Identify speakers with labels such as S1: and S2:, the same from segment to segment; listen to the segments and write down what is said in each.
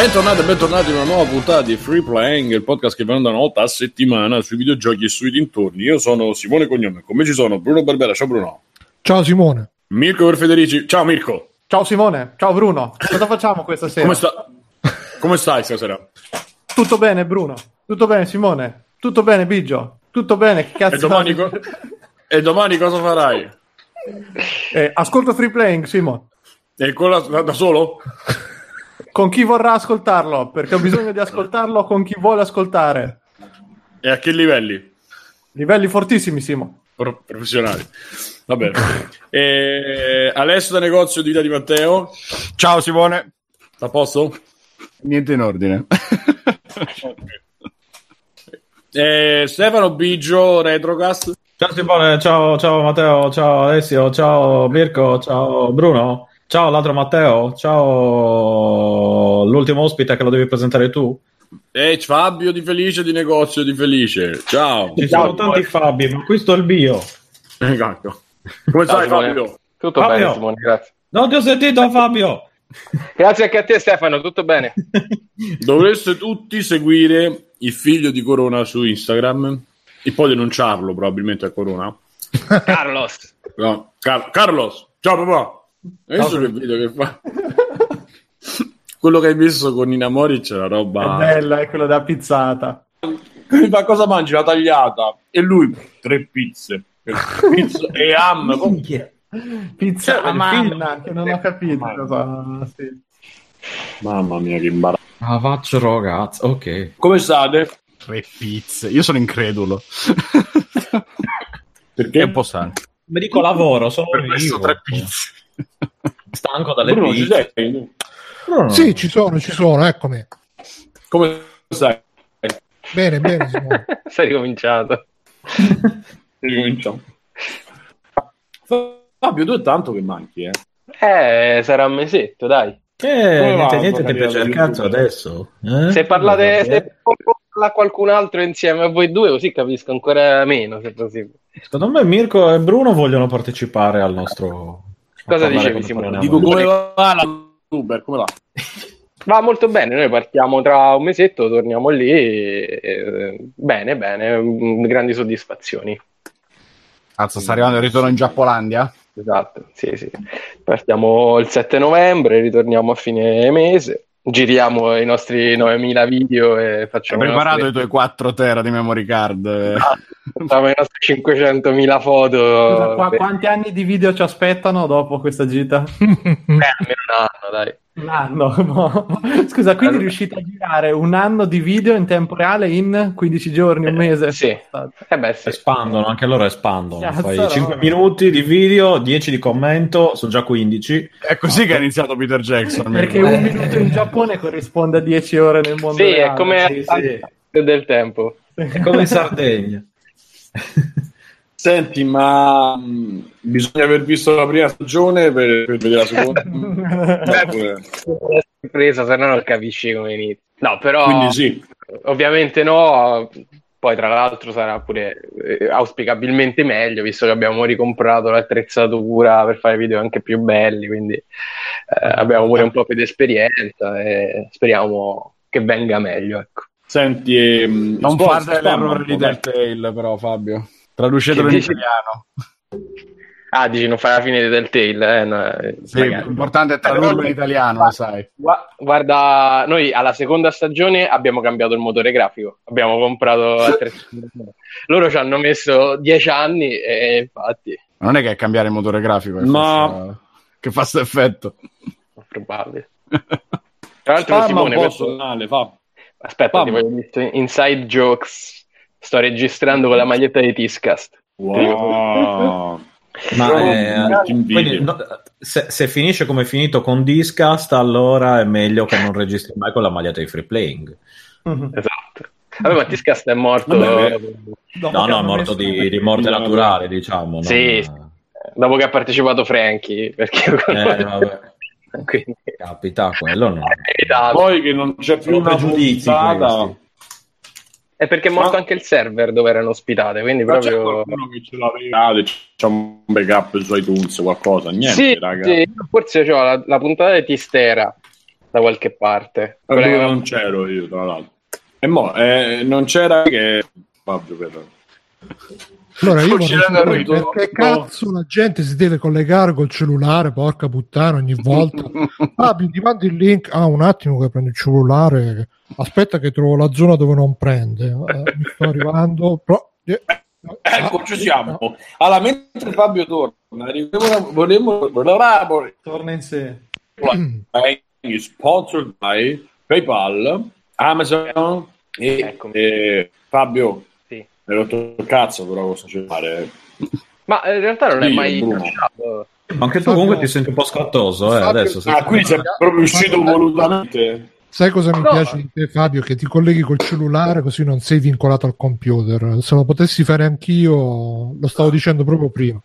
S1: Bentornati e bentornati in una nuova puntata di Free Playing, il podcast che va una volta a settimana sui videogiochi e sui dintorni. Io sono Simone Cognome, con me ci sono Bruno Barbera, ciao Bruno.
S2: Ciao Simone.
S1: Mirko Perfederici, ciao Mirko.
S3: Ciao Simone, ciao Bruno. Cosa facciamo questa sera?
S1: Come, sta... Come stai stasera?
S3: Tutto bene Bruno, tutto bene Simone, tutto bene Biggio, tutto bene. Che cazzo
S1: e domani, co- e domani cosa farai?
S3: Eh, ascolto Free Playing, Simone.
S1: E con la... da solo?
S3: Con chi vorrà ascoltarlo, perché ho bisogno di ascoltarlo con chi vuole ascoltare.
S1: E a che livelli?
S3: Livelli fortissimi, Simo.
S1: Pro- professionali. Va bene. e... Alessio da negozio di Vita di Matteo.
S4: Ciao Simone.
S1: A posto?
S4: Niente in ordine.
S1: e Stefano Biggio, Retrocast.
S5: Ciao Simone, ciao, ciao Matteo, ciao Alessio, ciao Mirko, ciao Bruno. Ciao l'altro Matteo, ciao l'ultimo ospite che lo devi presentare tu.
S1: Ehi, Fabio di Felice di negozio di Felice. Ciao.
S5: Ci
S1: ciao,
S5: sono tanti Fabi, ma questo è il bio.
S1: Esatto. Come
S6: ciao,
S1: stai
S6: Simone.
S1: Fabio?
S6: Tutto
S5: Fabio.
S6: bene Simone, grazie.
S5: Non ti ho sentito Fabio.
S6: grazie anche a te Stefano, tutto bene.
S1: Dovreste tutti seguire il figlio di Corona su Instagram e poi denunciarlo probabilmente a Corona.
S6: Carlos.
S1: No, Car- Carlos, ciao papà. Hai visto che video che fa? quello che hai messo con Nina Moric è la roba...
S3: È bella, è quello della pizzata.
S1: Mi fa cosa mangi? La tagliata. E lui, tre pizze. Pizza e ham.
S3: Minchia. Pizza
S1: Cioè,
S3: a
S1: ma-
S3: manna, che non ho capito cosa... Sì.
S1: Mamma mia, che imbarazzo.
S5: Ah, faccio ragazzi, ok.
S1: Come state?
S4: Tre pizze. Io sono incredulo.
S1: Perché?
S4: È un po' stanco.
S5: Mi dico lavoro, sono
S4: Per
S5: vivo.
S4: tre pizze.
S5: Stanco dalle
S1: Bruno, ci sei?
S5: Bruno,
S2: Sì, ci sono, ci sono, eccomi.
S1: Come stai?
S2: Bene, bene.
S6: Sei ricominciato.
S1: Ricominciamo. Fabio, tu è tanto che manchi, eh?
S6: Eh, sarà un mesetto, dai.
S5: Eh, niente, niente ti piace il cazzo adesso? Eh?
S6: Se parlate, se parla qualcun altro insieme a voi due, così capisco ancora meno, se possibile.
S5: Secondo me Mirko e Bruno vogliono partecipare al nostro...
S6: Cosa dicevi,
S5: come
S6: Simone?
S1: Dico, come va la Uber? Come va?
S6: Va molto bene, noi partiamo tra un mesetto, torniamo lì. e- e- bene, bene, mm, grandi soddisfazioni.
S4: Cazzo, sta arrivando il ritorno in Giappolandia?
S6: Esatto, sì, sì. Partiamo il 7 novembre, ritorniamo a fine mese, giriamo i nostri 9000 video e
S4: Hai
S6: facciamo,
S4: preparato
S6: le
S4: i tuoi 4 tera di memory card? eh.
S6: facciamo i nostri 500.000 foto.
S3: Scusa, qua-
S6: Beh,
S3: quanti anni di video ci aspettano dopo questa gita?
S6: almeno un anno, dai.
S3: Un anno. no. Scusa, quindi
S6: Allora-
S3: riuscite a girare un anno di video in tempo reale in 15 giorni, un mese?
S6: Sì. Eh beh, sì.
S5: Espandono, anche loro espandono.
S3: Cazzo,
S5: Fai
S3: no.
S5: 5 minuti di video, 10 di commento, sono già 15.
S4: È così che ha iniziato Peter Jackson.
S3: Perché un minuto in Giappone corrisponde a 10 ore nel mondo
S6: Sì,
S3: reale.
S6: è come
S5: sì, sì.
S6: del tempo.
S5: È come in Sardegna.
S1: Senti, ma mh, bisogna aver visto la prima stagione per, per vedere la seconda?
S6: Sorpresa, se no non capisci come inizia. No, però
S1: Quindi sì.
S6: ovviamente no. Poi, tra l'altro, sarà pure eh, auspicabilmente meglio, visto che abbiamo ricomprato l'attrezzatura per fare video anche più belli. Quindi eh, abbiamo pure un po' più di esperienza e speriamo che venga meglio. Ecco.
S1: Senti, ehm,
S4: Non
S1: spamma
S4: l'errore di. Telltale, però, Fabio. Traducetelo in
S6: dici?
S4: italiano.
S6: Ah, dici non fai la fine del Telltale? Eh, no, eh,
S4: Sì, l'importante è tradurlo in italiano, lo sai.
S6: Gua- Guarda, noi alla seconda stagione abbiamo cambiato il motore grafico, abbiamo comprato attrezzatura. Loro ci hanno messo dieci anni e infatti
S4: Ma non è che è cambiare il motore grafico fa che fa questo effetto.
S6: probabile. Tra l'altro
S1: Spamma un
S6: Simone,
S1: po'
S6: questo-
S1: sonale, fa.
S6: aspetta, ti voglio dire inside jokes. Sto registrando con la maglietta di Tiscast.
S1: Wow.
S5: Ma eh,
S1: invidia.
S5: quindi, no, se, se finisce come è finito con Discast, allora è meglio che non registri mai con la maglietta di free playing.
S6: Esatto. Vabbè, ma Tiscast è morto
S1: Vabbè,
S5: No, no, è morto di, di morte naturale, diciamo. non-
S6: Sì, dopo che ha partecipato Frankie, perché
S5: Eh, vabbè,
S6: quindi
S5: capita quello no.
S6: è.
S1: Poi che non c'è più una
S5: pregiudizi
S1: puntata.
S6: È perché è morto
S1: Ma-
S6: anche il server dove erano ospitate, quindi
S1: Ma c'è qualcuno che ce l'aveva, c'è un backup su iTunes, qualcosa, niente,
S6: sì,
S1: raga.
S6: sì, forse ho la, la puntata di Tistera da qualche parte. Quella che-
S1: non c'ero io, tra l'altro. E mo, eh, non c'era che Fabio però.
S2: Allora io vorrei perché cazzo la gente si deve collegare col cellulare, porca puttana, ogni volta. Fabio, ti mandi il link. Ah, un attimo che prendo il cellulare. Aspetta che trovo la zona dove non prende. Eh, mi sto arrivando. Pro- eh,
S1: Ecco,
S2: ah,
S1: ci siamo. Allora, mentre Fabio torna, volevo, volevo,
S3: Torna in sé.
S1: sponsored by PayPal, Amazon e,
S6: Eccomi.
S1: e Fabio.
S6: Sì.
S1: Mi hai rotto il cazzo, però cosa c'è da fare?
S6: Ma eh, in realtà non è
S1: Io,
S6: mai.
S5: Ma anche tu
S2: Fabio-
S5: comunque ti senti un po' scattoso, eh,
S2: Fabio-
S5: adesso.
S1: Ah, quindi sei proprio uscito volutamente?
S2: Sai cosa mi
S6: No.
S2: piace di te, Fabio? Che ti colleghi col cellulare così non sei vincolato al computer. Se lo potessi fare anch'io, lo stavo dicendo proprio prima.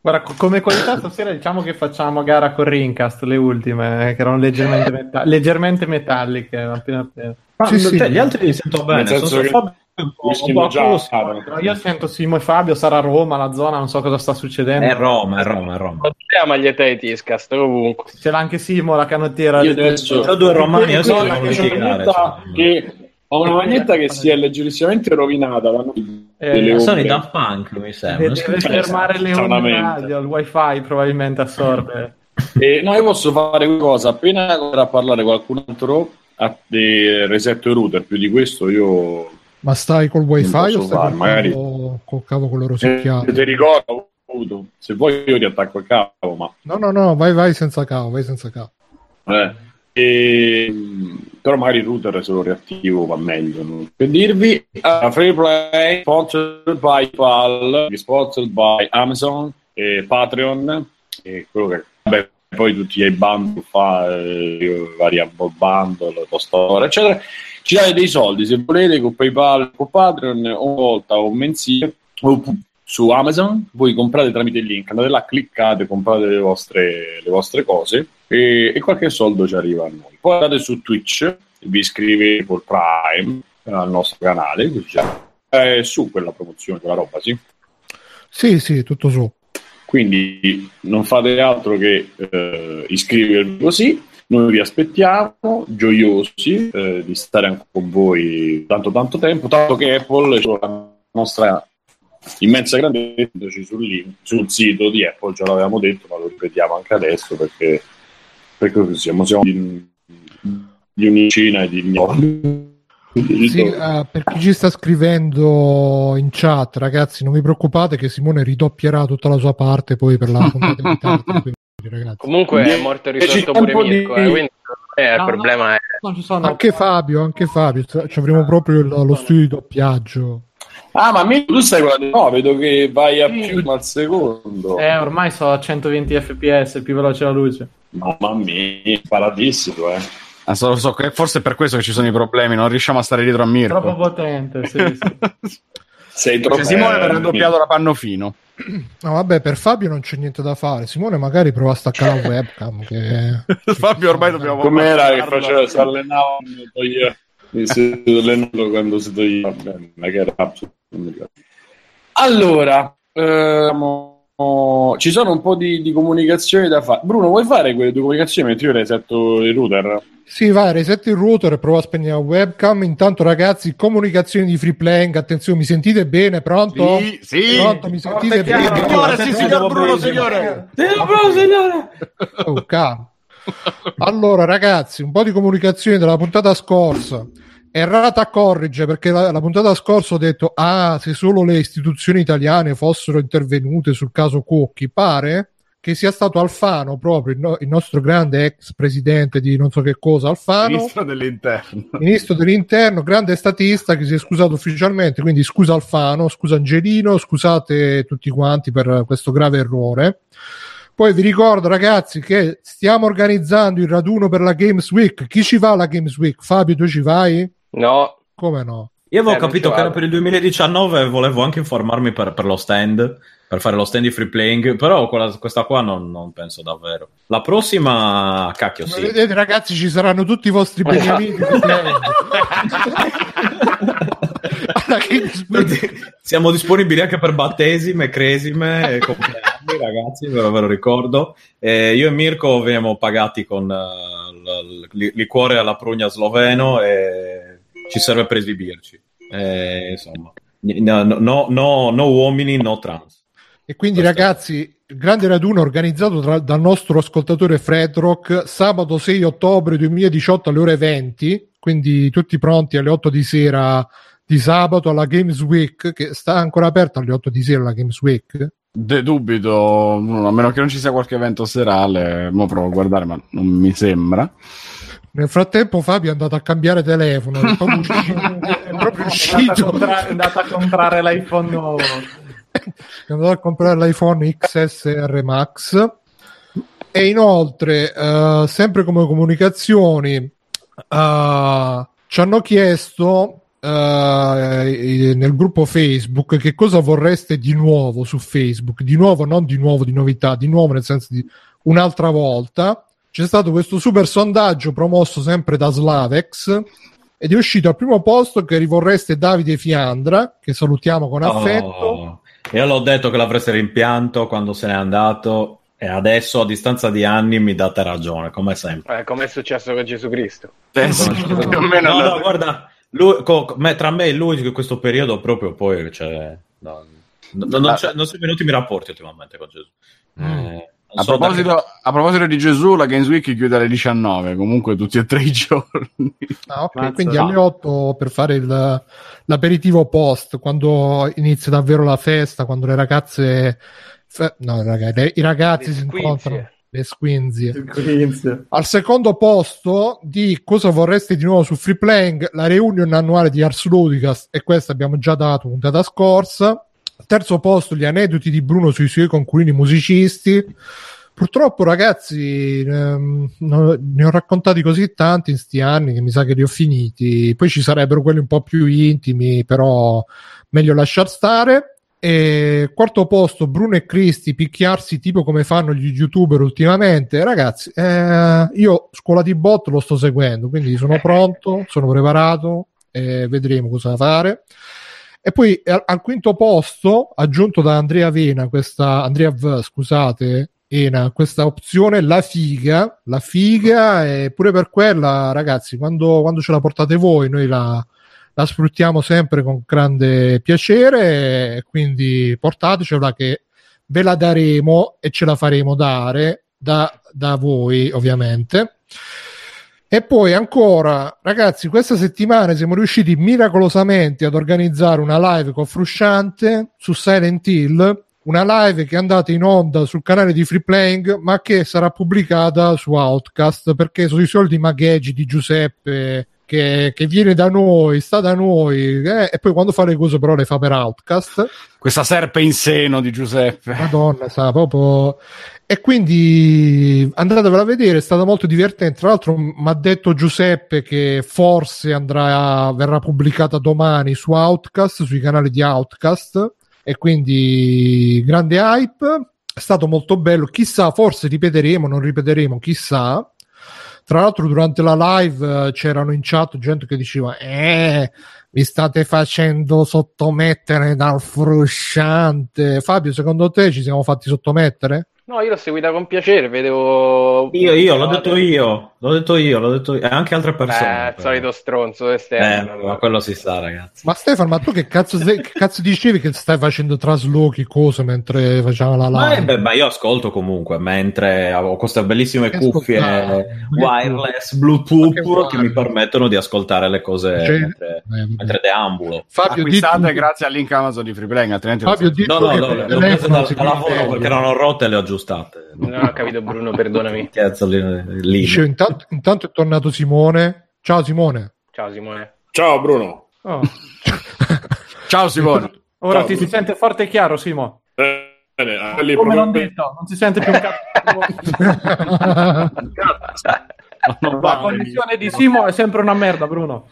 S3: Guarda, co- come qualità stasera diciamo che facciamo gara con Rincast, le ultime, eh, che erano leggermente, meta- leggermente metalliche. Appena appena.
S5: Ma,
S2: Sì, sì.
S5: cioè, gli altri li sento bene, sono
S1: che-
S5: Fabio po'
S1: già-.
S3: Però io sento Simo e Fabio, sarà Roma, la zona, non so cosa sta succedendo.
S5: È Roma, è Roma, è Roma.
S6: La maglietta di Tiscast ovunque.
S3: Ce l'ha anche Simo, la canottiera.
S1: Io adesso-
S5: Tra due romani
S1: No,
S5: adesso
S1: no,
S5: devono
S1: che c'ho una maglietta
S5: cioè.
S1: che- Ho una maglietta che si è leggerissimamente rovinata.
S3: Eh,
S5: Sono i. Daft Punk, mi sembra.
S3: Deve, deve
S5: so-
S3: fermare le onde radio, il wifi probabilmente assorbe.
S1: E, no, io posso fare una cosa, appena a parlare qualcun altro a di reset router, più di questo io
S2: Ma stai col wifi o stai
S1: fare,
S2: col,
S1: magari.
S2: cavo, col cavo con le
S1: se
S2: rosicchiate?
S1: ti ricordo, se vuoi io ti attacco il cavo, ma
S2: No, no, no, vai, vai senza cavo, vai senza cavo.
S1: eh. E, però magari il router se lo riattivo va meglio non- per dirvi uh, free play sponsored by PayPal sponsored by Amazon e Patreon e quello che vabbè, poi tutti i bundle fa eh, vari bundle tostore eccetera ci date dei soldi se volete con PayPal con Patreon una volta o mensile o su Amazon voi comprate tramite il link andate là cliccate comprate le vostre, le vostre cose e, e qualche soldo ci arriva a noi poi andate su Twitch vi iscrivete col Prime eh, al nostro canale c'è- è su quella promozione quella roba sì
S2: Sì, sì, tutto su.
S1: quindi non fate altro che eh, iscrivervi così. Noi vi aspettiamo, gioiosi eh, di stare anche con voi tanto tanto tempo, tanto che Apple, la nostra immensa grandezza sul, link- sul sito di Apple, già l'avevamo detto, ma lo ripetiamo anche adesso perché, perché siamo, siamo di, di unicina e di
S2: Sì, eh, per chi ci sta scrivendo in chat, ragazzi, non vi preoccupate che Simone ridoppierà tutta la sua parte poi per la puntata quindi, ragazzi.
S6: Comunque è morto e risorto
S1: Ci
S6: pure
S1: tempo di-
S6: Mirko, eh, quindi eh, il
S3: No, no.
S6: problema è...
S3: Non ci sono
S2: Anche Fabio, anche Fabio, ci avremo proprio il- lo studio di doppiaggio.
S1: Ah, ma mi- tu stai quella No, vedo che vai a
S3: Sì.
S1: più al secondo.
S3: Eh, ormai so a 120 fps, più veloce la luce.
S1: Mamma mia, paradissimo, eh.
S4: Ah, so- so che forse è per questo che ci sono i problemi, non riusciamo a stare dietro a Mirko.
S3: Troppo potente, sì, sì.
S1: Sei troppo...
S4: Cioè, Simone verrà
S1: eh,
S4: doppiato da Pannofino.
S2: No, vabbè, per Fabio non c'è niente da fare. Simone magari prova a staccare la webcam. Che...
S4: Fabio ormai dobbiamo
S1: Com'era che faceva, si allenava si allenava quando si toglieva che era mi ricordo. Ci sono un po' di, di comunicazioni da fare. Bruno, vuoi fare quelle due comunicazioni mentre io resetto il router?
S2: Sì, vai, resetti il router e prova a spegnere la webcam. Intanto, ragazzi, comunicazioni di free playing. Attenzione, mi sentite bene? Pronto?
S4: Sì, sì.
S2: Pronto, mi sentite
S3: Forte
S2: bene?
S3: chiaro.
S4: Signore, sì, signor Bruno,
S3: benissimo.
S4: signore.
S2: Oh, calmo. Allora, ragazzi, un po' di comunicazioni della puntata scorsa. Errata corrige perché la, la puntata scorsa ho detto: Ah, se solo le istituzioni italiane fossero intervenute sul caso Cuocchi, pare che sia stato Alfano proprio il, no- il nostro grande ex presidente di non so che cosa, Alfano,
S4: Ministro dell'interno.
S2: ministro dell'interno, grande statista che si è scusato ufficialmente. Quindi scusa Alfano, scusa Angelino, scusate tutti quanti per questo grave errore. Poi vi ricordo, ragazzi, che stiamo organizzando il raduno per la Games Week. Chi ci va alla Games Week? Fabio, tu ci vai?
S6: No,
S2: Come no?
S5: Io avevo
S6: Eh,
S5: capito che era per il 2019 e volevo anche informarmi per, per lo stand, per fare lo stand di free playing, però quella- questa qua non, non penso davvero. La prossima, cacchio, sì.
S2: vedete, ragazzi, ci saranno tutti i vostri beniamini. Week.
S5: Siamo disponibili anche per battesime, cresime e compleanni, ragazzi, ve lo, ve lo ricordo. Eh, io e Mirko veniamo pagati con eh, l- l- liquore alla prugna sloveno e ci serve per esibirci. Eh, insomma, no, no, no, no uomini, no trans.
S2: E quindi
S5: Questo è-
S2: ragazzi, il grande raduno organizzato tra- dal nostro ascoltatore Fredrock sabato 6 ottobre 2018 alle ore 20, quindi tutti pronti alle 8 di sera di sabato alla Games Week, che sta ancora aperta alle 8 di sera la Games Week.
S4: De- dubito, a meno che non ci sia qualche evento serale, mo provo a guardare, ma non mi sembra.
S2: Nel frattempo Fabio è andato a cambiare telefono, è proprio uscito, è proprio
S3: È
S2: uscito.
S3: compra- è andata a comprare l'iPhone nuovo.
S2: è andato a comprare l'iPhone XSR Max e inoltre eh, sempre come comunicazioni eh, ci hanno chiesto eh, nel gruppo Facebook che cosa vorreste di nuovo su Facebook di nuovo non di nuovo di novità di nuovo nel senso di un'altra volta c'è stato questo super sondaggio promosso sempre da Slavex ed è uscito al primo posto che rivorreste Davide Fiandra che salutiamo con affetto
S5: Oh, io l'ho detto che l'avreste rimpianto quando se n'è andato e adesso a distanza di anni mi date ragione, come sempre.
S6: Eh, come è successo con Gesù Cristo.
S4: Sì, più o meno
S5: No, no, guarda, lui, co- me- tra me e lui in questo periodo proprio poi cioè, no, no- non, c'è- non sono venuti i miei rapporti ultimamente con Gesù.
S2: Mm.
S5: Eh,
S4: A proposito,
S5: che-
S4: a proposito di Gesù, la Games Week chiude alle 19, comunque tutti e tre i giorni.
S2: Ah, ok,
S3: Mazza.
S2: quindi alle 8 per fare il- l'aperitivo post, quando inizia davvero la festa, quando le ragazze, no, raga- le- i ragazzi
S6: Le
S2: si
S6: squinzie.
S2: incontrano, le squinzie.
S3: Il Quinzio.
S2: Al secondo posto di cosa vorreste di nuovo su Free Playing, la reunion annuale di Ars Ludicast, e questa abbiamo già dato puntata scorsa. Al terzo posto gli aneddoti di Bruno sui suoi conculini musicisti. Purtroppo, ragazzi, ehm, ne ho raccontati così tanti in sti anni che mi sa che li ho finiti. Poi ci sarebbero quelli un po' più intimi, però meglio lasciar stare. E quarto posto, Bruno e Cristi picchiarsi tipo come fanno gli youtuber ultimamente. Ragazzi, eh, io scuola di bot lo sto seguendo, quindi sono pronto, sono preparato e vedremo cosa fare. E poi al, al quinto posto, aggiunto da Andrea Vena, questa Andrea V, scusate, Ena, questa opzione, la figa, la figa, e pure per quella, ragazzi, quando, quando ce la portate voi, noi la, la sfruttiamo sempre con grande piacere, quindi portatecela che ve la daremo e ce la faremo dare da, da voi, ovviamente. E poi ancora, ragazzi, questa settimana siamo riusciti miracolosamente ad organizzare una live con Frusciante su Silent Hill, una live che è andata in onda sul canale di Free Playing, ma che sarà pubblicata su Outcast perché sono i soliti magheggi di Giuseppe che, che viene da noi, sta da noi, eh, e poi quando fa le cose però le fa per Outcast.
S4: Questa serpe in seno di Giuseppe.
S2: Madonna, sa proprio. E quindi andatevela a vedere, è stata molto divertente. Tra l'altro, mi ha detto Giuseppe che forse andrà, verrà pubblicata domani su Outcast, sui canali di Outcast. E quindi grande hype. È stato molto bello. Chissà, forse ripeteremo, non ripeteremo, chissà. Tra l'altro, durante la live eh, c'erano in chat gente che diceva: Eh, vi state facendo sottomettere dal frusciante. Fabio, secondo te ci siamo fatti sottomettere?
S6: No, io l'ho seguita con piacere, vedevo...
S5: Io, io, l'ho detto io, l'ho detto io, l'ho detto io, e anche altre persone.
S6: Eh, il
S5: però.
S6: solito stronzo
S5: Eh,
S6: esterno.
S5: ma quello si sa, ragazzi.
S2: Ma Stefano, ma tu che cazzo, sei- che cazzo dicevi che stai facendo traslochi, cose mentre facciamo la
S5: Ma, eh,
S2: live?
S5: beh, ma io ascolto comunque mentre ho queste bellissime
S2: Che
S5: cuffie
S2: ascoltare?
S5: wireless
S2: Ma
S5: Bluetooth
S2: che
S5: che,
S2: wireless?
S5: mi permettono di ascoltare le cose
S2: Cioè,
S5: mentre,
S2: eh,
S5: mentre deambulo.
S2: Fabio,
S4: Acquistate
S2: di
S4: grazie al link Amazon di Free Playing, altrimenti
S2: Fabio, di
S5: No, no,
S2: che
S5: no, le ho prese da, lavoro perché erano rotte e le ho aggiustate.
S6: Non ho capito Bruno, perdonami.
S5: Cazzo, lì, lì.
S2: Dicevo, intanto, intanto è tornato Simone. Ciao Simone.
S6: Ciao Simone.
S1: Ciao Bruno.
S3: Oh.
S4: Ciao Simone.
S3: Ora
S1: Ciao.
S3: ti si sente forte e chiaro, Simo.
S1: Bene, a quelli
S3: Come non
S1: proprio-
S3: detto, non si sente più un cazzo.
S4: Non
S3: La
S4: va.
S3: connessione di Simo è sempre una merda, Bruno.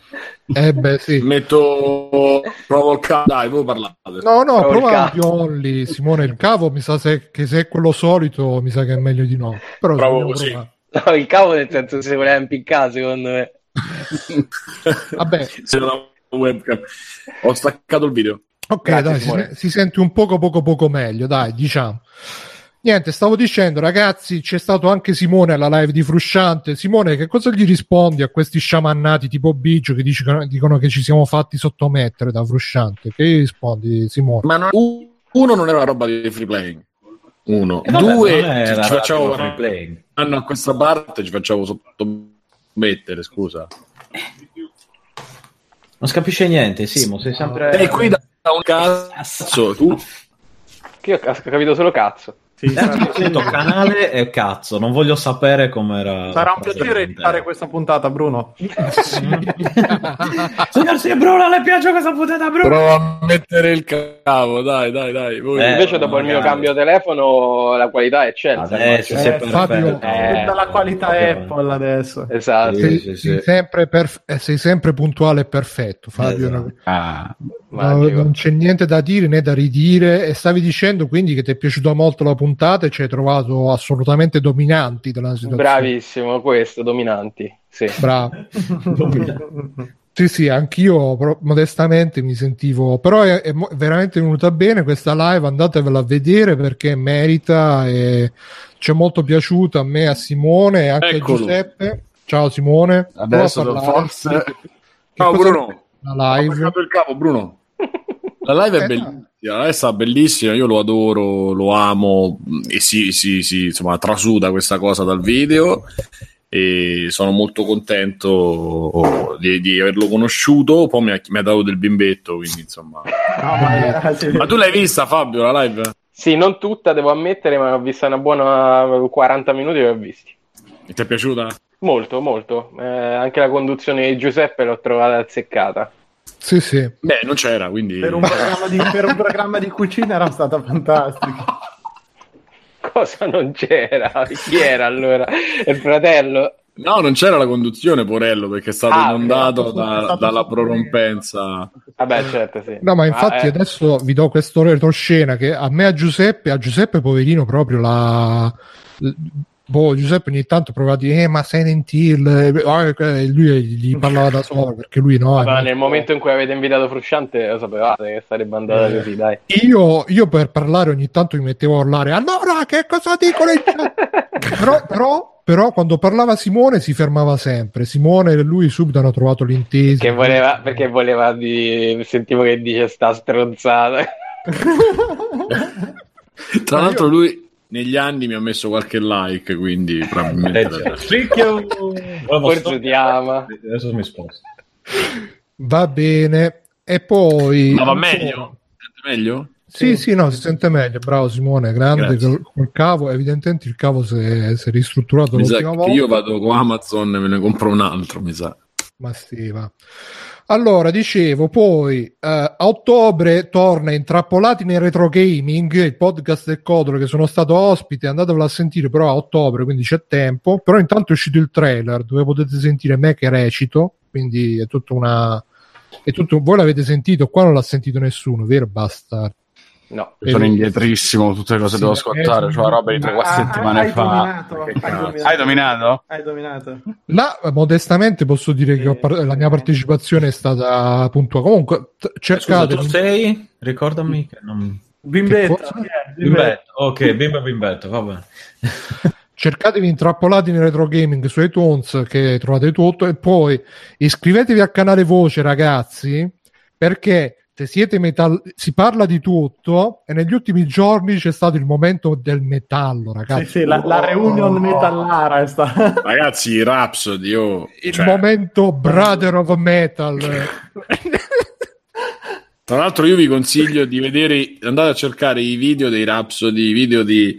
S2: eh beh, sì.
S1: Metto provo il cavo. Dai, voi parlate.
S2: No, no, prova più Only. Simone, il cavo mi sa se, che se è quello solito, mi sa che è meglio di no. Però
S1: Provo così.
S2: provare.
S6: No, il cavo nel senso si voleva impiccare, secondo me.
S2: Vabbè,
S1: Se non webcam. Ho staccato il video.
S2: Ok,
S6: Grazie,
S2: dai, si, si sente un poco poco poco meglio, dai, diciamo. Niente, stavo dicendo, ragazzi, c'è stato anche Simone alla live di Frusciante. Simone, che cosa gli rispondi a questi sciamannati tipo Biggio che dicono, dicono che ci siamo fatti sottomettere da Frusciante? Che gli rispondi, Simone?
S1: Ma non- uno non era una roba di free playing. Uno.
S5: E vabbè,
S1: Due, ci facciamo
S5: radio free playing.
S1: anno a questa parte ci facciamo sottomettere, scusa.
S5: Non si capisce niente, Simo, sei sempre...
S1: E qui da un cazzo, tu
S6: Che io ho capito solo cazzo.
S3: Sì,
S5: Eh,
S3: sarà,
S5: detto canale e cazzo, non voglio sapere com'era...
S3: sarà un piacere di fare questa puntata, Bruno.
S5: Signor sì, Bruno, le piace questa puntata, Bruno?
S1: prova a mettere il cavo, dai, dai, dai. Voi.
S5: Eh,
S6: Invece, dopo il mio
S5: magari.
S6: cambio telefono, la qualità è eccelsa.
S5: Adesso
S3: Eh,
S5: si è
S2: Fabio-.
S6: Eh,
S3: Tutta la qualità. Apple adesso.
S6: Esatto.
S2: Sei,
S5: sì,
S2: sei
S5: sì.
S2: sempre perf- eh, sei sempre puntuale e perfetto, Fabio.
S5: Esatto.
S4: Ah,
S2: No, non c'è niente da dire né da ridire. E stavi dicendo quindi che ti è piaciuta molto la puntata e ci hai trovato assolutamente dominanti della situazione.
S6: Bravissimo, questo, dominanti. Sì.
S2: Bravo. Sì, sì, anch'io modestamente mi sentivo, però è, è veramente venuta bene questa live, andatevela a vedere perché merita e ci è molto piaciuta a me, a Simone e anche
S1: Eccolo.
S2: a Giuseppe. Ciao Simone.
S4: Adesso forse-
S1: Ciao Bruno.
S2: La
S1: Ho
S2: live.
S1: attaccato il cavo, Bruno. La live è
S2: Eh,
S1: bellissima, la live sta bellissima, io lo adoro, lo amo e si, si, si, insomma, trasuda questa cosa dal video e sono molto contento di, di averlo conosciuto, poi mi ha, mi ha dato del bimbetto, quindi insomma...
S3: No, ma, eh, sì.
S1: Ma tu l'hai vista Fabio la live?
S6: Sì, non tutta, devo ammettere, ma ho visto una buona 40 minuti e ho visti.
S1: E ti è piaciuta?
S6: Molto, molto. Eh, anche la conduzione di Giuseppe l'ho trovata azzeccata.
S2: Sì, sì.
S1: Beh, non c'era, quindi...
S3: per, un programma di, per un programma di cucina era stata fantastica.
S6: Cosa non c'era? Chi era allora? Il fratello?
S1: No, non c'era la conduzione, Porello, perché è stato
S6: Ah,
S1: inondato da-
S3: stato
S1: dalla prorompenza.
S6: Vabbè, certo, sì.
S2: No, ma infatti
S6: eh,
S2: adesso vi do questo retroscena che a me a Giuseppe, a Giuseppe poverino proprio la... Boh, Giuseppe ogni tanto prova a dire, eh, ma Silent Hill, eh, ah, eh, lui gli parlava da solo perché lui no.
S6: vabbè,
S2: eh,
S6: nel momento in cui avete invitato Frusciante lo sapevate che sarebbe andata
S2: Eh.
S6: così, dai.
S2: Io, io per parlare ogni tanto mi mettevo a urlare, allora che cosa dicono i però, però, però quando parlava Simone si fermava sempre. Simone e lui subito hanno trovato l'intesa.
S6: Che voleva, perché voleva di... sentivo che dice sta stronzata.
S1: Tra l'altro lui negli anni mi ha messo qualche like, quindi
S5: Eh,
S1: probabilmente...
S5: Stricchio...
S6: Forse ti ama.
S5: Adesso mi sposto.
S2: Va bene. E poi...
S1: Ma va meglio? Sente meglio?
S2: Sì, sì, no, si sente meglio. Bravo Simone, grande col, col cavo. Evidentemente il cavo si è, si è ristrutturato
S1: Mi
S2: l'ultima
S1: che
S2: volta.
S1: io vado con Amazon e me ne compro un altro, mi sa.
S2: Ma sì, va. Allora, dicevo, poi eh, a ottobre torna Intrappolati nel Retro Gaming, il podcast del Codolo che sono stato ospite, andatevelo a sentire però a ottobre, quindi c'è tempo. Però intanto è uscito il trailer dove potete sentire me che recito, quindi è tutta una... È tutto... Voi l'avete sentito, qua non l'ha sentito nessuno, vero Bastard?
S6: No.
S4: sono indietrissimo, tutte le cose
S2: Sì,
S4: devo
S2: eh,
S4: ascoltare, cioè roba di 3-4
S3: Ah,
S4: settimane
S3: hai
S4: fa.
S3: dominato, hai dominato.
S4: Hai dominato?
S3: Hai dominato.
S2: Là, eh, modestamente posso dire che par- la mia partecipazione è stata puntuale. Comunque, t-
S5: Scusa,
S2: cercate...
S5: tu sei? Ricordami che non...
S2: Che cosa?
S3: chi è?
S5: Bimbetto, ok, bimba bimbetto, va bene.
S2: cercatevi intrappolati nel retro gaming su iTunes che trovate tutto e poi iscrivetevi al canale voce ragazzi perché se siete metal si parla di tutto e negli ultimi giorni c'è stato il momento del metallo ragazzi.
S3: Sì, sì, la, la reunion metallara è stata...
S1: Ragazzi, Rhapsody, io...
S2: il
S1: cioè,
S2: momento brother of metal.
S1: Tra l'altro io vi consiglio di vedere, andate a cercare i video dei Rhapsody, i video di...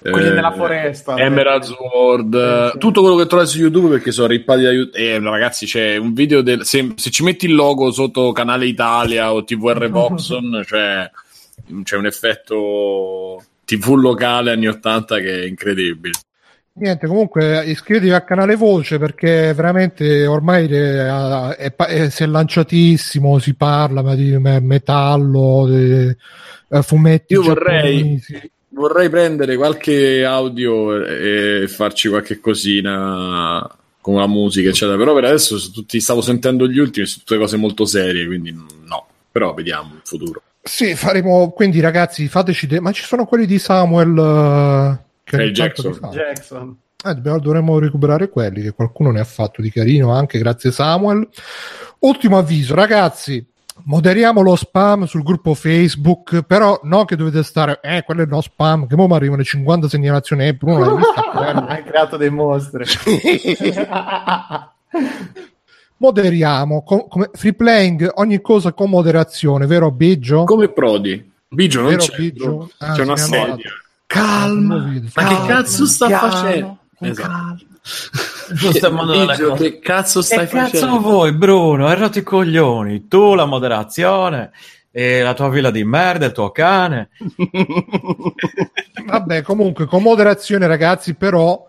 S3: Quelli
S1: eh,
S3: nella foresta.
S1: Emerald Sword,
S3: Sì, sì.
S1: tutto quello che trovate su YouTube perché sono rippati da YouTube. Eh, ragazzi, c'è un video del. Se, se ci metti il logo sotto Canale Italia o TVR Voxon, cioè, c'è un effetto TV locale anni 80 che è incredibile.
S2: niente comunque iscrivetevi al canale voce perché veramente ormai è, è, è- si è lanciatissimo si parla ma di me- metallo di, eh, fumetti
S1: Io vorrei-
S2: giapponesi.
S1: Vorrei prendere qualche audio e farci qualche cosina con la musica, eccetera. Però per adesso tutti, stavo sentendo gli ultimi, sono tutte cose molto serie, quindi no. Però vediamo in futuro.
S2: Sì, faremo. Quindi, ragazzi, fateci. De- ma ci sono quelli di Samuel. eh, che
S1: Jackson.
S3: Jackson.
S2: Eh, dobbiamo- dovremmo recuperare quelli che qualcuno ne ha fatto di carino anche grazie Samuel. Ultimo avviso, ragazzi. Moderiamo lo spam sul gruppo Facebook, però no che dovete stare, eh, quello è no spam, che mo mi arrivano 50 segnalazioni, eh, Bruno vista?
S3: Hai creato dei mostri.
S2: Moderiamo, co- come free playing, ogni cosa con moderazione, vero Biggio?
S1: Come Prodi. Bigio non
S2: Vero,
S1: c'è,
S2: Biggio? Ah,
S1: c'è una sedia.
S4: Calma.
S2: Lo vedo.
S1: Ma
S2: Calma.
S1: che cazzo sta
S4: Piano,
S1: facendo? Esatto.
S4: calma.
S5: Non
S1: Bigio,
S5: cose.
S1: che cazzo stai
S5: Che cazzo
S1: facendo?
S5: vuoi, Bruno? Hai rotto i coglioni. Tu la moderazione, e la tua villa di merda, il tuo cane.
S2: Vabbè, comunque, con moderazione, ragazzi, però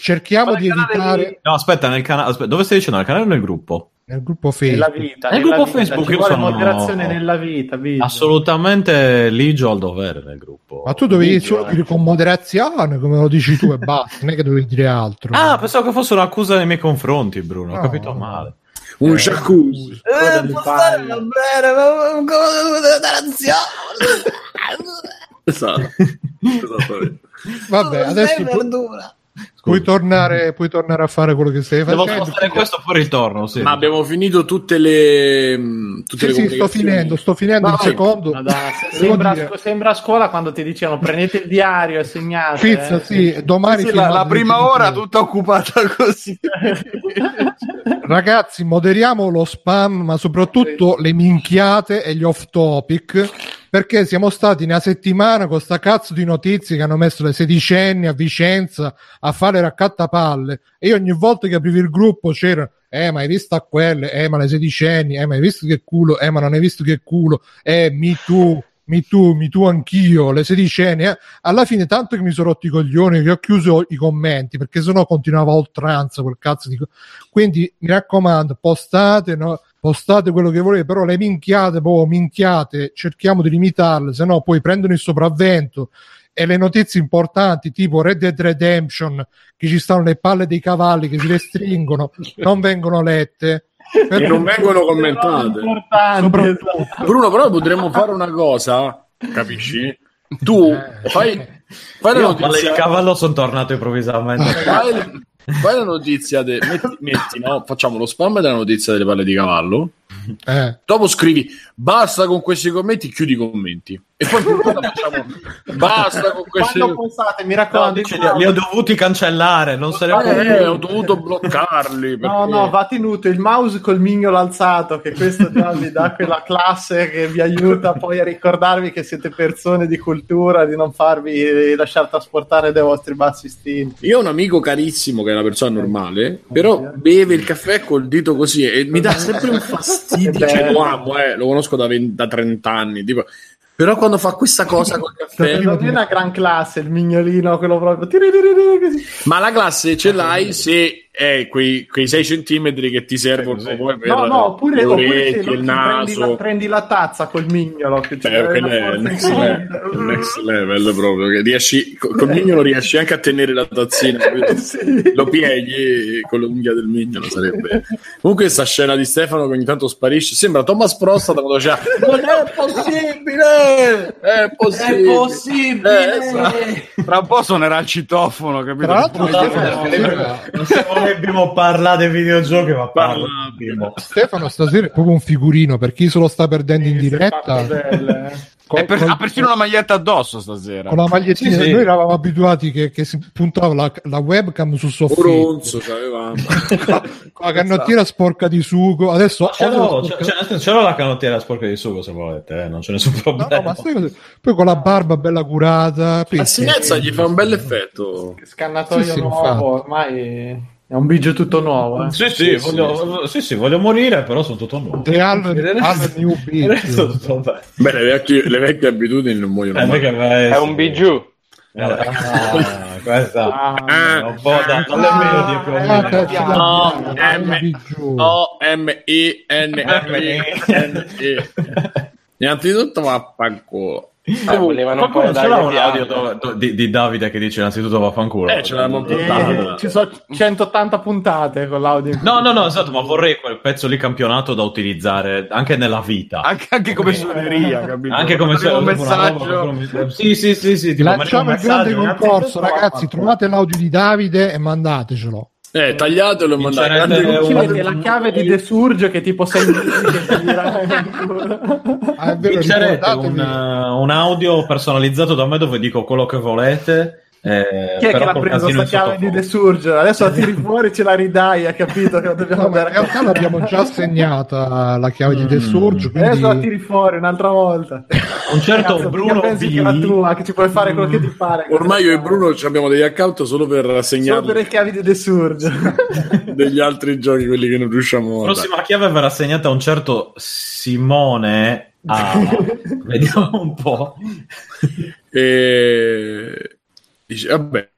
S2: cerchiamo di evitare
S5: No, aspetta, nel canale. dove stai dicendo? Nel canale o nel gruppo?
S2: Nel gruppo
S3: Nella
S2: Facebook.
S3: vita.
S5: Nel
S3: nella
S5: gruppo
S3: vita.
S5: Facebook
S3: Ci
S5: io
S3: vuole
S5: sono-
S3: moderazione nella vita. Biggio.
S5: Assolutamente ligio al dovere nel gruppo.
S2: Ma tu dovevi
S6: Biggio,
S2: solo
S6: eh.
S2: dire con moderazione, come lo dici tu, e basta, non è che dovevi dire altro.
S5: Ah, pensavo che fosse un'accusa nei miei confronti, Bruno. Ho
S2: No.
S5: capito male.
S1: Un jacuzzi.
S3: Quello delle palle.
S1: Esatto. Esattamente.
S2: Vabbè, adesso puoi tornare, puoi tornare a fare quello che stai
S5: Devo
S2: facendo.
S5: spostare questo poi ritorno, sì.
S1: Ma abbiamo finito tutte le. mh, Tutte
S2: Sì,
S1: le
S2: sì, sto finendo, sto finendo
S1: Vai.
S2: un secondo.
S3: Se-
S2: Devo
S3: sembra, a scuola quando ti dicevano prendete il diario e segnate.
S2: Pizza,
S3: eh.
S2: sì, domani
S4: Sì, la, la prima
S2: 10 di
S4: ora tutta occupata così.
S2: Ragazzi, moderiamo lo spam, ma soprattutto le minchiate e gli off topic. Perché siamo stati una settimana con sta cazzo di notizie che hanno messo le sedicenni a Vicenza a fare raccattapalle. E io ogni volta che aprivo il gruppo c'era, eh, ma hai visto a quelle? Eh, ma le sedicenni? Eh, ma hai visto che culo? Eh, ma non hai visto che culo? Eh, mi tu, mi tu, mi tu anch'io, le sedicenni. Eh. Alla fine, tanto che mi sono rotti i coglioni, che ho chiuso i commenti perché sennò continuava oltranza quel cazzo di. Quindi mi raccomando, postate, no? Postate quello che volete, però le minchiate, boh, minchiate, cerchiamo di limitarle, se no poi prendono il sopravvento. E le notizie importanti, tipo Red Dead Redemption, che ci stanno le palle dei cavalli che si restringono, non vengono lette.
S1: E non vengono commentate.
S3: Esatto.
S1: Bruno, però potremmo fare una cosa, capisci? Tu fai, fai la
S5: Io palle di
S1: notizia.
S5: cavallo sono tornato improvvisamente.
S1: Fai, fai la notizia. de- metti, metti, no? Facciamo lo spam della notizia delle palle di cavallo.
S2: Eh.
S1: Dopo scrivi basta con questi commenti, chiudi i commenti. E poi facciamo basta con questi
S3: Quando mi
S5: No,
S3: raccomando,
S5: dice, li, ho dovuti cancellare, non se ne può
S1: Eh, ho dovuto bloccarli.
S3: No,
S1: perché-
S3: no, va tenuto il mouse col mignolo alzato, che questo già vi dà quella classe che vi aiuta poi a ricordarvi che siete persone di cultura, di non farvi lasciar trasportare dai vostri bassi istinti.
S1: Io ho un amico carissimo che è una persona normale, però beve il caffè col dito così e mi dà sempre un fastidio. Cioè, lo amo, eh, lo conosco da, 20 da 30 anni. Tipo. Però quando fa questa cosa col caffè,
S3: Non è una gran classe il mignolino, quello proprio...
S1: ma la classe ce l'hai se è quei, quei 6 centimetri che ti servono poi per
S3: No, no, oppure, oppure
S1: orecchie,
S3: non
S1: il
S3: ti prendi, la,
S1: naso.
S3: prendi la tazza col mignolo. Che
S1: Beh, è
S3: forza
S1: next level, next level proprio. Che riesci, co- col mignolo riesci anche a tenere la tazzina?
S3: Sì.
S1: lo pieghi con l'unghia del mignolo sarebbe comunque questa scena di Stefano che ogni tanto sparisce sembra Thomas Prostad quando diceva non è possibile è possibile Eh, esatto.
S4: Tra un po' suonerà il citofono, capito?
S2: Tra l'altro,
S5: Abbiamo parlato dei videogiochi, ma.
S1: Parla-
S2: Stefano stasera è proprio un figurino per chi se lo sta perdendo in
S3: Sì, è
S2: diretta.
S3: eh.
S2: Con,
S4: E per-
S2: con-
S4: ha persino una maglietta addosso stasera.
S2: con la magliettina,
S5: Sì, sì.
S2: noi eravamo abituati che, che si puntava la, la webcam sul soffitto
S1: c'avevamo
S2: con la canottiera sporca di sugo. Adesso
S5: Ce l'ho,
S2: sporca-
S5: c'è, c'è- ce l'ho la canottiera sporca di sugo se volete, eh, non c'è nessun
S2: No,
S5: problema.
S2: no, cosa- poi con la barba bella curata.
S1: la sinezza gli fa un bel effetto
S3: Scannatoio
S2: Sì, sì,
S3: nuovo,
S2: infatti.
S3: ormai è un bigio tutto nuovo. Eh.
S5: Sì, sì, voglio, sì, sì, voglio morire, però sono tutto nuovo.
S2: The Allen New
S5: bene.
S1: beh le vecchie, le vecchie abitudini non muoiono
S5: Eh,
S1: mai
S5: vai-
S6: È un bijou.
S5: Eh, ah, questa
S3: Ah,
S5: un po' da, dalle o
S1: M- I N E N E Innanzitutto vaffanculo
S6: Eh, volevano un po'
S5: ce l'ha un audio do- do- di, di Davide che dice innanzitutto vaffanculo.
S1: Eh, ce l'avevamo
S3: Eh,
S1: portato.
S3: ci sono 180 puntate con l'audio.
S5: No, no, no, esatto, ma vorrei quel pezzo lì campionato da utilizzare anche nella vita.
S4: Anche, anche come suoneria, capito?
S5: Anche come se
S4: un messaggio.
S5: roba- Sì, sì, sì, sì,
S2: Lanciamo il grande concorso, ragazzi. Trovate l'audio di Davide e mandatecelo.
S1: Eh, tagliatelo e mandate.
S5: Vincerete
S1: grande-
S3: Ci
S5: un-
S3: metti la chiave di The Surge che tipo sei.
S2: Ah, vero,
S5: un, uh, un audio personalizzato da me dove dico quello che volete. Eh,
S3: Chi è che l'ha preso sta chiave di The. Surge? Adesso la tiri fuori ce la ridai, ha capito che la dobbiamo
S2: No, in realtà l'abbiamo già assegnata la chiave di The
S5: Mm.
S2: Surge,
S3: Adesso la
S2: quindi
S3: tiri fuori un'altra volta.
S5: Un certo
S3: Cazzo,
S5: Bruno
S3: pensi che era
S5: B.
S3: tua, che ci puoi fare quello che ti pare.
S1: Ormai io e Bruno ci abbiamo degli account solo per
S3: Solo
S1: assegnare
S3: per le chiavi di The Surge.
S1: degli altri giochi, quelli che non riusciamo
S5: La
S1: a
S5: prossima chiave verrà assegnata a un certo Simone A. Vediamo un po'.
S1: E dice, vabbè,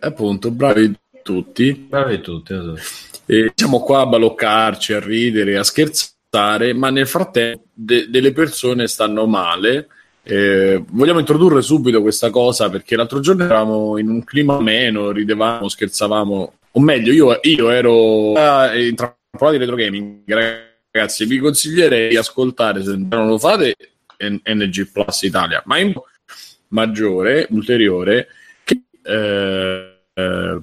S1: appunto, bravi tutti.
S5: Bravi tutti. esatto.
S1: E siamo qua a baloccarci, a ridere, a scherzare, ma nel frattempo de- delle persone stanno male. Eh, vogliamo introdurre subito questa cosa perché l'altro giorno eravamo in un clima ameno, ridevamo, scherzavamo, o meglio, io, io ero intrappolato di retro gaming. Ragazzi, vi consiglierei di ascoltare se non lo fate NG Plus Italia, ma in maggiore, ulteriore, eh, eh,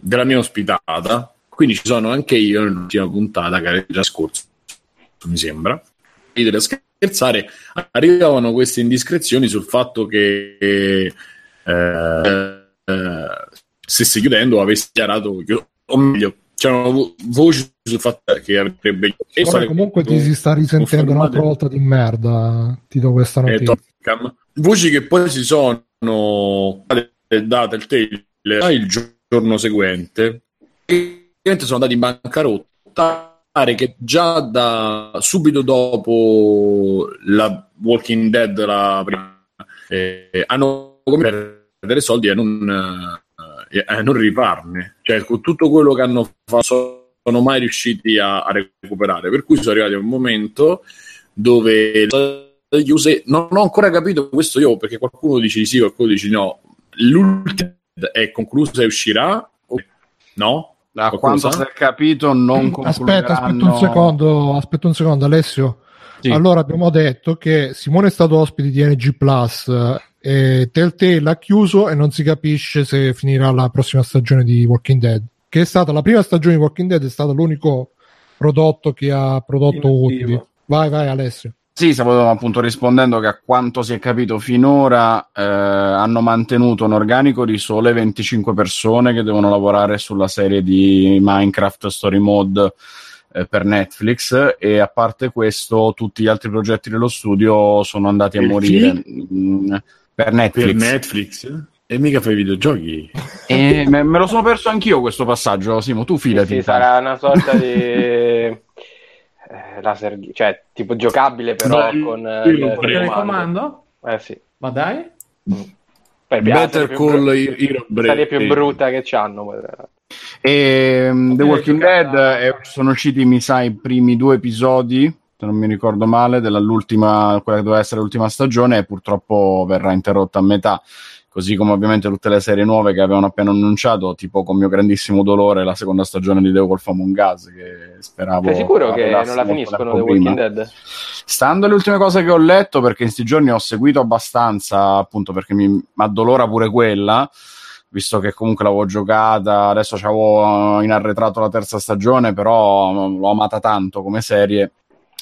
S1: della mia ospitata. Quindi ci sono anche io nell'ultima puntata che era già scorsa, mi sembra. Ridere e scherzare, arrivavano queste indiscrezioni sul fatto che eh, eh, stesse chiudendo avesse dichiarato, o meglio, c'erano vo- voci sul fatto che avrebbe. storie-
S2: comunque ti si sta risentendo un'altra volta di merda. Ti do questa
S1: eh,
S2: notizia.
S1: Tottenham. Voci che poi si sono date il tail il giorno seguente. Sono andati in bancarotta. Pare che già da subito dopo la Walking Dead la prima eh, hanno come perdere soldi e non, eh, e non rifarne. Cioè con tutto quello che hanno fatto sono mai riusciti a, a recuperare. Per cui sono arrivati a un momento dove le non ho ancora capito questo io perché qualcuno dice di sì qualcuno dice di no l'ultima è conclusa e uscirà no?
S4: Da
S1: Qualcuno
S4: quanto si è capito, non
S2: Aspetta, aspetta un
S4: concluderanno-
S2: secondo, aspetta un secondo, Alessio.
S4: Sì.
S2: Allora abbiamo detto che Simone è stato ospite di NG Plus eh, e Telltale ha chiuso e non si capisce se finirà la prossima stagione di Walking Dead. Che è stata la prima stagione di Walking Dead, è stato l'unico prodotto che ha prodotto utili. Vai, vai, Alessio.
S4: Sì, stavo appunto rispondendo che a quanto si è capito finora eh, hanno mantenuto un organico di sole 25 persone che devono lavorare sulla serie di Minecraft Story Mode eh, per Netflix e a parte questo tutti gli altri progetti dello studio sono andati a
S1: Per
S4: morire Mm, per Netflix.
S1: per Netflix e mica fai videogiochi
S4: E me, me lo sono perso anch'io questo passaggio, Simo, tu
S6: Sì,
S4: fidati.
S6: sì, sarà una sorta di eh, laser, cioè tipo giocabile però
S1: Beh,
S6: con eh, il
S3: telecomando?
S6: Eh sì.
S3: Ma dai?
S6: Per
S1: Better
S6: più
S1: Call Hero
S6: serie più
S1: Break.
S6: brutta che c'hanno.
S4: E um, The Walking Dead eh, sono usciti, mi sa, i primi due episodi, se non mi ricordo male, dell'ultima, quella che doveva essere l'ultima stagione e purtroppo verrà interrotta a metà. Così come ovviamente tutte le serie nuove che avevano appena annunciato, tipo con mio grandissimo dolore la seconda stagione di The Wolf Among Us, che speravo.
S6: Sei sicuro che non la finiscono The Walking
S4: prima.
S6: Dead?
S4: Stando alle ultime cose che ho letto, perché in questi giorni ho seguito abbastanza, appunto perché mi addolora pure quella, visto che comunque l'avevo giocata, adesso c'avevo in arretrato la terza stagione, però mm, l'ho amata tanto come serie,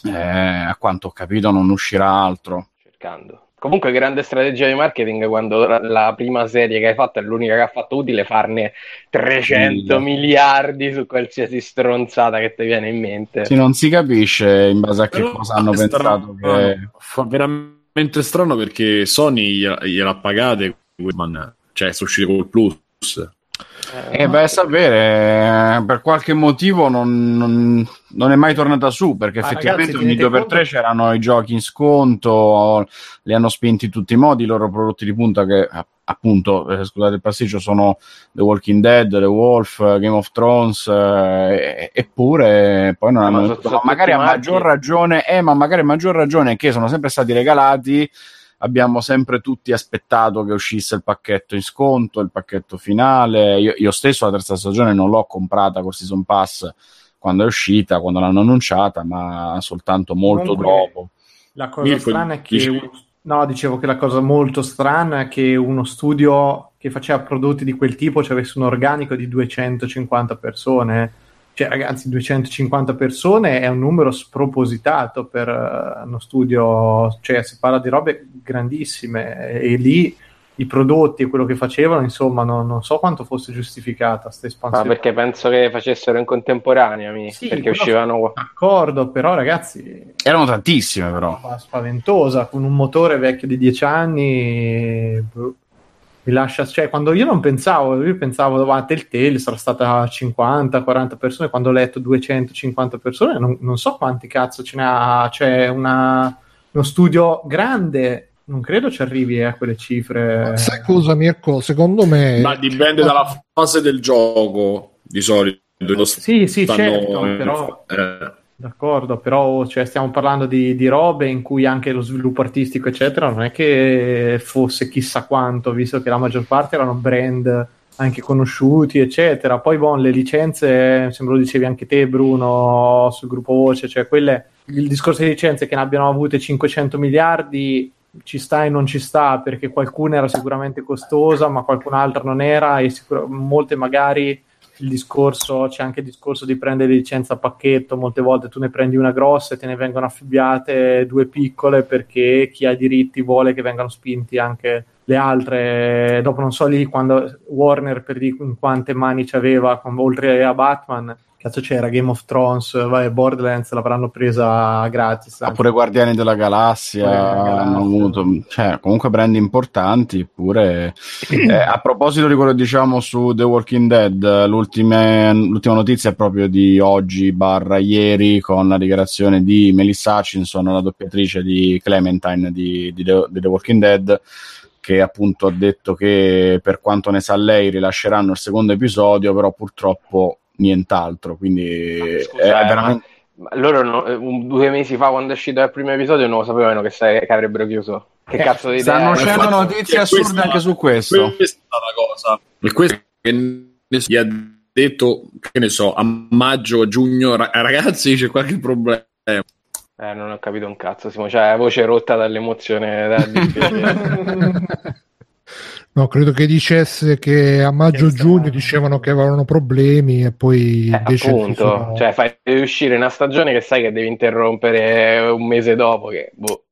S4: eh, a quanto ho capito non uscirà altro.
S6: Cercando. Comunque, grande strategia di marketing quando la, la prima serie che hai fatto è l'unica che ha fatto utile farne 300
S4: Mille.
S6: miliardi su qualsiasi stronzata che ti viene in mente.
S4: Sì, non si capisce in base a che
S1: Però
S4: cosa hanno
S1: è
S4: pensato
S1: strano,
S4: che...
S1: fa veramente strano perché Sony gliela, gliel'ha pagate cioè sono usciti col plus
S4: E vai a sapere, eh, per qualche motivo non, non- non è mai tornata su, perché
S3: Ma
S4: effettivamente
S3: ragazzi,
S4: ogni
S3: tenete
S4: 2 per 3
S3: conto-
S4: c'erano i giochi in sconto, li hanno spinti in tutti i modi, i loro prodotti di punta che appunto, eh, scusate il pasticcio, sono The Walking Dead, The Wolf, eh, Game of Thrones, eh, eppure poi non
S6: Ma
S4: hanno
S6: so-
S4: venduto.
S6: sono
S4: Ma magari a maggior ragione, eh, ma magari a maggior ragione che sono sempre stati regalati abbiamo sempre tutti aspettato che uscisse il pacchetto in sconto, il pacchetto finale. Io, io stesso la terza stagione non l'ho comprata col Season Pass quando è uscita, quando l'hanno annunciata, ma soltanto molto
S3: Comunque,
S4: dopo.
S3: La cosa
S1: Mirko,
S3: strana è che uno- no, dicevo che la cosa molto strana è che uno studio che faceva prodotti di quel tipo ci avesse un organico di 250 persone. Cioè, ragazzi, 250 persone è un numero spropositato per eh, uno studio, cioè si parla di robe grandissime e lì i prodotti e quello che facevano, insomma, non, non so quanto fosse giustificata questa
S6: Ma
S3: espansione.
S6: perché penso che facessero in contemporanea, mi-
S3: Sì,
S6: perché uscivano
S3: D'accordo, però ragazzi,
S4: Erano tantissime, però.
S3: spaventosa con un motore vecchio di 10 anni boh, mi lascia cioè quando io non pensavo io pensavo a Telltale sarà stata 50 40 persone quando ho letto 250 persone non, non so quanti cazzo ce n'ha c'è una, uno studio grande non credo ci arrivi a quelle cifre
S2: Sai cosa, Mirko? Secondo me.
S1: Ma dipende dalla fase del gioco, di solito.
S3: Sì sì
S1: stanno-
S3: certo però
S1: eh,
S3: D'accordo, però cioè, stiamo parlando di, di robe in cui anche lo sviluppo artistico, eccetera, non è che fosse chissà quanto, visto che la maggior parte erano brand anche conosciuti, eccetera. Poi, bon, le licenze, sembra lo dicevi anche te, Bruno, sul gruppo voce, cioè quelle, il discorso di licenze che ne abbiano avute 500 miliardi ci sta e non ci sta perché qualcuna era sicuramente costosa, ma qualcun'altra non era, e sicur- molte magari il discorso, c'è anche il discorso di prendere licenza a pacchetto, molte volte tu ne prendi una grossa e te ne vengono affibbiate due piccole perché chi ha diritti vuole che vengano spinti anche le altre. Dopo non so lì quando Warner per di in quante mani ci aveva, oltre a Batman, cazzo c'era Game of Thrones, vai, Borderlands l'avranno presa gratis. Anche.
S4: pure Guardiani della Galassia
S3: Galassia.
S4: hanno avuto, cioè, comunque brand importanti. Pure Eh, a proposito di quello che diciamo su The Walking Dead, l'ultima, l'ultima notizia è proprio di oggi barra ieri con la dichiarazione di Melissa Hutchinson, la doppiatrice di Clementine di, di The, di The Walking Dead, che appunto ha detto che per quanto ne sa lei rilasceranno il secondo episodio, però purtroppo nient'altro. Quindi
S6: Scusa,
S4: è
S6: eh,
S4: veramente.
S6: Ma loro no- un- due mesi fa, quando è uscito il primo episodio, non lo sapevano che, sai- che avrebbero chiuso. Che
S3: Eh,
S6: cazzo di idea
S4: Stanno uscendo notizie assurde anche su questo.
S1: Questa è la cosa. E questo che gli ha detto, che ne so, a maggio, a giugno, ra- ragazzi, c'è qualche problema.
S6: Eh, non ho capito un cazzo, Simo. Cioè, la voce rotta dall'emozione. Da.
S2: No, credo che dicesse che a maggio-giugno dicevano che avevano problemi e poi
S6: Eh, appunto,
S2: sono-
S6: cioè, fai uscire una stagione che sai che devi interrompere un mese dopo. Che boh,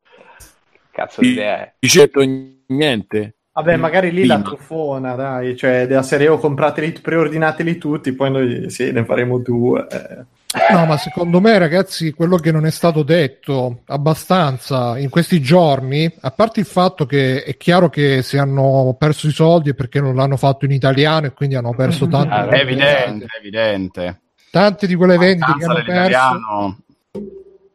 S6: cazzo di idea è?
S1: Diceto niente.
S3: Vabbè, magari lì la
S1: Prima.
S3: truffona, dai, cioè della serie o comprateli, preordinateli tutti, poi noi sì, ne faremo due. eh.
S2: No, ma secondo me, ragazzi, quello che non è stato detto abbastanza in questi giorni, a parte il fatto che è chiaro che se hanno perso i soldi è perché non l'hanno fatto in italiano e quindi hanno perso tanti
S6: Ah,
S4: È evidente, è evidente.
S2: Tante di quelle vendite che hanno perso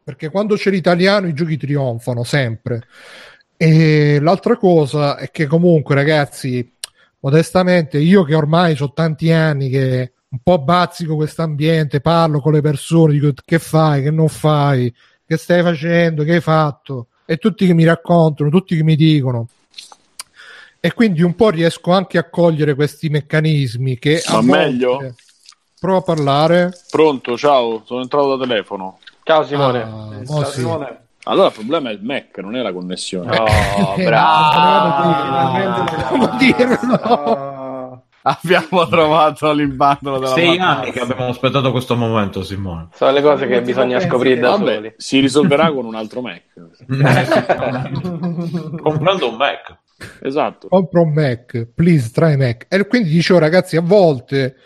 S2: perché quando c'è l'italiano i giochi trionfano sempre. E l'altra cosa è che comunque, ragazzi, modestamente, io che ormai ho tanti anni che un po' bazzico questo ambiente, parlo con le persone, dico che fai, che non fai, che stai facendo, che hai fatto, e tutti che mi raccontano, tutti che mi dicono. E quindi un po' riesco anche a cogliere questi meccanismi che a
S1: Va
S2: volte-
S1: meglio?
S2: Prova a parlare.
S1: Pronto, ciao, sono entrato da telefono.
S6: Ciao Simone.
S2: Ah, sì.
S3: Simone.
S1: Allora il problema è il Mac, non è la connessione.
S6: Oh,
S2: Eh,
S6: bravo.
S2: Dirlo.
S3: Ah.
S4: Abbiamo trovato l'imbandolo della
S5: Sei anni che abbiamo aspettato questo momento, Simone.
S6: Sono le cose che bisogna scoprire da
S1: Vabbè,
S6: soli.
S1: si risolverà con un altro Mac.
S5: Comprando un Mac.
S1: Esatto.
S2: compra un Mac, please try Mac. E quindi dicevo, ragazzi, a volte,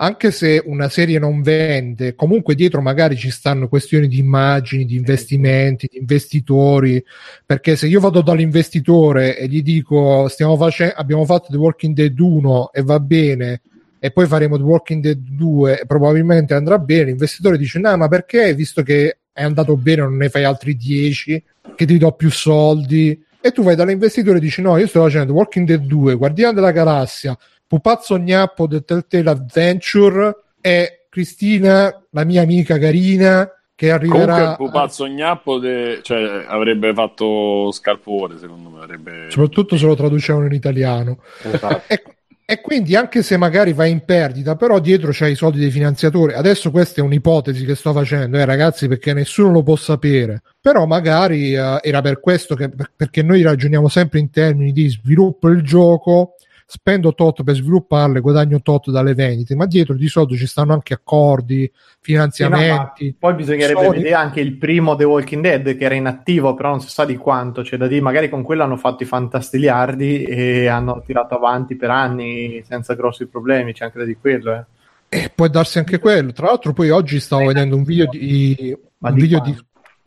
S2: anche se una serie non vende, comunque dietro magari ci stanno questioni di immagini, di investimenti, di investitori. Perché se io vado dall'investitore e gli dico, facendo, abbiamo fatto The Walking Dead 1 e va bene. E poi faremo The Walking Dead 2 e probabilmente andrà bene. L'investitore dice: No, ma perché visto che è andato bene, non ne fai altri 10 che ti do più soldi? E tu vai dall'investitore e dici: No, io sto facendo The Walking Dead 2, Guardiano della Galassia, Pupazzo Gnappo del Telltale Adventure e Cristina, la mia amica carina, che
S1: Comunque
S2: arriverà
S1: il pupazzo gnappo de- cioè, avrebbe fatto scalpore, secondo me. Avrebbe...
S2: soprattutto se lo traducevano in italiano.
S6: Esatto.
S2: E, e quindi anche se magari va in perdita, però dietro c'hai i soldi dei finanziatori. Adesso questa è un'ipotesi che sto facendo, eh, ragazzi, perché nessuno lo può sapere. Però magari eh, era per questo che perché noi ragioniamo sempre in termini di sviluppo il gioco, spendo tot per svilupparlo e guadagno tot dalle vendite, ma dietro di solito ci stanno anche accordi, finanziamenti.
S3: Sì, no, poi bisognerebbe
S2: Sony-
S3: vedere anche il primo The Walking Dead che era inattivo, però non si sa di quanto. C'è da dire, magari con quello hanno fatto i fantastiliardi e hanno tirato avanti per anni senza grossi problemi. C'è anche da di quello. Eh.
S2: E può darsi anche quello. Tra l'altro, poi oggi stavo vedendo un video di. Un video di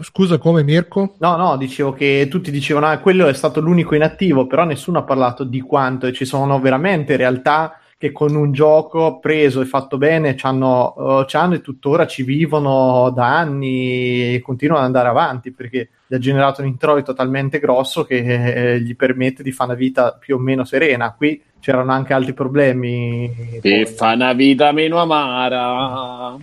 S2: scusa, come Mirko?
S3: No, no, dicevo che tutti dicevano ah, quello è stato l'unico inattivo, però nessuno ha parlato di quanto e ci sono veramente realtà che con un gioco preso e fatto bene c'hanno, eh, c'hanno e tuttora ci vivono da anni e continuano ad andare avanti perché gli ha generato un introito talmente grosso che eh, gli permette di fare una vita più o meno serena. Qui c'erano anche altri problemi.
S1: E fa una vita meno amara.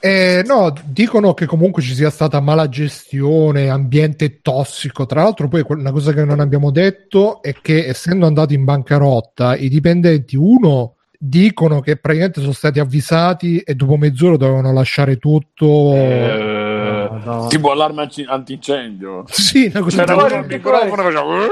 S2: Eh, no, dicono che comunque ci sia stata mala gestione, ambiente tossico. Tra l'altro, poi una cosa che non abbiamo detto è che essendo andati in bancarotta, i dipendenti, uno, dicono che praticamente sono stati avvisati e dopo mezz'ora dovevano lasciare tutto.
S6: Eh,
S3: Madonna.
S1: Tipo allarme anti- antincendio.
S2: Sì, una cosa
S1: C'era al microfono e faceva...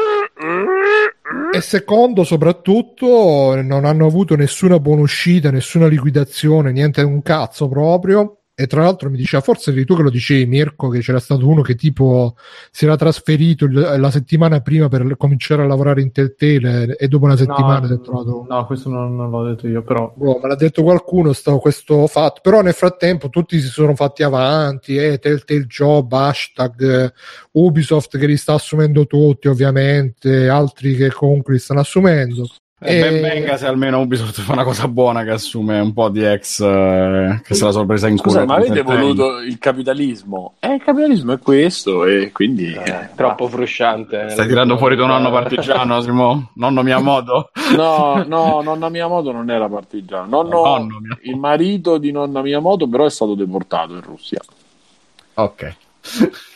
S2: E secondo, soprattutto, non hanno avuto nessuna buona uscita, nessuna liquidazione, niente un cazzo proprio. E tra l'altro mi diceva, forse eri tu che lo dicevi, Mirko, che c'era stato uno che tipo si era trasferito il- la settimana prima per cominciare a lavorare in Telltale e dopo una settimana si è trovato...
S3: no, questo non, non l'ho detto io, però
S2: Boh, me l'ha detto qualcuno sto, questo fatto, però nel frattempo tutti si sono fatti avanti, eh, Telltale Job, hashtag Ubisoft che li sta assumendo tutti ovviamente, altri che comunque li stanno assumendo.
S4: E
S2: E-
S4: ben venga se almeno Ubisoft fa una cosa buona che assume un po' di ex eh, che se la sono presa in culo.
S1: Scusa, ma avete voluto il capitalismo? Eh, il capitalismo è questo e quindi...
S6: eh, troppo frusciante.
S4: Stai tirando fuori tuo nonno partigiano, Simo? Nonno Miyamoto?
S1: No, no, nonna Miyamoto non era partigiano. Nonno,
S4: Nonno
S1: il marito di nonna Miyamoto però è stato deportato in Russia.
S4: Ok.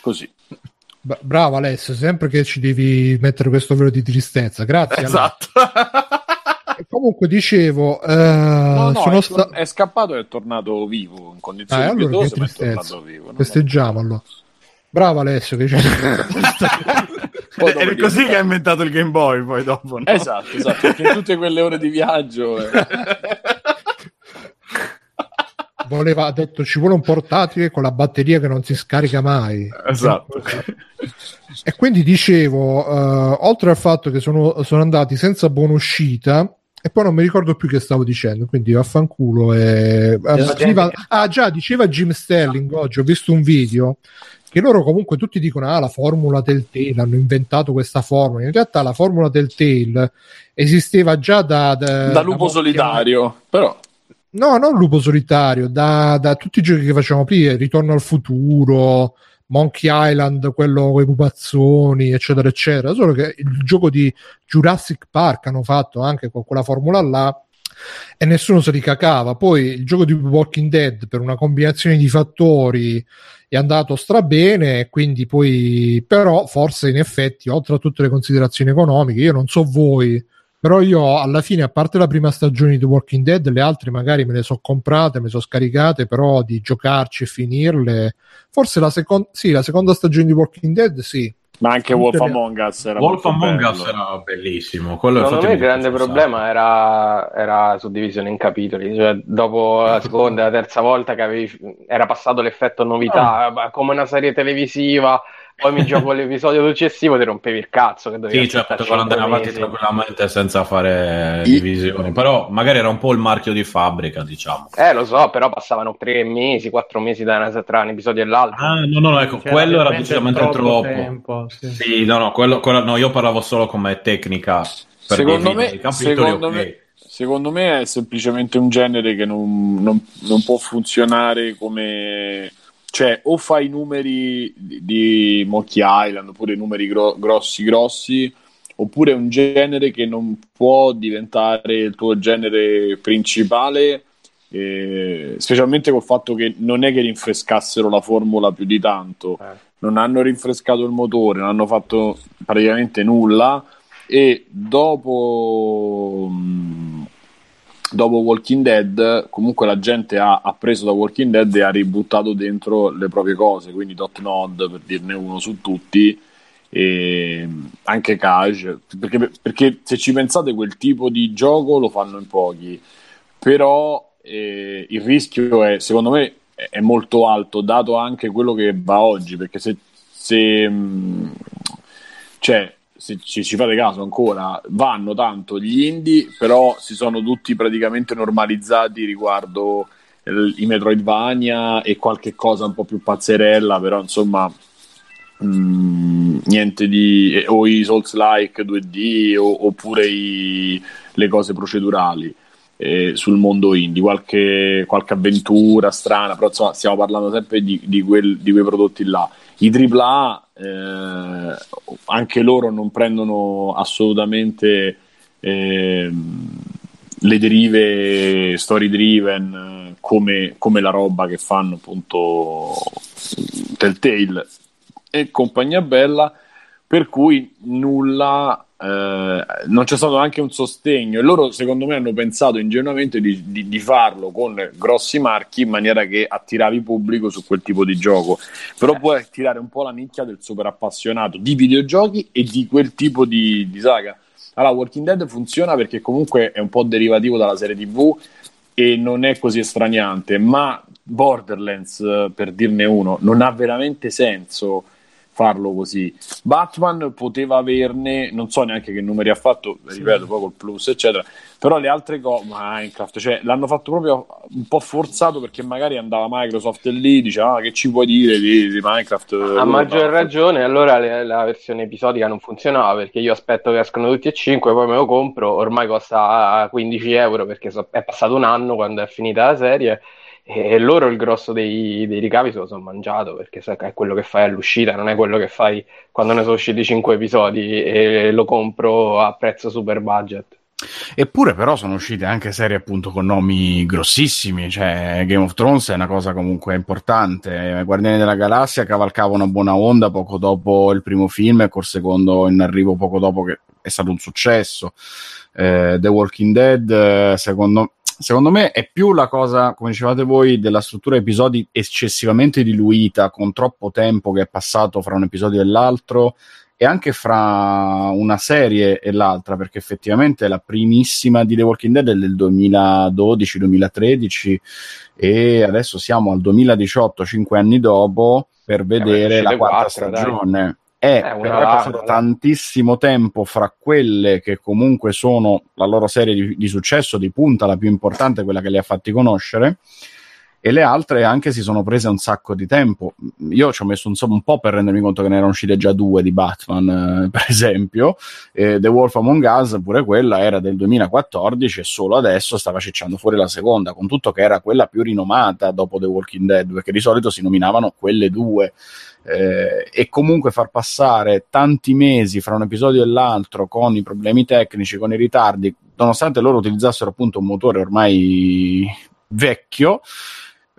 S1: Così.
S2: Bra- Bravo Alessio, sempre che ci devi mettere questo velo di tristezza, grazie.
S4: Esatto.
S2: Comunque dicevo, eh,
S1: No, no,
S2: sono
S1: è,
S2: sta-
S1: è scappato e è tornato vivo in condizioni
S2: Ah, allora
S1: pietose, ma è
S2: tristezza.
S1: tornato vivo. non-
S2: Festeggiamo allora. Bravo Alessio che c'è.
S4: È così che ha inventato il Game Boy poi dopo, no?
S1: Esatto, esatto, perché tutte quelle ore di viaggio... eh.
S2: Voleva, ha detto ci vuole un portatile con la batteria che non si scarica mai.
S4: Esatto.
S2: E quindi dicevo, eh, oltre al fatto che sono, sono andati senza buona uscita, e poi non mi ricordo più che stavo dicendo, quindi vaffanculo. E...
S3: Della
S2: scriva- Ah già, diceva Jim Sterling oggi, ho visto un video, che loro comunque tutti dicono, ah la formula Telltale, hanno inventato questa formula. In realtà la formula Telltale esisteva già da... Da,
S1: da lupo
S2: molti anni.
S1: solitario, però...
S2: No, non lupo solitario, da, da tutti i giochi che facevamo prima, Ritorno al futuro, Monkey Island, quello con i pupazzoni, eccetera, eccetera. Solo che il gioco di Jurassic Park hanno fatto anche con quella formula là e nessuno se li cacava. Poi il gioco di Walking Dead, per una combinazione di fattori, è andato strabene, quindi poi, però, forse in effetti, oltre a tutte le considerazioni economiche, io non so voi. Però io alla fine, a parte la prima stagione di The Walking Dead, le altre magari me le so comprate, me le so scaricate, però di giocarci e finirle, forse la, secon- sì, la seconda stagione di Walking Dead, sì.
S1: Ma anche Wolf Among Us era
S5: Wolf Among
S1: bello.
S5: Us era bellissimo. Quello
S6: Secondo me il grande
S5: un
S6: problema era, era suddivisione in capitoli, cioè dopo la seconda e la terza volta che avevi, era passato l'effetto novità,
S5: Ah.
S6: eh, come una serie televisiva, poi mi gioco l'episodio successivo ti rompevi il cazzo che dovevi
S5: Sì, cioè potevano andare avanti
S6: mesi.
S5: tranquillamente senza fare
S1: I-
S5: divisioni, però magari era un po' il marchio di fabbrica, diciamo.
S6: Eh, lo so, però passavano tre mesi, quattro mesi da una- tra un episodio e l'altro.
S5: Ah, no, no, ecco,
S3: C'era
S5: quello era decisamente
S3: troppo
S5: troppo.
S3: tempo, sì.
S5: Sì, no, no, quello, quello- no, io parlavo solo come tecnica. Per
S1: Secondo me,
S5: i capitoli,
S1: secondo,
S5: ok.
S1: me, secondo me è semplicemente un genere che non, non- non può funzionare come... Cioè, o fai i numeri di, di Monkey Island, oppure numeri gro- grossi grossi, oppure un genere che non può diventare il tuo genere principale eh, specialmente col fatto che non è che rinfrescassero la formula più di tanto,
S6: Eh.
S1: non hanno rinfrescato il motore, non hanno fatto praticamente nulla e dopo, mh, dopo Walking Dead comunque la gente ha, ha preso da Walking Dead e ha ributtato dentro le proprie cose, quindi Dot Nod per dirne uno su tutti e anche Cage perché, perché se ci pensate quel tipo di gioco lo fanno in pochi però eh, il rischio è secondo me è molto alto dato anche quello che va oggi perché se, se mh, cioè se ci, ci fate caso ancora vanno tanto gli indie però si sono tutti praticamente normalizzati riguardo il- i Metroidvania e qualche cosa un po' più pazzerella però insomma Mm, niente di eh, o i Souls like 2D o- oppure i- le cose procedurali eh, sul mondo indie, qualche, qualche avventura strana, però insomma stiamo parlando sempre di, di quel- di quei prodotti là. I AAA eh, anche loro non prendono assolutamente ehm, le derive story driven eh, come, come la roba che fanno appunto Telltale e compagnia bella per cui nulla eh, non c'è stato anche un sostegno. E loro secondo me hanno pensato ingenuamente di, di- di farlo con grossi marchi in maniera che attiravi pubblico su quel tipo di gioco. Però puoi attirare un po' la nicchia del super appassionato di videogiochi e di quel tipo di, di saga. Allora Walking Dead funziona perché comunque è un po' derivativo dalla serie tv e non è così estraniante ma Borderlands eh, per dirne uno non ha veramente senso farlo così. Batman poteva averne, non so neanche che numeri ha fatto, ripeto, poi col plus, eccetera. Però le altre cose, Minecraft, cioè l'hanno fatto proprio un po' forzato perché magari andava Microsoft lì, diceva ah, che ci puoi dire di, di Minecraft?
S6: A maggior ragione, allora le- la versione episodica non funzionava perché io aspetto che escono tutti e cinque, poi me lo compro, ormai costa 15 euro perché so- è passato un anno quando è finita la serie e loro il grosso dei, dei ricavi se lo sono mangiato perché è quello che fai all'uscita, non è quello che fai quando ne sono usciti 5 episodi e lo compro a prezzo super budget.
S4: Eppure però sono uscite anche serie appunto con nomi grossissimi, cioè Game of Thrones è una cosa comunque importante, Guardiani della Galassia cavalcava una buona onda poco dopo il primo film e col secondo in arrivo poco dopo che è stato un successo. Eh, The Walking Dead eh, secondo, secondo me è più la cosa, come dicevate voi, della struttura episodi eccessivamente diluita con troppo tempo che è passato fra un episodio e l'altro e anche fra una serie e l'altra, perché effettivamente la primissima di The Walking Dead è del 2012-2013 e adesso siamo al 2018, cinque anni dopo, per vedere
S6: uscite
S4: la quarta
S6: quattro, dai.
S4: Stagione. Eh, però è passato tantissimo tempo fra quelle che comunque sono la loro serie di, di successo, di punta, la più importante, quella che li ha fatti conoscere, e le altre anche si sono prese un sacco di tempo. Io ci ho messo insomma un po' per rendermi conto che ne erano uscite già due di Batman, eh, per esempio. Eh, The Wolf Among Us, pure quella era del 2014 e solo adesso stava cicciando fuori la seconda, con tutto che era quella più rinomata dopo The Walking Dead, perché di solito si nominavano quelle due. Eh, e comunque far passare tanti mesi fra un episodio e l'altro con i problemi tecnici, con i ritardi, nonostante loro utilizzassero appunto un motore ormai vecchio,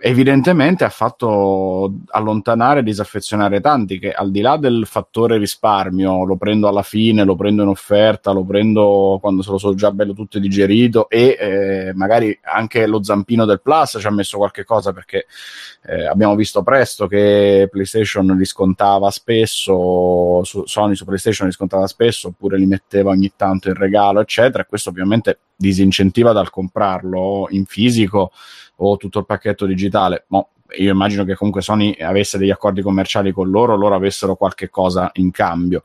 S4: evidentemente ha fatto allontanare e disaffezionare tanti che al di là del fattore risparmio lo prendo alla fine, lo prendo in offerta, lo prendo quando se lo so già bello tutto digerito e eh, magari anche lo zampino del Plus ci ha messo qualche cosa perché eh, abbiamo visto presto che PlayStation li scontava spesso, su, Sony su PlayStation li scontava spesso oppure li metteva ogni tanto in regalo eccetera. E questo ovviamente disincentiva dal comprarlo in fisico o tutto il pacchetto digitale. Mo, io immagino che comunque Sony avesse degli accordi commerciali con loro, loro avessero qualche cosa in cambio,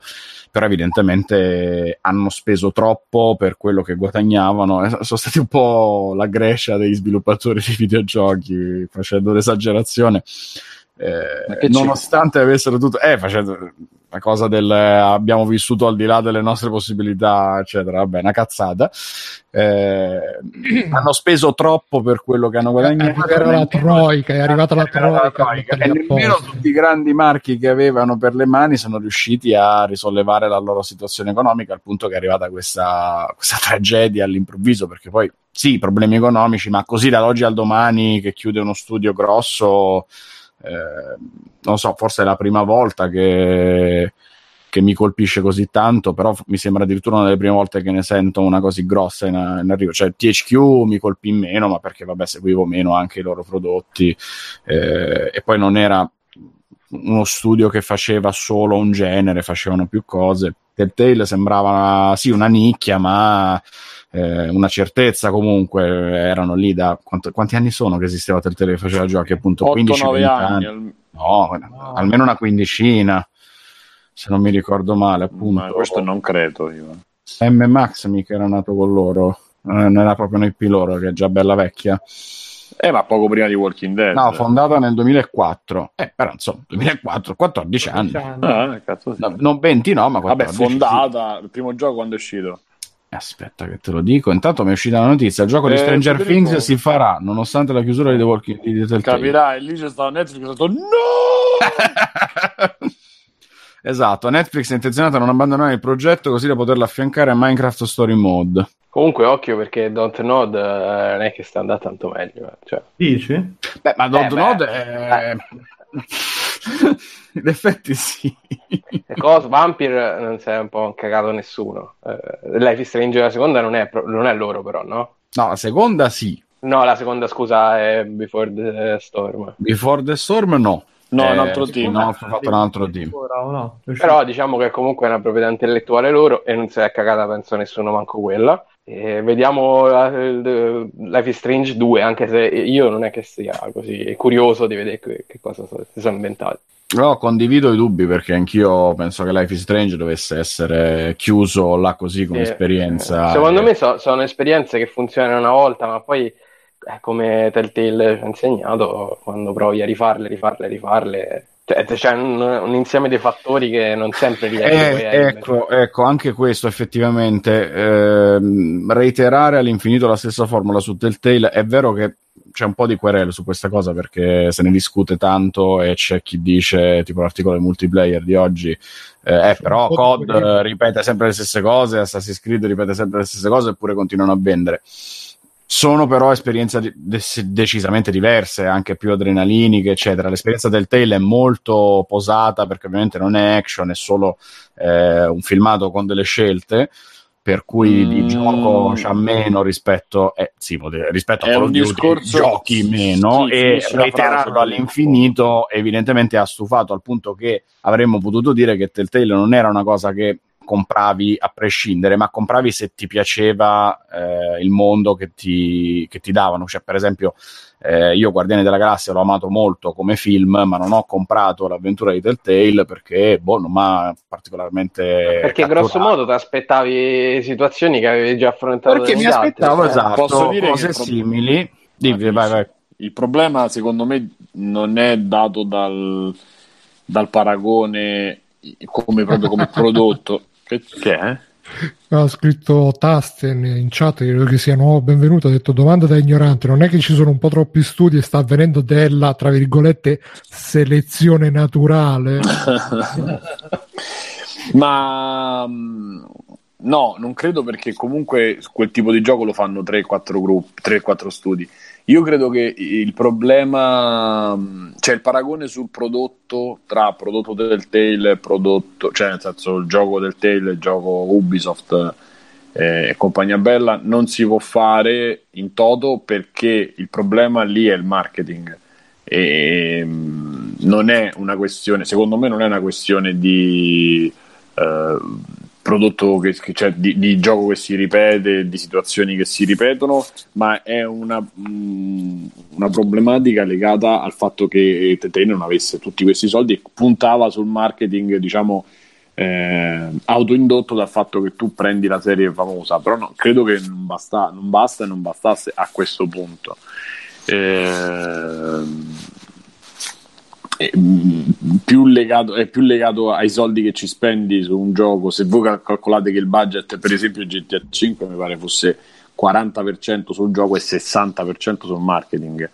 S4: però evidentemente hanno speso troppo per quello che guadagnavano, e sono stati un po' la Grecia degli sviluppatori di videogiochi, facendo l'esagerazione. Eh, nonostante avessero tutto, eh, facendo la cosa del eh, abbiamo vissuto al di là delle nostre possibilità, eccetera, vabbè, una cazzata. Eh, hanno speso troppo per quello che hanno
S2: È
S4: guadagnato.
S2: arrivata la troica, è arrivata la
S4: È
S2: troica.
S4: troica. E nemmeno tutti i grandi marchi che avevano per le mani sono riusciti a risollevare la loro situazione economica al punto che è arrivata questa, questa tragedia all'improvviso perché poi sì, problemi economici, ma così dall'oggi al domani che chiude uno studio grosso, eh, non so, forse è la prima volta che, che, mi colpisce così tanto, però mi sembra addirittura una delle prime volte che ne sento una così grossa in, in arrivo. Cioè, THQ mi colpì meno, ma perché vabbè, seguivo meno anche i loro prodotti eh, e poi non era uno studio che faceva solo un genere, facevano più cose. Telltale sembrava sì una nicchia, ma eh, una certezza comunque erano lì da quanto, quanti anni sono che esisteva Telltale che faceva giochi appunto 15 anni, anni. No, no, almeno una quindicina se non mi ricordo male appunto
S1: ma questo non credo io
S4: M. Max mica era nato con loro eh, non era proprio nel loro che è già bella vecchia
S1: eh, ma poco prima di Walking Dead.
S4: No, fondata nel 2004. Eh, però insomma, 2004, 14 anni. anni.
S1: Ah, cazzo sì.
S4: no, non 20 no, ma 14.
S1: Vabbè, fondata, sì. il primo gioco quando è uscito?
S4: Aspetta che te lo dico. Intanto mi è uscita la notizia: il gioco eh, di Stranger. Things si farà nonostante la chiusura di The Walking Dead.
S1: Capirai, lì c'è stato Netflix e ha detto no!
S4: esatto, Netflix è intenzionata a non abbandonare il progetto così da poterlo affiancare a Minecraft Story Mode.
S6: Comunque, occhio perché Don't Nod eh, non è che sta andando tanto meglio. Eh, cioè.
S3: Dici?
S4: Beh, ma Don't eh, Nod è. In effetti sì.
S6: E cosa? Vampire non si è un po' cagato nessuno. Eh, Life is Strange la seconda non è, non è loro però, no?
S4: No, la seconda sì.
S6: No, la seconda scusa è Before the Storm.
S4: Before the Storm no.
S1: No, eh, un altro team.
S4: No, ho fatto un altro team.
S6: No, Però diciamo che comunque è una proprietà intellettuale loro e non si è cagata, penso, nessuno manco quella. E vediamo uh, Life is Strange 2, anche se io non è che sia così curioso di vedere che, che cosa si sono inventati.
S4: No, condivido i dubbi perché anch'io penso che Life is Strange dovesse essere chiuso là così come sì. esperienza.
S6: Secondo e... me so, sono esperienze che funzionano una volta, ma poi eh, come Telltale ci ha insegnato, quando provi a rifarle, rifarle, rifarle, cioè, c'è un, un, insieme di fattori che non sempre riesci
S4: eh, a ecco, ecco, anche questo effettivamente eh, reiterare all'infinito la stessa formula su Telltale è vero che c'è un po' di querelo su questa cosa perché se ne discute tanto e c'è chi dice, tipo l'articolo del multiplayer di oggi, eh, eh però COD ripete sempre le stesse cose, Assassin's Creed ripete sempre le stesse cose eppure continuano a vendere. Sono però esperienze de- decisamente diverse, anche più adrenaliniche, eccetera. L'esperienza del Tale è molto posata perché ovviamente non è action, è solo eh, un filmato con delle scelte per cui mm. di gioco c'ha meno rispetto, eh, sì, rispetto a quello di discorso... giochi meno sì, e reiterarlo all'infinito evidentemente ha stufato al punto che avremmo potuto dire che Telltale non era una cosa che compravi a prescindere, ma compravi se ti piaceva eh, il mondo che ti, che ti, davano. Cioè, per esempio, eh, io Guardiani della Galassia l'ho amato molto come film, ma non ho comprato l'avventura di Telltale perché boh, non mi ha particolarmente.
S6: Perché
S4: catturato.
S6: grosso modo ti aspettavi situazioni che avevi già affrontato.
S4: Perché mi aspettavo altri, esatto, Posso dire cose simili. Dimmi, vai, vai.
S1: Il problema, secondo me, non è dato dal, dal paragone come proprio come prodotto che, che è?
S2: Ha scritto Tasten in chat, credo che sia nuovo benvenuto, ha detto domanda da ignorante, non è che ci sono un po' troppi studi e sta avvenendo della, tra virgolette, selezione naturale?
S1: Ma mm, no, non credo perché comunque quel tipo di gioco lo fanno 3-4 gruppi, 3-4 studi. Io credo che il problema, cioè il paragone sul prodotto tra prodotto del Tail e prodotto, cioè nel senso il gioco del Tail e il gioco Ubisoft eh, e compagnia bella, non si può fare in toto perché il problema lì è il marketing. E mm, non è una questione, secondo me, non è una questione di. Eh, prodotto che, che cioè, di, di, gioco che si ripete, di situazioni che si ripetono, ma è una, mh, una problematica legata al fatto che Tete non avesse tutti questi soldi e puntava sul marketing, diciamo, eh, autoindotto dal fatto che tu prendi la serie famosa, però no, credo che non basta, non basta e non bastasse a questo punto. Eh, è più, legato, è più legato ai soldi che ci spendi su un gioco. Se voi calcolate che il budget, per esempio, GTA 5 mi pare fosse 40% sul gioco e 60% sul marketing.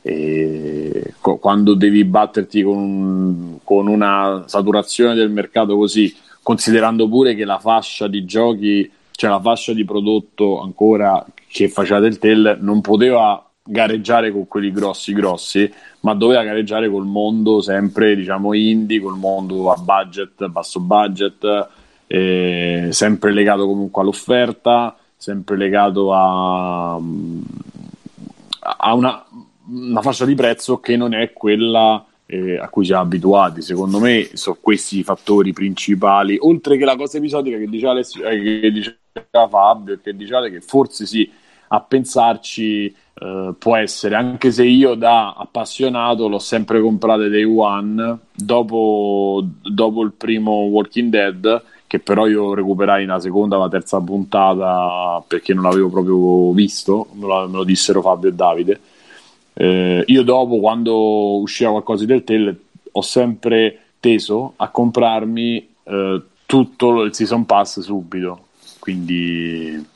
S1: E quando devi batterti con, con, una saturazione del mercato così, considerando pure che la fascia di giochi, cioè la fascia di prodotto ancora che faceva del tel non poteva gareggiare con quelli grossi grossi, ma doveva gareggiare col mondo sempre diciamo indie, col mondo a budget, basso budget, eh, sempre legato comunque all'offerta, sempre legato a, a una, una fascia di prezzo che non è quella eh, a cui siamo abituati. Secondo me sono questi i fattori principali, oltre che la cosa episodica che diceva, Alessio, eh, che diceva Fabio che diceva che forse sì, a pensarci eh, può essere, anche se io da appassionato l'ho sempre comprato day one, dopo, dopo il primo Walking Dead, che però io recuperai nella seconda la terza puntata perché non l'avevo proprio visto, me lo, me lo dissero Fabio e Davide. Eh, io dopo, quando usciva qualcosa del Tell, ho sempre teso a comprarmi eh, tutto il season pass subito. Quindi,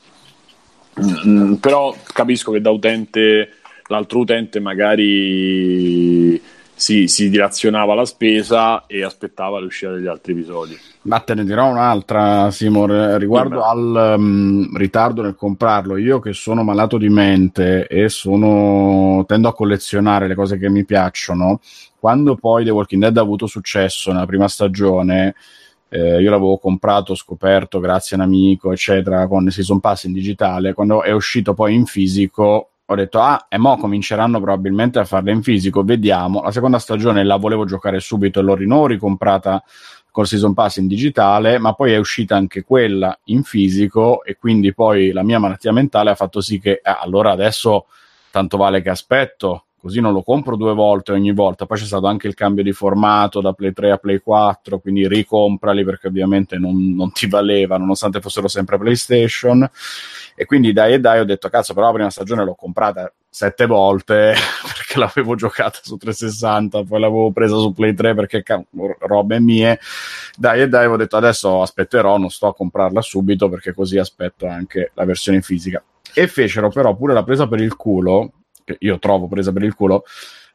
S1: mm, mm, però capisco che da utente, l'altro utente magari si, si dilazionava la spesa e aspettava l'uscita degli altri episodi.
S4: Ma te ne dirò un'altra, Simon, riguardo al um, ritardo nel comprarlo. Io che sono malato di mente e sono... tendo a collezionare le cose che mi piacciono, quando poi The Walking Dead ha avuto successo nella prima stagione, eh, io l'avevo comprato, scoperto grazie a un amico, eccetera, con Season Pass in digitale. Quando è uscito poi in fisico, ho detto, ah, e mo cominceranno probabilmente a farla in fisico, vediamo. La seconda stagione la volevo giocare subito e l'ho rinnovo ricomprata col Season Pass in digitale, ma poi è uscita anche quella in fisico e quindi poi la mia malattia mentale ha fatto sì che eh, allora adesso tanto vale che aspetto, così non lo compro due volte ogni volta. Poi c'è stato anche il cambio di formato da Play 3 a Play 4, quindi ricomprali perché ovviamente non, non ti valeva, nonostante fossero sempre PlayStation. E quindi dai e dai ho detto, cazzo, però la prima stagione l'ho comprata sette volte perché l'avevo giocata su 360, poi l'avevo presa su Play 3 perché robe mie. Dai e dai, ho detto adesso aspetterò, non sto a comprarla subito perché così aspetto anche la versione fisica. E fecero però pure la presa per il culo, che io trovo presa per il culo,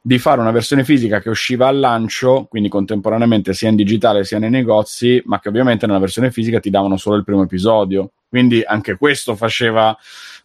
S4: di fare una versione fisica che usciva al lancio, quindi contemporaneamente sia in digitale sia nei negozi, ma che ovviamente nella versione fisica ti davano solo il primo episodio. Quindi anche questo faceva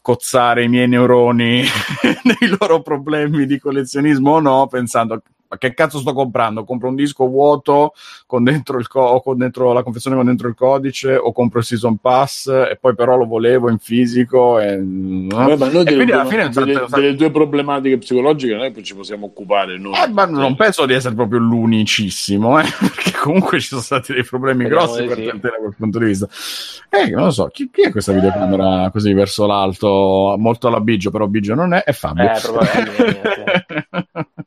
S4: cozzare i miei neuroni nei loro problemi di collezionismo o no, pensando ma che cazzo sto comprando? Compro un disco vuoto con dentro, il co- con dentro la confezione con dentro il codice o compro il season pass e poi però lo volevo in fisico e,
S1: no? Vabbè, noi e delle, alla fine delle, delle, delle, due problematiche psicologiche noi ci possiamo occupare noi.
S4: Eh, ma non penso di essere proprio l'unicissimo eh? perché comunque ci sono stati dei problemi Speriamo grossi per sì. da quel punto di vista eh, non lo so, chi, chi è questa videocamera così verso l'alto molto alla Biggio però Biggio non è, è Fabio eh, probabilmente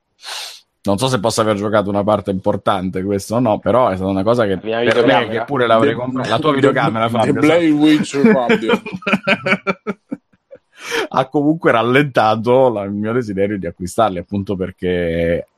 S4: non so se possa aver giocato una parte importante questo o no, però è stata una cosa che per me che pure l'avrei comprata. La tua videocamera, Fabio. The Blade Witch, Fabio. ha comunque rallentato la, il mio desiderio di acquistarli, appunto perché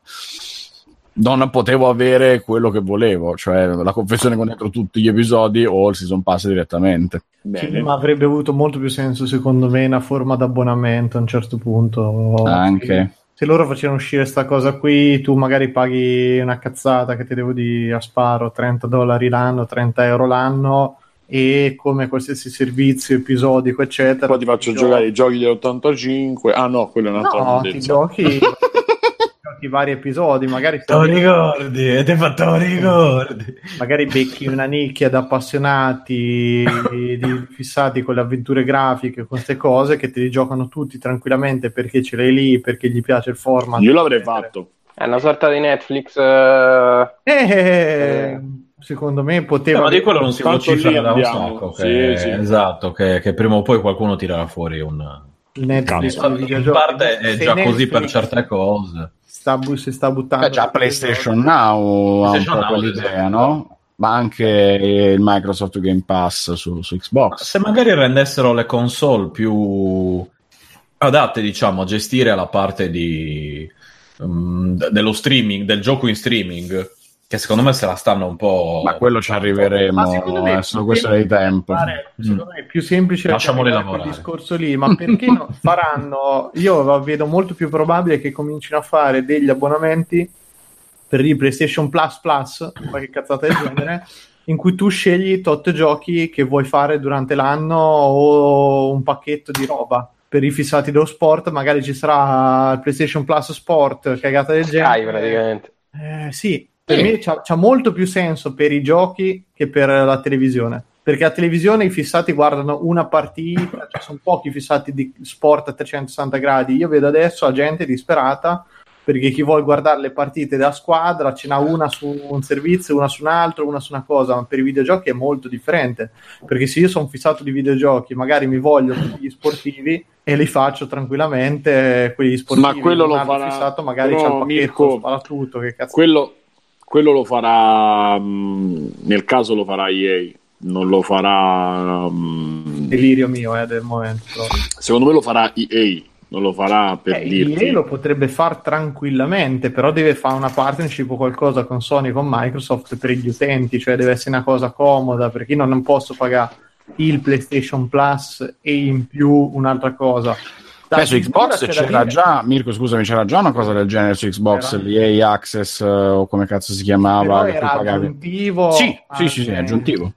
S4: non potevo avere quello che volevo, cioè la confezione con dentro tutti gli episodi o il season pass direttamente.
S3: Sì, ma avrebbe avuto molto più senso, secondo me, una forma d'abbonamento a un certo punto.
S4: Anche
S3: se loro facevano uscire questa cosa qui, tu magari paghi una cazzata che ti devo dire a sparo 30 dollari l'anno, 30 euro l'anno e come qualsiasi servizio episodico eccetera
S1: poi ti faccio ti giocare i giochi dell'85 ah no quello è un altro
S3: no, ti giochi i vari episodi, magari
S5: te lo ricordi, e ti fatto lo ricordi.
S3: Magari becchi una nicchia da appassionati di, fissati con le avventure grafiche, con queste cose che te li giocano tutti tranquillamente perché ce l'hai lì, perché gli piace il format.
S1: Io l'avrei fatto.
S6: È una sorta di Netflix. Uh...
S3: Eh, eh, secondo me poteva.
S5: Eh, ma di quello non si vocifera da un sacco. Che, sì, sì. Esatto, che, che, prima o poi qualcuno tirerà fuori un.
S3: Netflix,
S5: in parte è già Netflix... così per certe cose
S3: sta, si sta buttando. Beh,
S4: già PlayStation Now ha un po' quell'idea, no? Ma anche il Microsoft Game Pass su, su Xbox.
S5: Se magari rendessero le console più adatte, diciamo, a gestire la parte di, um, dello streaming, del gioco in streaming, che secondo me se la stanno un po'.
S4: Ma quello ci arriveremo, è solo questione di tempo.
S3: Fare, secondo me è più semplice
S5: Lasciamoli lavorare.
S3: quel discorso lì, ma perché non faranno? Io vedo molto più probabile che comincino a fare degli abbonamenti per il PlayStation Plus Plus, qualche cazzata del genere. in cui tu scegli tot giochi che vuoi fare durante l'anno o un pacchetto di roba per i fissati dello sport, magari ci sarà il PlayStation Plus Sport, cagata del genere.
S6: Sky praticamente.
S3: Eh, sì, per me c'ha, c'ha molto più senso per i giochi che per la televisione. Perché a televisione i fissati guardano una partita, cioè sono pochi fissati di sport a 360 gradi. Io vedo adesso la gente disperata perché chi vuole guardare le partite da squadra ce n'ha una su un servizio, una su un altro, una su una cosa, ma per i videogiochi è molto differente. Perché se io sono fissato di videogiochi, magari mi voglio gli sportivi e li faccio tranquillamente quelli sportivi.
S1: Ma quello lo farà-
S3: fissato, magari
S1: però,
S3: c'ha il pacchetto,
S1: Mirko,
S3: spara tutto, che cazzo.
S1: Quello, quello lo farà, mh, nel caso lo farà EA, non lo farà... mh,
S3: Delirio mio eh, del momento.
S1: secondo me lo farà EA, non lo farà per
S3: Eh,
S1: dirti...
S3: EA lo potrebbe fare tranquillamente, però deve fare una partnership o qualcosa con Sony con Microsoft per gli utenti, cioè deve essere una cosa comoda perché io non posso pagare il PlayStation Plus e in più un'altra cosa.
S4: Beh, su Xbox c'era
S3: dire-
S4: già, Mirko scusami, c'era già una cosa del genere su Xbox,
S3: Era?
S4: l'EA Access eh, o come cazzo si chiamava.
S3: però era
S4: pagavi.
S3: aggiuntivo.
S4: Sì, sì, sì, sì,
S3: anche-
S4: aggiuntivo.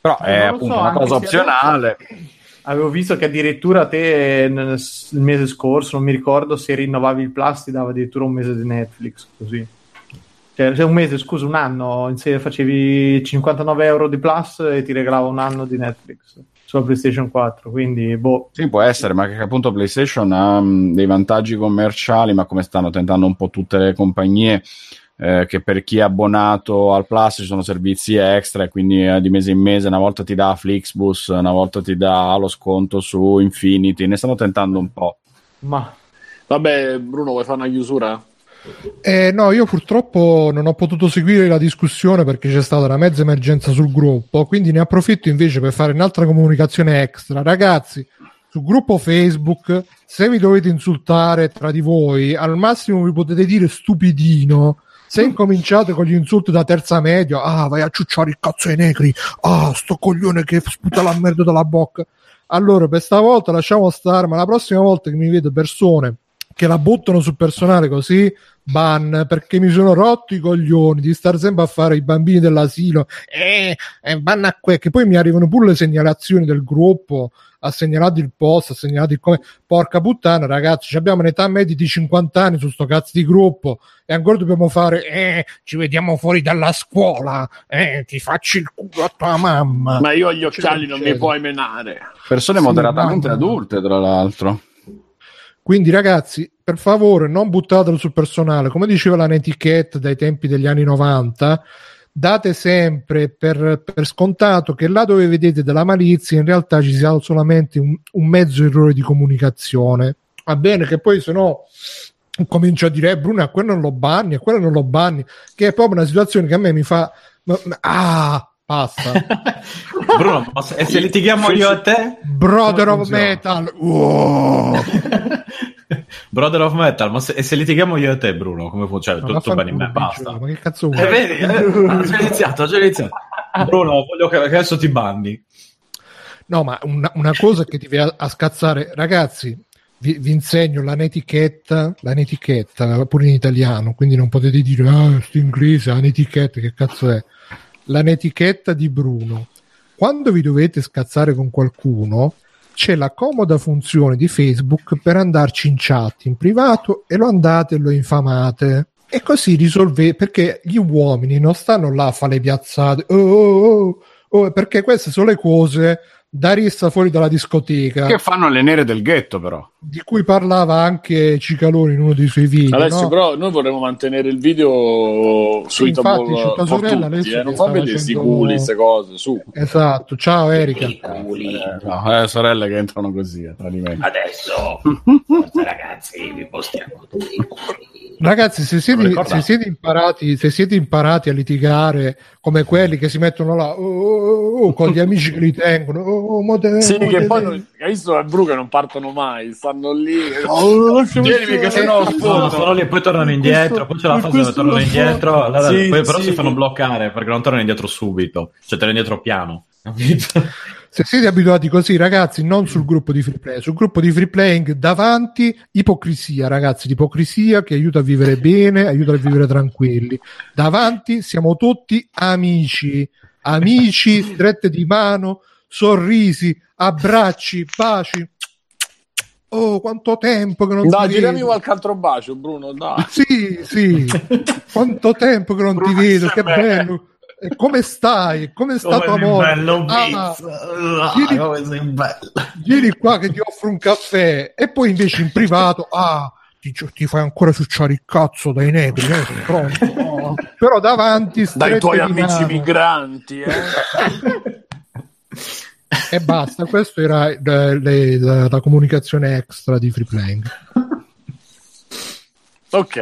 S4: Però è appunto
S3: so,
S4: una
S3: anche
S4: cosa opzionale.
S3: Avevo visto che addirittura te nel- il mese scorso, non mi ricordo se rinnovavi il Plus, ti dava addirittura un mese di Netflix, così. Cioè, se un mese, scusa, un anno, facevi 59 euro di Plus e ti regalava un anno di Netflix sulla PlayStation 4, quindi boh.
S4: Sì, può essere, ma che appunto PlayStation ha mh, dei vantaggi commerciali, ma come stanno tentando un po' tutte le compagnie, eh, che per chi è abbonato al Plus ci sono servizi extra e quindi eh, di mese in mese una volta ti dà Flixbus, una volta ti dà lo sconto su Infinity, ne stanno tentando un po'.
S3: Ma
S1: Vabbè, Bruno, vuoi fare una chiusura?
S2: Eh, no, io purtroppo non ho potuto seguire la discussione perché c'è stata una mezza emergenza sul gruppo, quindi ne approfitto invece per fare un'altra comunicazione extra. Ragazzi, sul gruppo Facebook, se vi dovete insultare tra di voi, al massimo vi potete dire stupidino. Se incominciate con gli insulti da terza media, ah, vai a ciucciare il cazzo ai negri, ah, sto coglione che sputa la merda dalla bocca. Allora, per stavolta lasciamo stare, ma la prossima volta che mi vedo persone che la buttano sul personale così, ban, perché mi sono rotto i coglioni di stare sempre a fare i bambini dell'asilo, eh, eh ban a que, che poi mi arrivano pure le segnalazioni del gruppo, ha segnalato il post, ha segnalato il come, porca puttana ragazzi, ci abbiamo un'età media di 50 anni su sto cazzo di gruppo e ancora dobbiamo fare, eh, ci vediamo fuori dalla scuola, eh, ti faccio il culo a tua mamma.
S1: Ma io gli occhiali non mi puoi menare.
S4: Persone
S2: Sì,
S4: moderatamente
S2: mamma.
S4: adulte, tra l'altro.
S2: Quindi, ragazzi, per favore, non buttatelo sul personale. Come diceva la netiquette dai tempi degli anni 90, date sempre per, per scontato che là dove vedete della malizia, in realtà ci sia solamente un, un mezzo errore di comunicazione. Va bene, che poi se no comincio a dire, eh, Bruno, a quello non lo banni, a quello non lo banni, che è proprio una situazione che a me mi fa. ma- ma- ah, basta.
S5: Bruno, se, e se litighiamo io e te?
S2: Brother of? Metal. Wow.
S5: Brother of Metal, ma se, se litighiamo io e te, Bruno, come funziona?
S2: Ma
S5: Tutto bene in me, basta.
S2: Ma che cazzo vuoi?
S5: Eh, vedi, eh, già iniziato, ho già iniziato. Bruno, voglio che, adesso ti banni.
S2: No, ma una, una cosa che ti viene a, a scazzare, ragazzi, vi, vi insegno la netichetta, la netichetta pure in italiano, quindi non potete dire, ah, sto inglese, la netichetta, che cazzo è? La netichetta di Bruno. Quando vi dovete scazzare con qualcuno, c'è la comoda funzione di Facebook per andarci in chat in privato e lo andate e lo infamate. E così risolvete, perché gli uomini non stanno là a fare le piazzate, oh, oh, oh, oh, perché queste sono le cose da rissa fuori dalla discoteca,
S4: Che fanno le nere del ghetto, però.
S2: di cui parlava anche Cicaloni in uno dei suoi video.
S1: Alessio,
S2: no?
S1: però noi vorremmo mantenere il video sui
S2: infatti, tua sorella,
S1: tutti, eh. non fa vedere questi
S2: facendo-
S1: culi, queste cose, su.
S2: Esatto, ciao Erika.
S4: No, eh, sorelle che entrano così, eh, tradimento.
S7: Adesso, forza ragazzi, vi postiamo tutti i culi.
S2: Ragazzi, se siete, se siete imparati, se siete imparati a litigare come quelli che si mettono là oh, oh, oh, oh, con gli amici che li tengono, oh, oh, mo te-
S1: Sì,
S2: mo
S1: che poi non- hai visto blu che non partono mai, stanno lì.
S5: Tienimi che se no sono, sono lì e poi tornano indietro, poi c'è la fase dove tornano indietro, allora,
S1: Sì,
S5: poi però
S1: sì.
S5: si fanno bloccare perché non tornano indietro subito, cioè tornano indietro piano.
S2: Se siete abituati così, ragazzi, non sul gruppo di free play, sul gruppo di free playing davanti, ipocrisia, ragazzi, l'ipocrisia che aiuta a vivere bene, aiuta a vivere tranquilli. Davanti siamo tutti amici, amici, strette di mano, sorrisi, abbracci, baci. Oh, quanto tempo che non
S1: Dai,
S2: ti
S1: girami
S2: vedo.
S1: qualche altro bacio, Bruno, dai.
S2: Sì, sì. Quanto tempo che non ti
S3: Bruno
S2: vedo, che bello. E come stai? Come sta tua moglie? Ah, vieni,
S5: come sei bello.
S2: vieni qua che ti offro un caffè. E poi invece in privato, ah, ti, ti fai ancora succiare il cazzo dai negri, eh, pronto. Oh. Però davanti
S1: Dai tuoi amici
S2: mano.
S1: migranti, eh.
S2: E basta, questa era eh, le- la, la comunicazione extra di Free Playing.
S1: ok.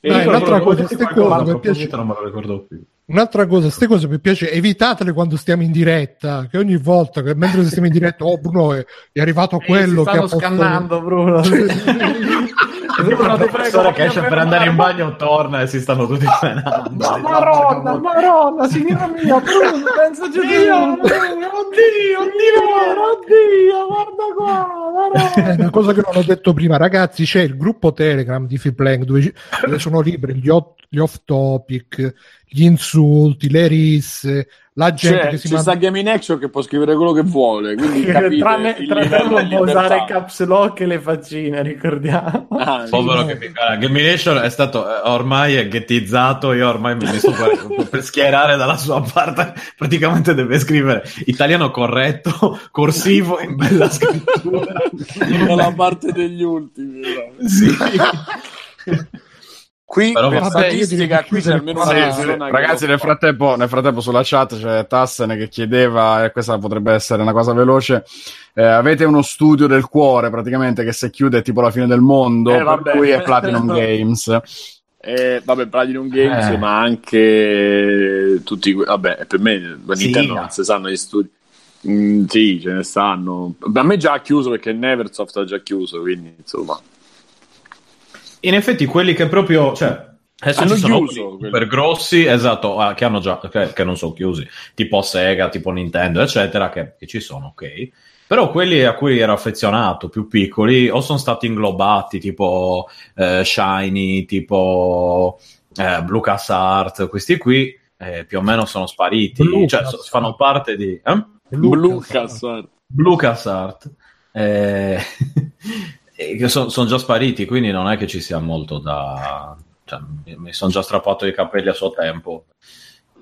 S1: E
S2: Dai, un'altra cosa,
S5: Dite
S2: ste
S5: qualcosa,
S2: cose, mi piace-
S5: non me lo ricordo più.
S2: Un'altra cosa, queste cose mi piace, evitatele quando stiamo in diretta, che ogni volta che mentre stiamo in diretta, oh Bruno è, è arrivato quello che ha
S3: stanno
S2: posto-
S3: scannando, Bruno.
S5: Bruno, il professore che esce per andare in bagno torna e si stanno tutti menando.
S3: Maronna, Maronna, signora mia, Bruno, pensa giù di oddio, oddio, oddio, guarda qua,
S2: È una cosa che non ho detto prima, ragazzi, c'è il gruppo Telegram di Playing dove, sono libri gli off topic, gli insulti, le risse, la gente
S1: C'è,
S2: che si
S1: ci
S2: manda
S1: sta Gaming Action che può scrivere quello che vuole, quindi capite
S3: Tranne,
S1: il
S3: tranne non può usare caps lock e le faccine, ricordiamo.
S1: Ah,
S5: Povero che mi cara. Gamination è stato eh, ormai è ghettizzato. Io ormai mi sto per, per schierare dalla sua parte. Praticamente deve scrivere italiano corretto, corsivo in bella scrittura.
S1: dalla parte degli ultimi.
S5: Sì.
S1: Qui
S5: Però
S1: per
S2: vabbè,
S1: statistica qui c'è almeno una
S2: Sì,
S4: Ragazzi, nel frattempo, nel frattempo sulla chat c'è Tassen che chiedeva, e questa potrebbe essere una cosa veloce, eh, avete uno studio del cuore praticamente che se chiude è tipo la fine del mondo,
S1: Eh,
S4: per cui è Platinum Games.
S1: Eh, vabbè, Platinum Games,
S5: Eh.
S1: ma anche tutti, vabbè, per me
S5: Sì,
S1: Nintendo
S5: no.
S1: non si sanno gli studi. Mm, sì, ce ne stanno. A me già ha chiuso perché Neversoft ha già chiuso, quindi insomma.
S5: In effetti, quelli che proprio. Cioè, adesso
S1: Hanno
S5: ci sono
S1: chiuso
S5: quelli. super grossi, esatto, ah, che hanno già. Che, che non sono chiusi, tipo Sega, tipo Nintendo, eccetera, che, che ci sono, ok. Però quelli a cui ero affezionato, più piccoli, o sono stati inglobati, tipo eh, Shiny, tipo eh, LucasArts, questi qui eh, più o meno sono spariti,
S2: Lucas.
S5: cioè fanno parte di... eh?
S1: Lucas.
S5: LucasArts eh, e che sono già spariti, quindi non è che ci sia molto da... Cioè, mi, mi sono già strappato i capelli a suo tempo.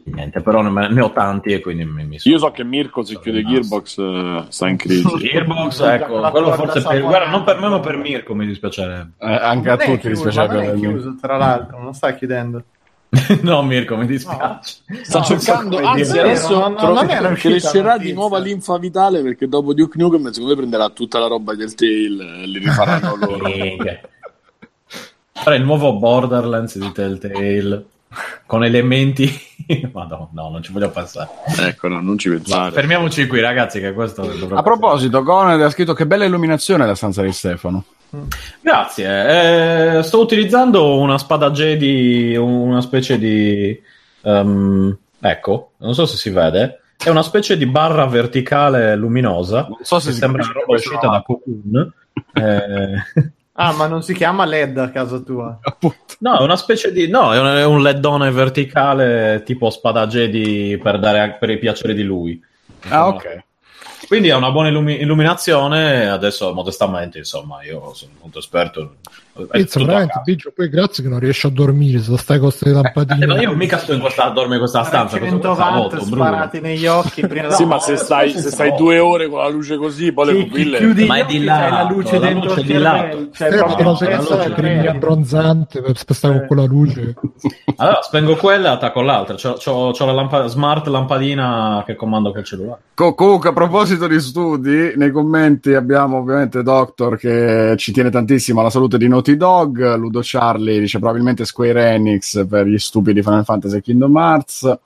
S5: Niente, però ne, ne ho tanti e quindi mi, mi sono...
S1: Io so che Mirko se chiude Gearbox eh, sta in crisi.
S5: Gearbox, ecco, quello forse per... Guarda, non per me ma per Mirko mi dispiacerebbe.
S4: Eh, anche a
S3: Non è
S4: tutti
S3: chiuso,
S4: dispiace
S3: ma non è
S4: per-
S3: chiuso, tra l'altro, non sta chiudendo.
S5: no, Mirko, mi dispiace.
S1: Sta
S3: No,
S1: cercando,
S3: so
S1: anzi,
S3: dire.
S1: adesso
S3: non-
S1: tro-
S3: uscita
S1: crescerà di nuova linfa vitale perché dopo Duke Nukem secondo me prenderà tutta la roba del tail e li rifaranno loro.
S5: Fare il nuovo Borderlands di Telltale con elementi... Madonna, no, non ci voglio pensare.
S1: ecco, no, non ci pensare.
S5: fermiamoci qui, ragazzi, che questo
S4: A proposito, Goned ha scritto che bella illuminazione la stanza di Stefano.
S5: Grazie. eh, sto utilizzando una spada Jedi, una specie di. ehm, ecco, non so se si vede. È una specie di barra verticale luminosa.
S4: Non so se
S5: sembra una roba uscita da Cocoon. Eh,
S3: Ah, ma non si chiama LED a casa tua.
S5: No, è una specie di. No, è un, leddone verticale tipo spada Jedi per, dare, per i piaceri di lui.
S4: Ah, ok.
S5: Quindi ha una buona illumi- illuminazione. Adesso, modestamente, insomma, io sono molto esperto. È
S2: Pizza, veramente. Biggio, poi grazie che non riesci a dormire se stai con queste lampadine.
S5: Eh, ma io mica sto in questa, dormo in questa stanza. cosa
S3: 100
S5: vuoi fare?
S3: watt
S5: Molto, Bruno.
S3: sparati negli occhi prima
S1: Sì, ma se stai, se stai due ore con la luce così, poi le pupille...
S3: chiudi
S5: Ma è di
S3: c'hai la luce
S5: la
S3: dentro
S5: luce
S3: il
S5: di lato.
S3: cioè,
S2: Stefano,
S3: proprio il
S2: cremina
S3: cervello.
S2: abbronzante per stare con quella luce.
S5: Allora, spengo quella e attacco l'altra. C'ho, c'ho- c'ho la lampa- smart lampadina che comando col cellulare.
S4: Co- comunque, a proposito di studi, nei commenti abbiamo ovviamente Doctor che ci tiene tantissimo alla salute di Naughty Dog. Ludo Charlie dice probabilmente Square Enix per gli stupidi Final Fantasy e Kingdom Hearts.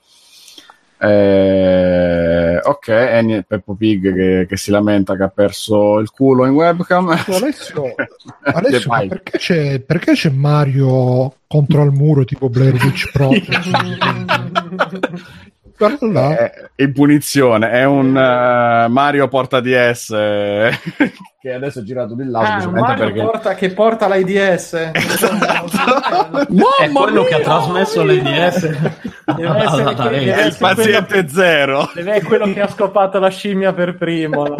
S4: Eh, ok, e Peppo Pig che, che si lamenta che ha perso il culo in webcam.
S2: Alessio, Alessio ma perché c'è, perché c'è Mario contro al muro tipo Blair Witch Pro? Guarda là.
S4: È in punizione, è un eh, Mario porta DS eh, che adesso è girato di là
S3: Ah, Mario
S4: perché
S3: porta, che porta l'AIDS.
S5: È quello che ha trasmesso l'AIDS
S3: Deve essere.
S4: È il
S3: essere quello,
S4: paziente zero.
S3: deve essere quello che ha scopato la scimmia per primo.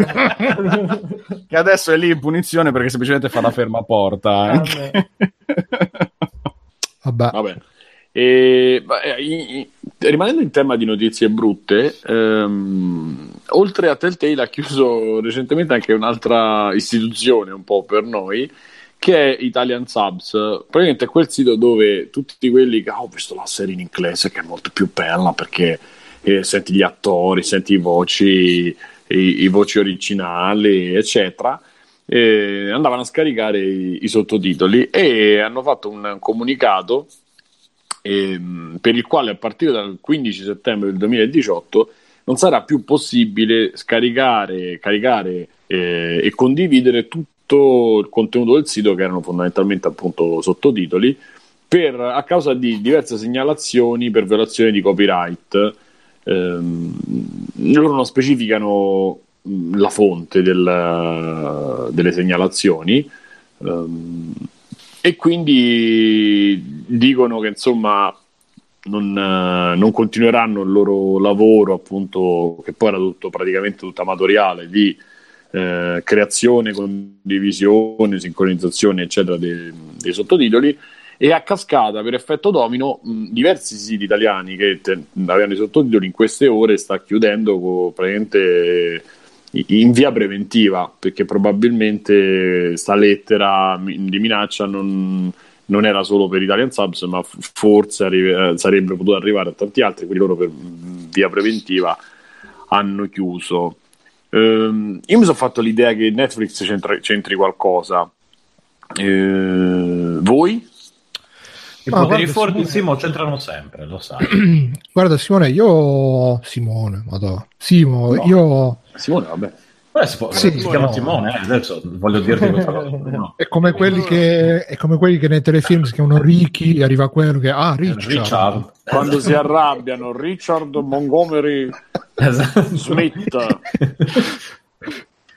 S4: Che adesso è lì in punizione perché semplicemente fa la ferma porta. anche.
S2: Vabbè.
S1: Vabbè. E, beh, i- i- rimanendo in tema di notizie brutte, ehm, oltre a Telltale ha chiuso recentemente anche un'altra istituzione un po' per noi, che è Italian Subs. Praticamente è quel sito dove tutti quelli che "Ah, ho visto la serie in inglese che è molto più bella perché eh, senti gli attori, senti i voci, i, i voci originali, eccetera eh, andavano a scaricare i, i sottotitoli e hanno fatto un comunicato ehm, per il quale a partire dal 15 settembre del 2018 non sarà più possibile scaricare, caricare eh, e condividere tutto il contenuto del sito che erano fondamentalmente appunto sottotitoli per, a causa di diverse segnalazioni per violazione di copyright. Ehm, loro non specificano la fonte del- delle segnalazioni. Ehm, e quindi dicono che insomma non, eh, non continueranno il loro lavoro appunto che poi era tutto praticamente tutto amatoriale di eh, creazione, condivisione, sincronizzazione eccetera dei, dei sottotitoli. E a cascata per effetto domino mh, diversi siti italiani che te- avevano i sottotitoli in queste ore sta chiudendo co- praticamente in via preventiva perché probabilmente sta lettera di minaccia non, non era solo per Italian Subs ma forse arri- eh, sarebbe potuto arrivare a tanti altri quindi loro per via preventiva hanno chiuso Ehm, io mi sono fatto l'idea che Netflix c'entra- c'entri qualcosa Eh, voi?
S5: I
S2: Ma
S5: poteri forti
S2: Simone-
S5: Simo c'entrano sempre, lo sai.
S2: Guarda Simone, io Simone, madonna. Simo,
S1: No.
S2: io
S1: Simone vabbè
S5: Beh, si, può,
S2: Sì,
S5: si chiama
S2: no.
S5: Simone, eh, adesso voglio dirti questa cosa. No.
S2: è come quelli che è come quelli che nei telefilm si chiamano Ricky e arriva quello che ah Richard.
S5: Richard.
S1: quando si arrabbiano Richard Montgomery
S5: Esatto.
S1: Smith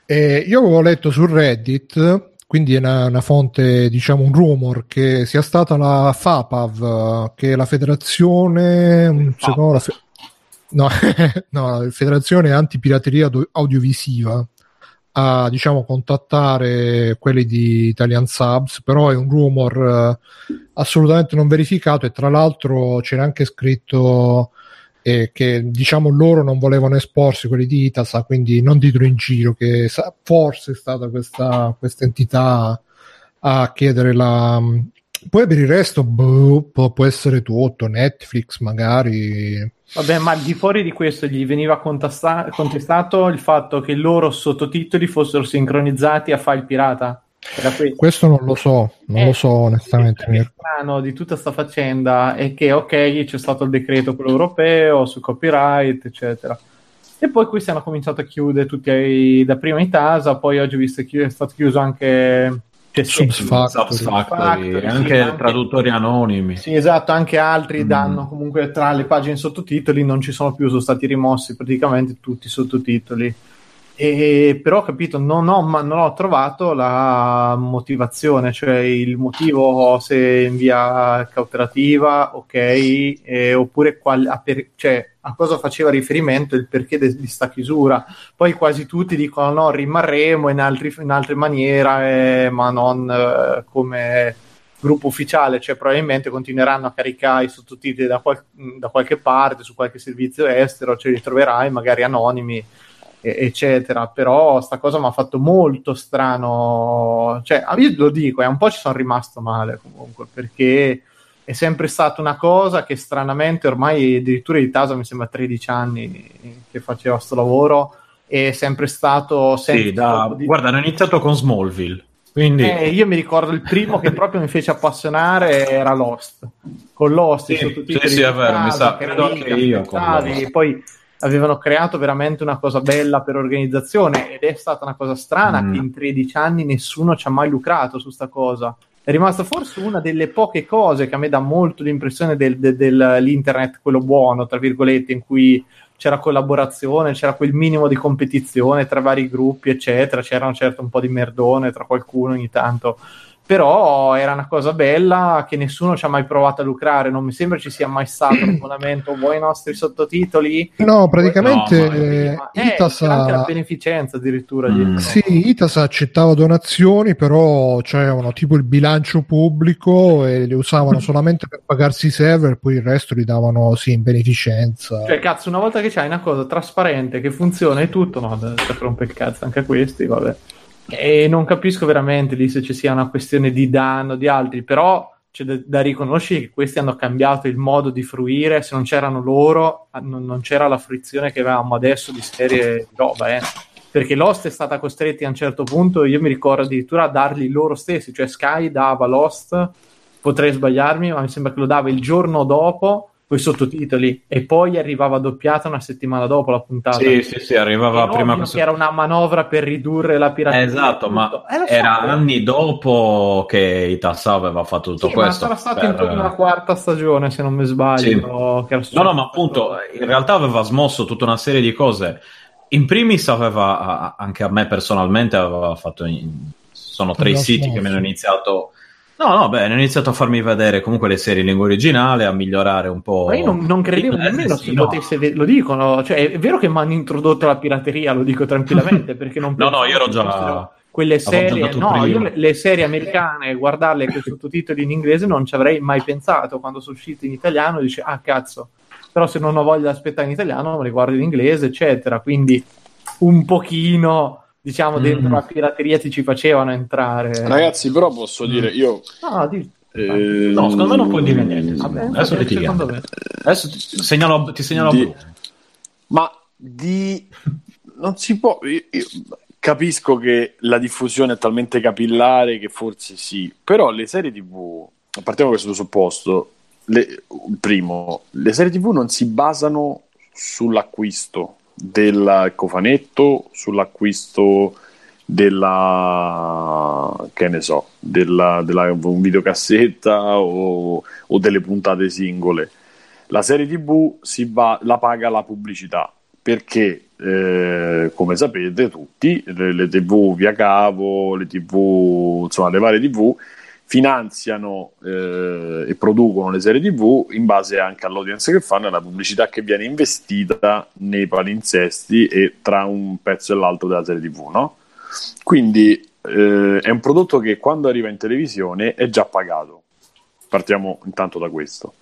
S2: E io avevo letto su Reddit, quindi è una, una fonte, diciamo un rumor, che sia stata la FAPAV, che è la federazione, un secondo, la fe- no, no, la federazione antipirateria audio- audiovisiva, a diciamo contattare quelli di Italian Subs, però è un rumor eh, assolutamente non verificato e tra l'altro c'era anche scritto eh, che diciamo loro non volevano esporsi quelli di Itasa, quindi non ditelo in giro che sa- forse è stata questa, questa entità a chiedere la... Poi per il resto boh, può, può essere tutto, Netflix magari...
S3: Vabbè, ma al di fuori di questo gli veniva contesta- contestato il fatto che i loro sottotitoli fossero sincronizzati a file pirata. Questo.
S2: Non lo so, non
S3: Eh,
S2: lo so onestamente.
S3: Il strano di tutta sta faccenda è che, ok, c'è stato il decreto quello europeo su copyright, eccetera. E poi questi hanno cominciato a chiudere tutti ai- da prima in Tasa, poi oggi ho visto che è stato chiuso anche c'è
S2: Subs Factory.
S5: Subfactory,
S3: Factory, sì,
S5: anche
S3: anche-
S5: traduttori anonimi.
S3: Sì, esatto, anche altri
S5: Mm.
S3: danno comunque tra le pagine sottotitoli non ci sono più, sono stati rimossi praticamente tutti i sottotitoli. E, però ho capito, non ho, non ho trovato la motivazione, cioè il motivo se in via cautelativa, ok, e- oppure qual- a, per- cioè, a cosa faceva riferimento il perché de- di sta chiusura. Poi quasi tutti dicono no, rimarremo in, altri, in altre maniere, ma non eh, come gruppo ufficiale, cioè probabilmente continueranno a caricare i sottotitoli da, qual- da qualche parte, su qualche servizio estero, ce li troverai magari anonimi, eccetera. Però sta cosa mi ha fatto molto strano, cioè io lo dico, è un po' ci sono rimasto male comunque, perché è sempre stata una cosa che stranamente ormai addirittura di Tasa mi sembra 13 anni che faceva sto lavoro, è sempre stato...
S5: Sì,
S3: sempre
S5: da-
S3: stato di-
S5: guarda, hanno iniziato con Smallville. Quindi
S3: eh, io mi ricordo il primo che proprio mi fece appassionare era Lost. Con Lost,
S5: Sì, sì, sì, è vero, mi sa- credo anche io con Lost.
S3: poi avevano creato veramente una cosa bella per organizzazione ed è stata una cosa strana
S5: Mm.
S3: che in 13 anni nessuno ci ha mai lucrato su sta cosa. È rimasta forse una delle poche cose che a me dà molto l'impressione del- del- dell'internet, quello buono, tra virgolette, in cui c'era collaborazione, c'era quel minimo di competizione tra vari gruppi, eccetera. C'era un certo un po' di merdone tra qualcuno ogni tanto. Però era una cosa bella che nessuno ci ha mai provato a lucrare, non mi sembra ci sia mai stato un abbonamento, vuoi i nostri sottotitoli?
S2: No, praticamente
S3: No, ma- eh,
S2: Itas
S3: c'era anche la beneficenza addirittura.
S5: Mm.
S2: Sì, Itas accettava donazioni, però c'erano tipo il bilancio pubblico e le usavano solamente per pagarsi i server, poi il resto li davano sì in beneficenza.
S3: Cioè, cazzo, una volta che c'hai una cosa trasparente che funziona e tutto, no, da rompe il cazzo anche a questi, vabbè. E non capisco veramente lì se ci sia una questione di danno di altri, però c'è da, da riconoscere che questi hanno cambiato il modo di fruire, se non c'erano loro, ah, non, non c'era la fruizione che avevamo adesso di serie di roba, eh. Perché Lost è stata costretta a un certo punto, io mi ricordo addirittura a darli loro stessi, cioè Sky dava Lost, potrei sbagliarmi, ma mi sembra che lo dava il giorno dopo con i sottotitoli e poi arrivava doppiata una settimana dopo la puntata.
S5: Sì, sì, sì, arrivava prima questo...
S3: che era una manovra per ridurre la pirateria.
S5: Esatto, ma.
S3: Eh, lo so,
S5: era
S3: eh.
S5: anni dopo che Itassa aveva fatto tutto
S3: Sì, ma
S5: questo.
S3: sarà stato
S5: per-
S3: intorno alla quarta stagione, se non mi sbaglio.
S5: Sì.
S3: che era
S5: No, no, ma appunto, in realtà aveva smosso tutta una serie di cose. In primis aveva, anche a me personalmente, aveva fatto... in- Sono tre siti che mi hanno iniziato... No, no, beh, hanno iniziato a farmi vedere comunque le serie in lingua originale, a migliorare un po'...
S3: Ma io non, non credevo nemmeno
S5: sì,
S3: si
S5: no.
S3: potesse, ve- lo dicono, cioè è vero che mi hanno introdotto la pirateria, lo dico tranquillamente, perché non
S5: No, no, io ero già-
S3: Quelle
S5: già
S3: serie,
S5: dato
S3: no, io le, le serie americane, guardarle con sottotitoli in inglese non ci avrei mai pensato, quando sono uscite in italiano dice, ah cazzo, però se non ho voglia di aspettare in italiano me le guardo in inglese, eccetera, quindi un pochino, diciamo, dentro
S5: Mm.
S3: la pirateria ti ci facevano entrare.
S1: Ragazzi, però posso dire, io...
S3: No, di-
S1: eh,
S5: No, secondo me non puoi dire niente.
S3: vabbè,
S5: Adesso
S3: vabbè, me.
S5: Adesso ti segnalo, ti segnalo
S1: Di-
S5: blu.
S1: Ma di... non si può... io- io capisco che la diffusione è talmente capillare che forse sì, però le serie tv, partiamo da questo presupposto, le, il primo, le serie tv non si basano sull'acquisto del cofanetto, sull'acquisto della che ne so, della, della un videocassetta o, o delle puntate singole. La serie TV si va, la paga la pubblicità perché, eh, come sapete tutti, le, le TV via cavo, le TV, insomma, le varie TV finanziano eh, e producono le serie TV in base anche all'audience che fanno e alla pubblicità che viene investita nei palinsesti e tra un pezzo e l'altro della serie TV, no? Quindi eh, è un prodotto che quando arriva in televisione è già pagato. Partiamo intanto da questo.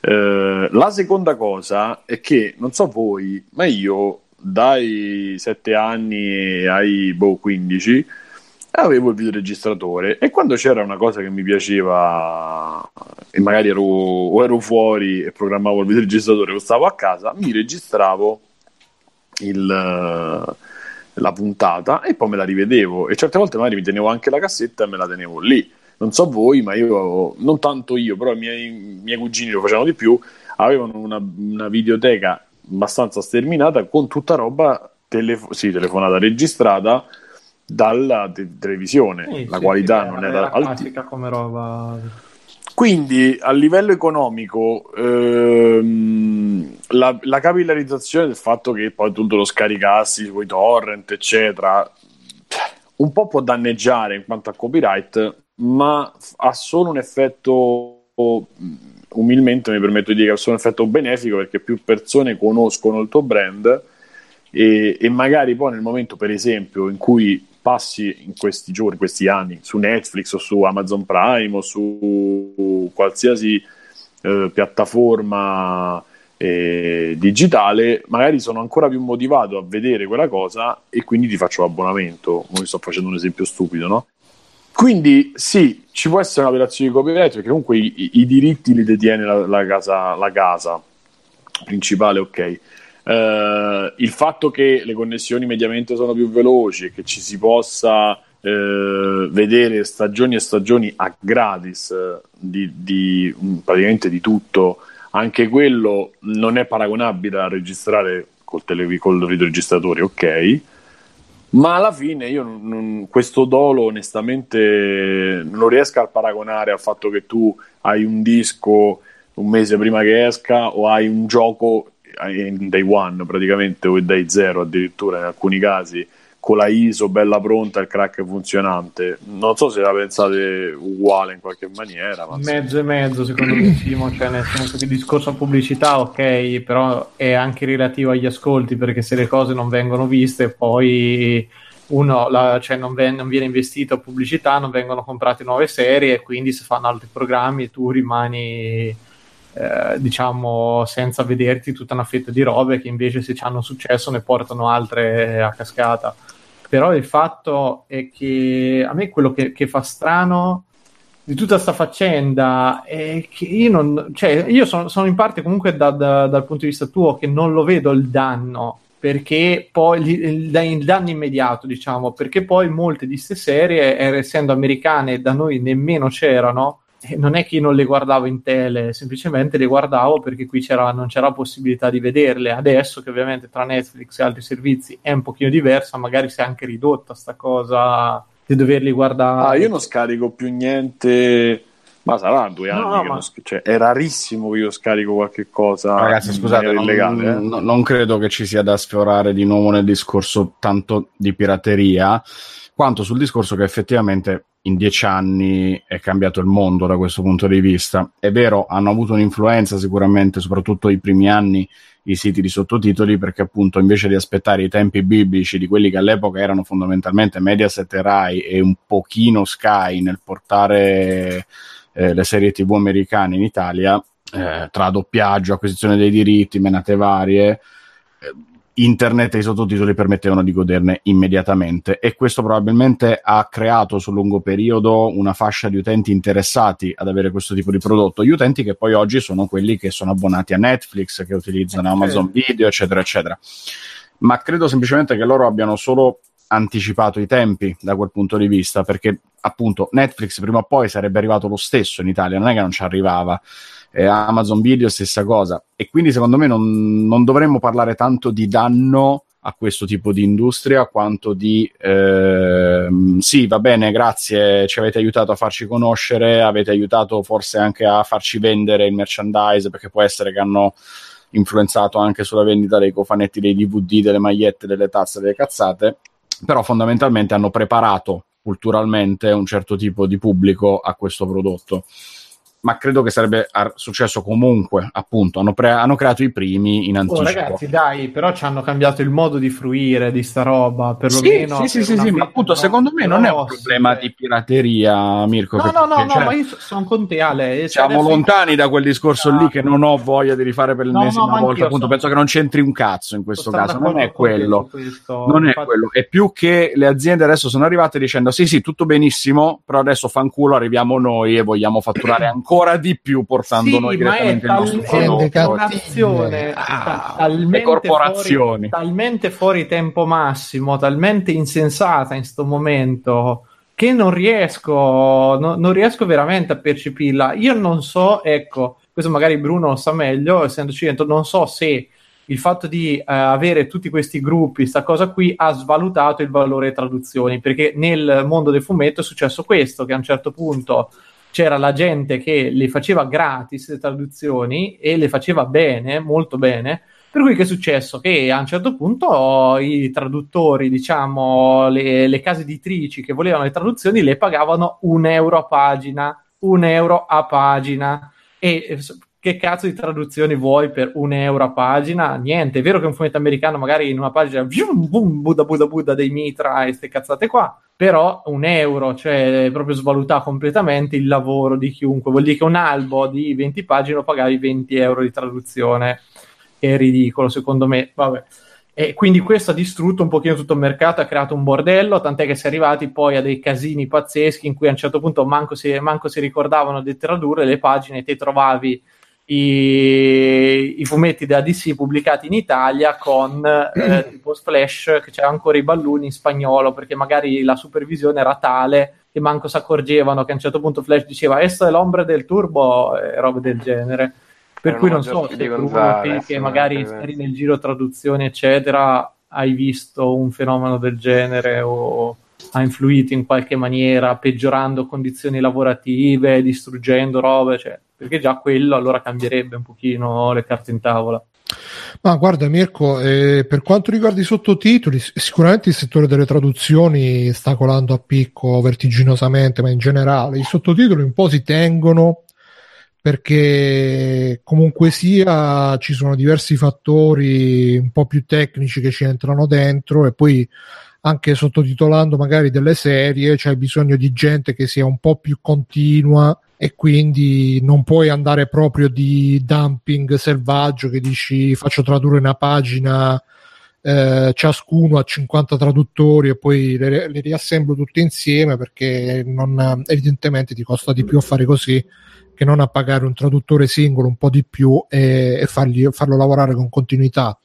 S1: Eh, la seconda cosa è che, non so voi, ma io dai 7 anni ai boh, 15 avevo il videoregistratore e quando c'era una cosa che mi piaceva e magari ero, o ero fuori e programmavo il videoregistratore o stavo a casa, mi registravo il, la puntata e poi me la rivedevo e certe volte magari mi tenevo anche la cassetta e me la tenevo lì. Non so voi, ma io, non tanto io, però i miei, i miei cugini lo facevano di più, avevano una, una videoteca abbastanza sterminata con tutta roba telefo- sì, telefonata registrata dalla te- televisione.
S3: Sì,
S1: la
S3: sì,
S1: qualità non
S3: era classica come roba.
S1: Quindi a livello economico ehm, la, la capillarizzazione del fatto che poi tu lo scaricassi sui torrent, eccetera, un po' può danneggiare in quanto a copyright, ma ha solo un effetto, umilmente mi permetto di dire che ha solo un effetto benefico perché più persone conoscono il tuo brand e, e magari poi nel momento, per esempio, in cui passi in questi giorni, questi anni su Netflix o su Amazon Prime o su qualsiasi eh, piattaforma eh, digitale, magari sono ancora più motivato a vedere quella cosa e quindi ti faccio l'abbonamento. Ora sto facendo un esempio stupido, no? Quindi sì, ci può essere una violazione di copyright perché comunque i, i diritti li detiene la, la casa, la casa principale, ok. Eh, il fatto che le connessioni mediamente sono più veloci e che ci si possa eh, vedere stagioni e stagioni a gratis eh, di, di, praticamente di tutto, anche quello non è paragonabile a registrare col, tele, col videoregistratore, ok. Ma alla fine io non- questo dolo onestamente non riesco a paragonare al fatto che tu hai un disco un mese prima che esca o hai un gioco in day one praticamente o in day zero addirittura in alcuni casi
S8: con la ISO bella pronta, il crack funzionante. Non so se la pensate uguale in qualche maniera. Ma
S3: mezzo e mezzo, secondo me, Simo, cioè nel senso che il discorso a pubblicità, ok, però è anche relativo agli ascolti, perché se le cose non vengono viste, poi uno la, cioè non, ven- non, viene investito pubblicità, non vengono comprate nuove serie e quindi si fanno altri programmi e tu rimani eh, diciamo senza vederti tutta una fetta di robe che invece se hanno successo ne portano altre a cascata però il fatto è che a me quello che, che fa strano di tutta questa faccenda è che io non cioè io sono, sono in parte comunque da, da, dal punto di vista tuo che non lo vedo il danno perché poi il, il danno immediato, diciamo, perché poi molte di queste serie, essendo americane, da noi nemmeno c'erano. E non è che io non le guardavo in tele, semplicemente le guardavo perché qui c'era, non c'era possibilità di vederle. Adesso, che ovviamente tra Netflix e altri servizi è un pochino diversa, magari si è anche ridotta sta cosa di doverli guardare.
S8: Ah, io non scarico più niente ma sarà due anni no, ma... sc- cioè, è rarissimo che io scarico qualche cosa
S4: ragazzi scusate non, illegale, eh? non, non, credo che ci sia da sfiorare di nuovo nel discorso tanto di pirateria quanto sul discorso che effettivamente in dieci anni è cambiato il mondo da questo punto di vista. È vero hanno avuto un'influenza sicuramente soprattutto i primi anni i siti di sottotitoli perché appunto invece di aspettare i tempi biblici di quelli che all'epoca erano fondamentalmente Mediaset e Rai e un pochino Sky nel portare eh, le serie tv americane in Italia, eh, tra doppiaggio, acquisizione dei diritti, menate varie, eh, internet e i sottotitoli permettevano di goderne immediatamente e questo probabilmente ha creato sul lungo periodo una fascia di utenti interessati ad avere questo tipo di prodotto, gli utenti che poi oggi sono quelli che sono abbonati a Netflix, che utilizzano Amazon Video, eccetera, eccetera. Ma credo semplicemente che loro abbiano solo anticipato i tempi da quel punto di vista, perché appunto Netflix prima o poi sarebbe arrivato lo stesso in Italia, non è che non ci arrivava. Eh, Amazon Video stessa cosa. E quindi secondo me non, non, dovremmo parlare tanto di danno a questo tipo di industria quanto di eh, sì, va bene, grazie, ci avete aiutato a farci conoscere, avete aiutato forse anche a farci vendere il merchandise, perché può essere che hanno influenzato anche sulla vendita dei cofanetti dei DVD, delle magliette, delle tazze, delle cazzate però fondamentalmente hanno preparato culturalmente un certo tipo di pubblico a questo prodotto ma credo che sarebbe successo comunque, appunto, hanno, pre- hanno creato i primi in oh, anticipo.
S3: Oh, ragazzi, dai, però ci hanno cambiato il modo di fruire di sta roba, perlomeno.
S4: Sì, sì, sì, sì, ma appunto, secondo me non è un problema di pirateria, Mirko.
S3: No, no, no, cioè, no, ma io sono con te, Ale.
S4: Siamo lontani da quel discorso lì che non ho voglia di rifare per l'ennesima no, no, volta, appunto, sono... penso che non c'entri un cazzo in questo caso, non è quello. Non è Infatti... quello, è più che le aziende adesso sono arrivate dicendo sì, sì, tutto benissimo, però adesso fanculo, arriviamo noi e vogliamo fatturare ancora ancora di più portando sì, noi direttamente tal- il nostro
S3: prodotto. Ah, talmente corporazioni. Fuori, talmente fuori tempo massimo, talmente insensata in questo momento che non riesco, no, non riesco veramente a percepirla. Io non so, ecco, questo magari Bruno lo sa meglio, essendoci dentro, non so se il fatto di eh, avere tutti questi gruppi, questa cosa qui, ha svalutato il valore traduzioni, perché nel mondo del fumetto è successo questo, che a un certo punto c'era la gente che le faceva gratis le traduzioni e le faceva bene, molto bene. Per cui che è successo? Che a un certo punto i traduttori, diciamo, le, le case editrici che volevano le traduzioni le pagavano un euro a pagina, un euro a pagina. E che cazzo di traduzioni vuoi per un euro a pagina? Niente, è vero che un fumetto americano magari in una pagina, boom, boom, Buddha, Buddha, Buddha dei mitra e queste cazzate qua, però un euro, cioè proprio svalutare completamente il lavoro di chiunque. Vuol dire che un albo di 20 pagine lo pagavi 20 euro di traduzione, che è ridicolo secondo me, vabbè. E quindi questo ha distrutto un pochino tutto il mercato, ha creato un bordello, tant'è che si è arrivati poi a dei casini pazzeschi in cui a un certo punto manco si, manco si ricordavano di tradurre le pagine, te trovavi i, i, fumetti da DC pubblicati in Italia con eh, tipo Splash che c'era ancora i balloni in spagnolo perché magari la supervisione era tale che manco si accorgevano che a un certo punto Flash diceva questa è l'ombra del turbo e robe del genere. Per Era cui non so se tu che, che magari eri nel giro traduzioni eccetera hai visto un fenomeno del genere o ha influito in qualche maniera peggiorando condizioni lavorative distruggendo robe cioè perché già quello allora cambierebbe un pochino le carte in tavola.
S2: Ma guarda Mirko, eh, per quanto riguarda i sottotitoli, sicuramente il settore delle traduzioni sta colando a picco vertiginosamente, ma in generale i sottotitoli un po' si tengono perché comunque sia ci sono diversi fattori un po' più tecnici che ci entrano dentro e poi anche sottotitolando magari delle serie c'è bisogno di gente che sia un po' più continua e quindi non puoi andare proprio di dumping selvaggio che dici faccio tradurre una pagina eh, ciascuno a 50 traduttori e poi le, le riassemblo tutte insieme perché non, evidentemente ti costa di più fare così che non a pagare un traduttore singolo un po' di più e, e fargli, farlo lavorare con continuità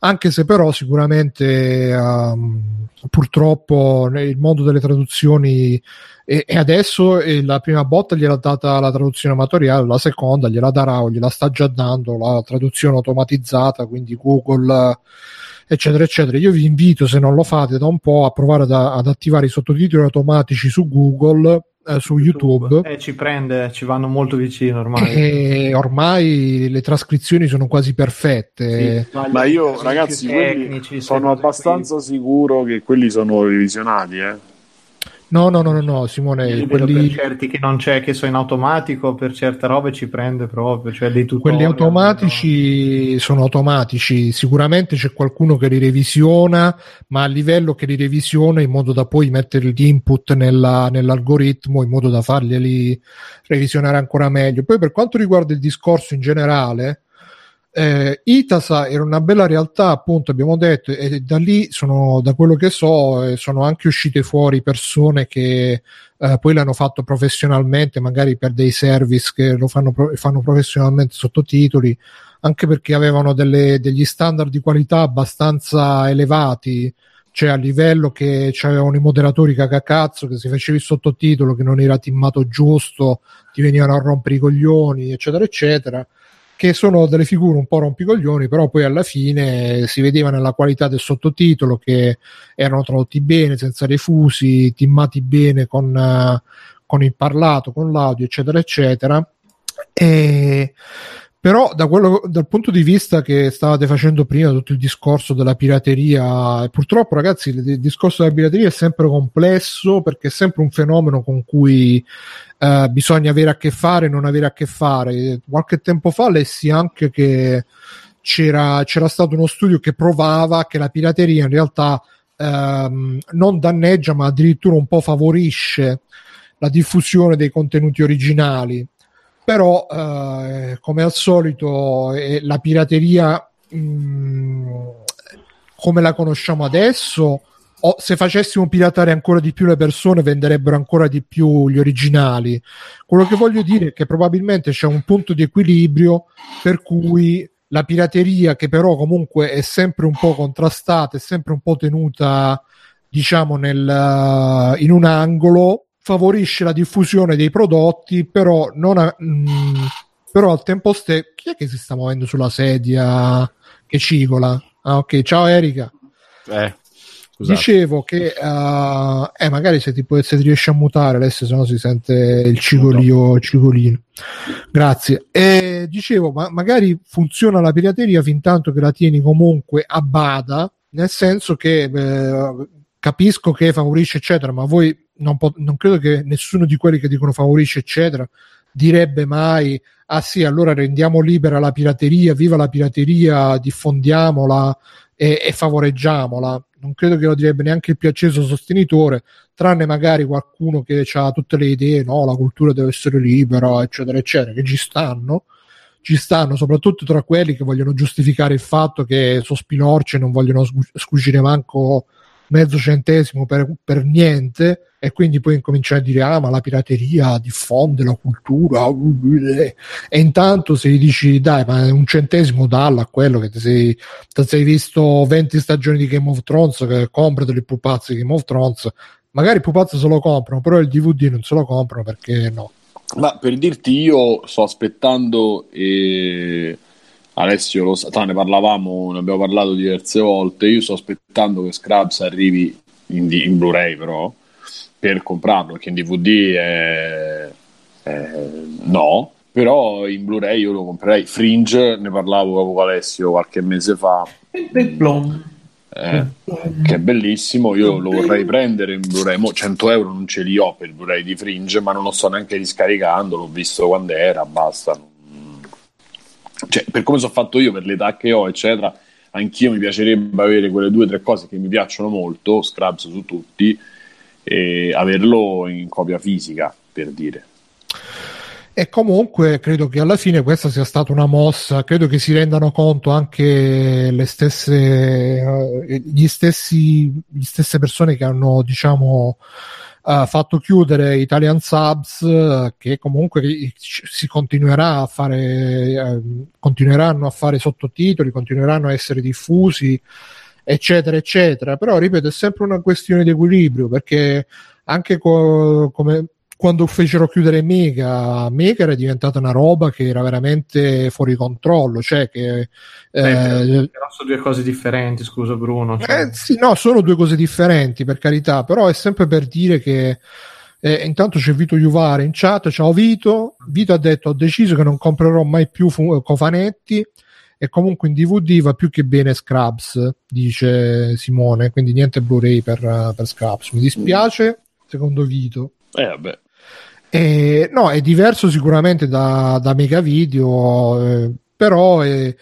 S2: anche se però sicuramente um, purtroppo il mondo delle traduzioni e, e adesso eh, la prima botta gliel'ha data la traduzione amatoriale, la seconda gliela darà o gliela sta già dando la traduzione automatizzata, quindi Google eccetera eccetera. Io vi invito se non lo fate da un po' a provare ad, ad attivare i sottotitoli automatici su Google eh, su YouTube.
S3: YouTube. Eh, ci prende, ci vanno molto vicino ormai.
S2: E ormai le trascrizioni sono quasi perfette.
S8: Sì, ma io, ragazzi, tecnici, sono abbastanza qui. sicuro che quelli sono revisionati, eh.
S2: No, no, no, no, no Simone.
S3: Quelli... Per certi che non c'è, che sono in automatico, per certe robe ci prende proprio. Cioè dei
S2: quelli automatici no. sono automatici. Sicuramente c'è qualcuno che li revisiona, ma a livello che li revisiona in modo da poi mettere gli input nella, nell'algoritmo, in modo da farglieli revisionare ancora meglio. Poi per quanto riguarda il discorso in generale, eh, Itasa era una bella realtà, appunto, abbiamo detto, e da lì sono, da quello che so, eh, sono anche uscite fuori persone che eh, poi l'hanno fatto professionalmente, magari per dei service che lo fanno, fanno professionalmente sottotitoli, anche perché avevano delle, degli standard di qualità abbastanza elevati, cioè a livello che c'avevano i moderatori cacacazzo, che se facevi il sottotitolo che non era timmato giusto, ti venivano a rompere i coglioni, eccetera, eccetera che sono delle figure un po' rompicoglioni, però poi alla fine si vedeva nella qualità del sottotitolo che erano tradotti bene, senza refusi, timmati bene con, uh, con il parlato, con l'audio, eccetera, eccetera. E però da quello, dal punto di vista che stavate facendo prima tutto il discorso della pirateria purtroppo ragazzi il discorso della pirateria è sempre complesso perché è sempre un fenomeno con cui eh, bisogna avere a che fare e non avere a che fare. Qualche tempo fa lessi anche che c'era, c'era stato uno studio che provava che la pirateria in realtà ehm, non danneggia ma addirittura un po' favorisce la diffusione dei contenuti originali però eh, come al solito eh, la pirateria mh, mm, come la conosciamo adesso o se facessimo piratare ancora di più le persone venderebbero ancora di più gli originali. Quello che voglio dire è che probabilmente c'è un punto di equilibrio per cui la pirateria che però comunque è sempre un po' contrastata è sempre un po' tenuta diciamo nel, in un angolo favorisce la diffusione dei prodotti, però, non ha, mh, mm, però al tempo stesso... Chi è che si sta muovendo sulla sedia che cigola? Ah, ok, ciao Erika.
S4: Eh,
S2: Dicevo che uh, eh, magari se ti, se ti riesci a mutare adesso se no si sente il cigolio, cigolino. Grazie. E dicevo, ma magari funziona la pirateria fin tanto che la tieni comunque a bada, nel senso che eh, capisco che favorisce eccetera, ma voi non, pot- non credo che nessuno di quelli che dicono favorisce, eccetera, direbbe mai ah sì, allora rendiamo libera la pirateria, viva la pirateria, diffondiamola e, e, favoreggiamola. Non credo che lo direbbe neanche il più acceso sostenitore, tranne magari qualcuno che ha tutte le idee, no, la cultura deve essere libera, eccetera, eccetera, che ci stanno. Ci stanno soprattutto tra quelli che vogliono giustificare il fatto che sono spilorci e non vogliono scucire manco mezzo centesimo per, per, niente e quindi poi incominciare a dire ah ma la pirateria diffonde la cultura e intanto se gli dici dai ma un centesimo dallo a quello che ti sei, ti sei visto 20 stagioni di Game of Thrones che compra delle pupazze di Game of Thrones magari i pupazzi se lo comprano però il DVD non se lo comprano perché no?
S8: Ma per dirti io sto aspettando eh Alessio lo sa, ne parlavamo, ne abbiamo parlato diverse volte. Io sto aspettando che Scrubs arrivi in, in Blu-ray, però per comprarlo, perché in DVD è, è no.
S1: però in Blu-ray io lo comprerei. Fringe, ne parlavo con Alessio qualche mese fa, eh, che è bellissimo. Io lo vorrei prendere in Blu-ray. Mo 100 euro non ce li ho per il Blu-ray di Fringe, ma non lo sto neanche riscaricando. L'ho visto quando era, basta. Cioè, per come sono fatto io, per l'età che ho, eccetera, anch'io mi piacerebbe avere quelle due o tre cose che mi piacciono molto, Scrubs su tutti, e averlo in copia fisica, per dire.
S2: E comunque credo che alla fine questa sia stata una mossa, credo che si rendano conto anche le stesse, eh, gli stessi, gli stesse persone che hanno, diciamo, fatto chiudere Italian Subs, uh, che comunque si continuerà a fare, uh, continueranno a fare sottotitoli, continueranno a essere diffusi, eccetera, eccetera. Però ripeto, è sempre una questione di equilibrio, perché anche co- come quando fecero chiudere Mega, Mega era diventata una roba che era veramente fuori controllo, cioè che... Eh,
S3: però sono due cose differenti, scusa Bruno. Cioè...
S2: Eh, sì, no, sono due cose differenti, per carità, però è sempre per dire che... Eh, intanto c'è Vito Juvare in chat, ciao Vito, Vito ha detto ho deciso che non comprerò mai più fu- cofanetti e comunque in DVD va più che bene Scrubs, dice Simone, quindi niente Blu-ray per, per Scrubs. Mi dispiace, secondo Vito.
S1: Eh vabbè.
S2: E, no, è diverso sicuramente da, da Mega Video, eh, però è,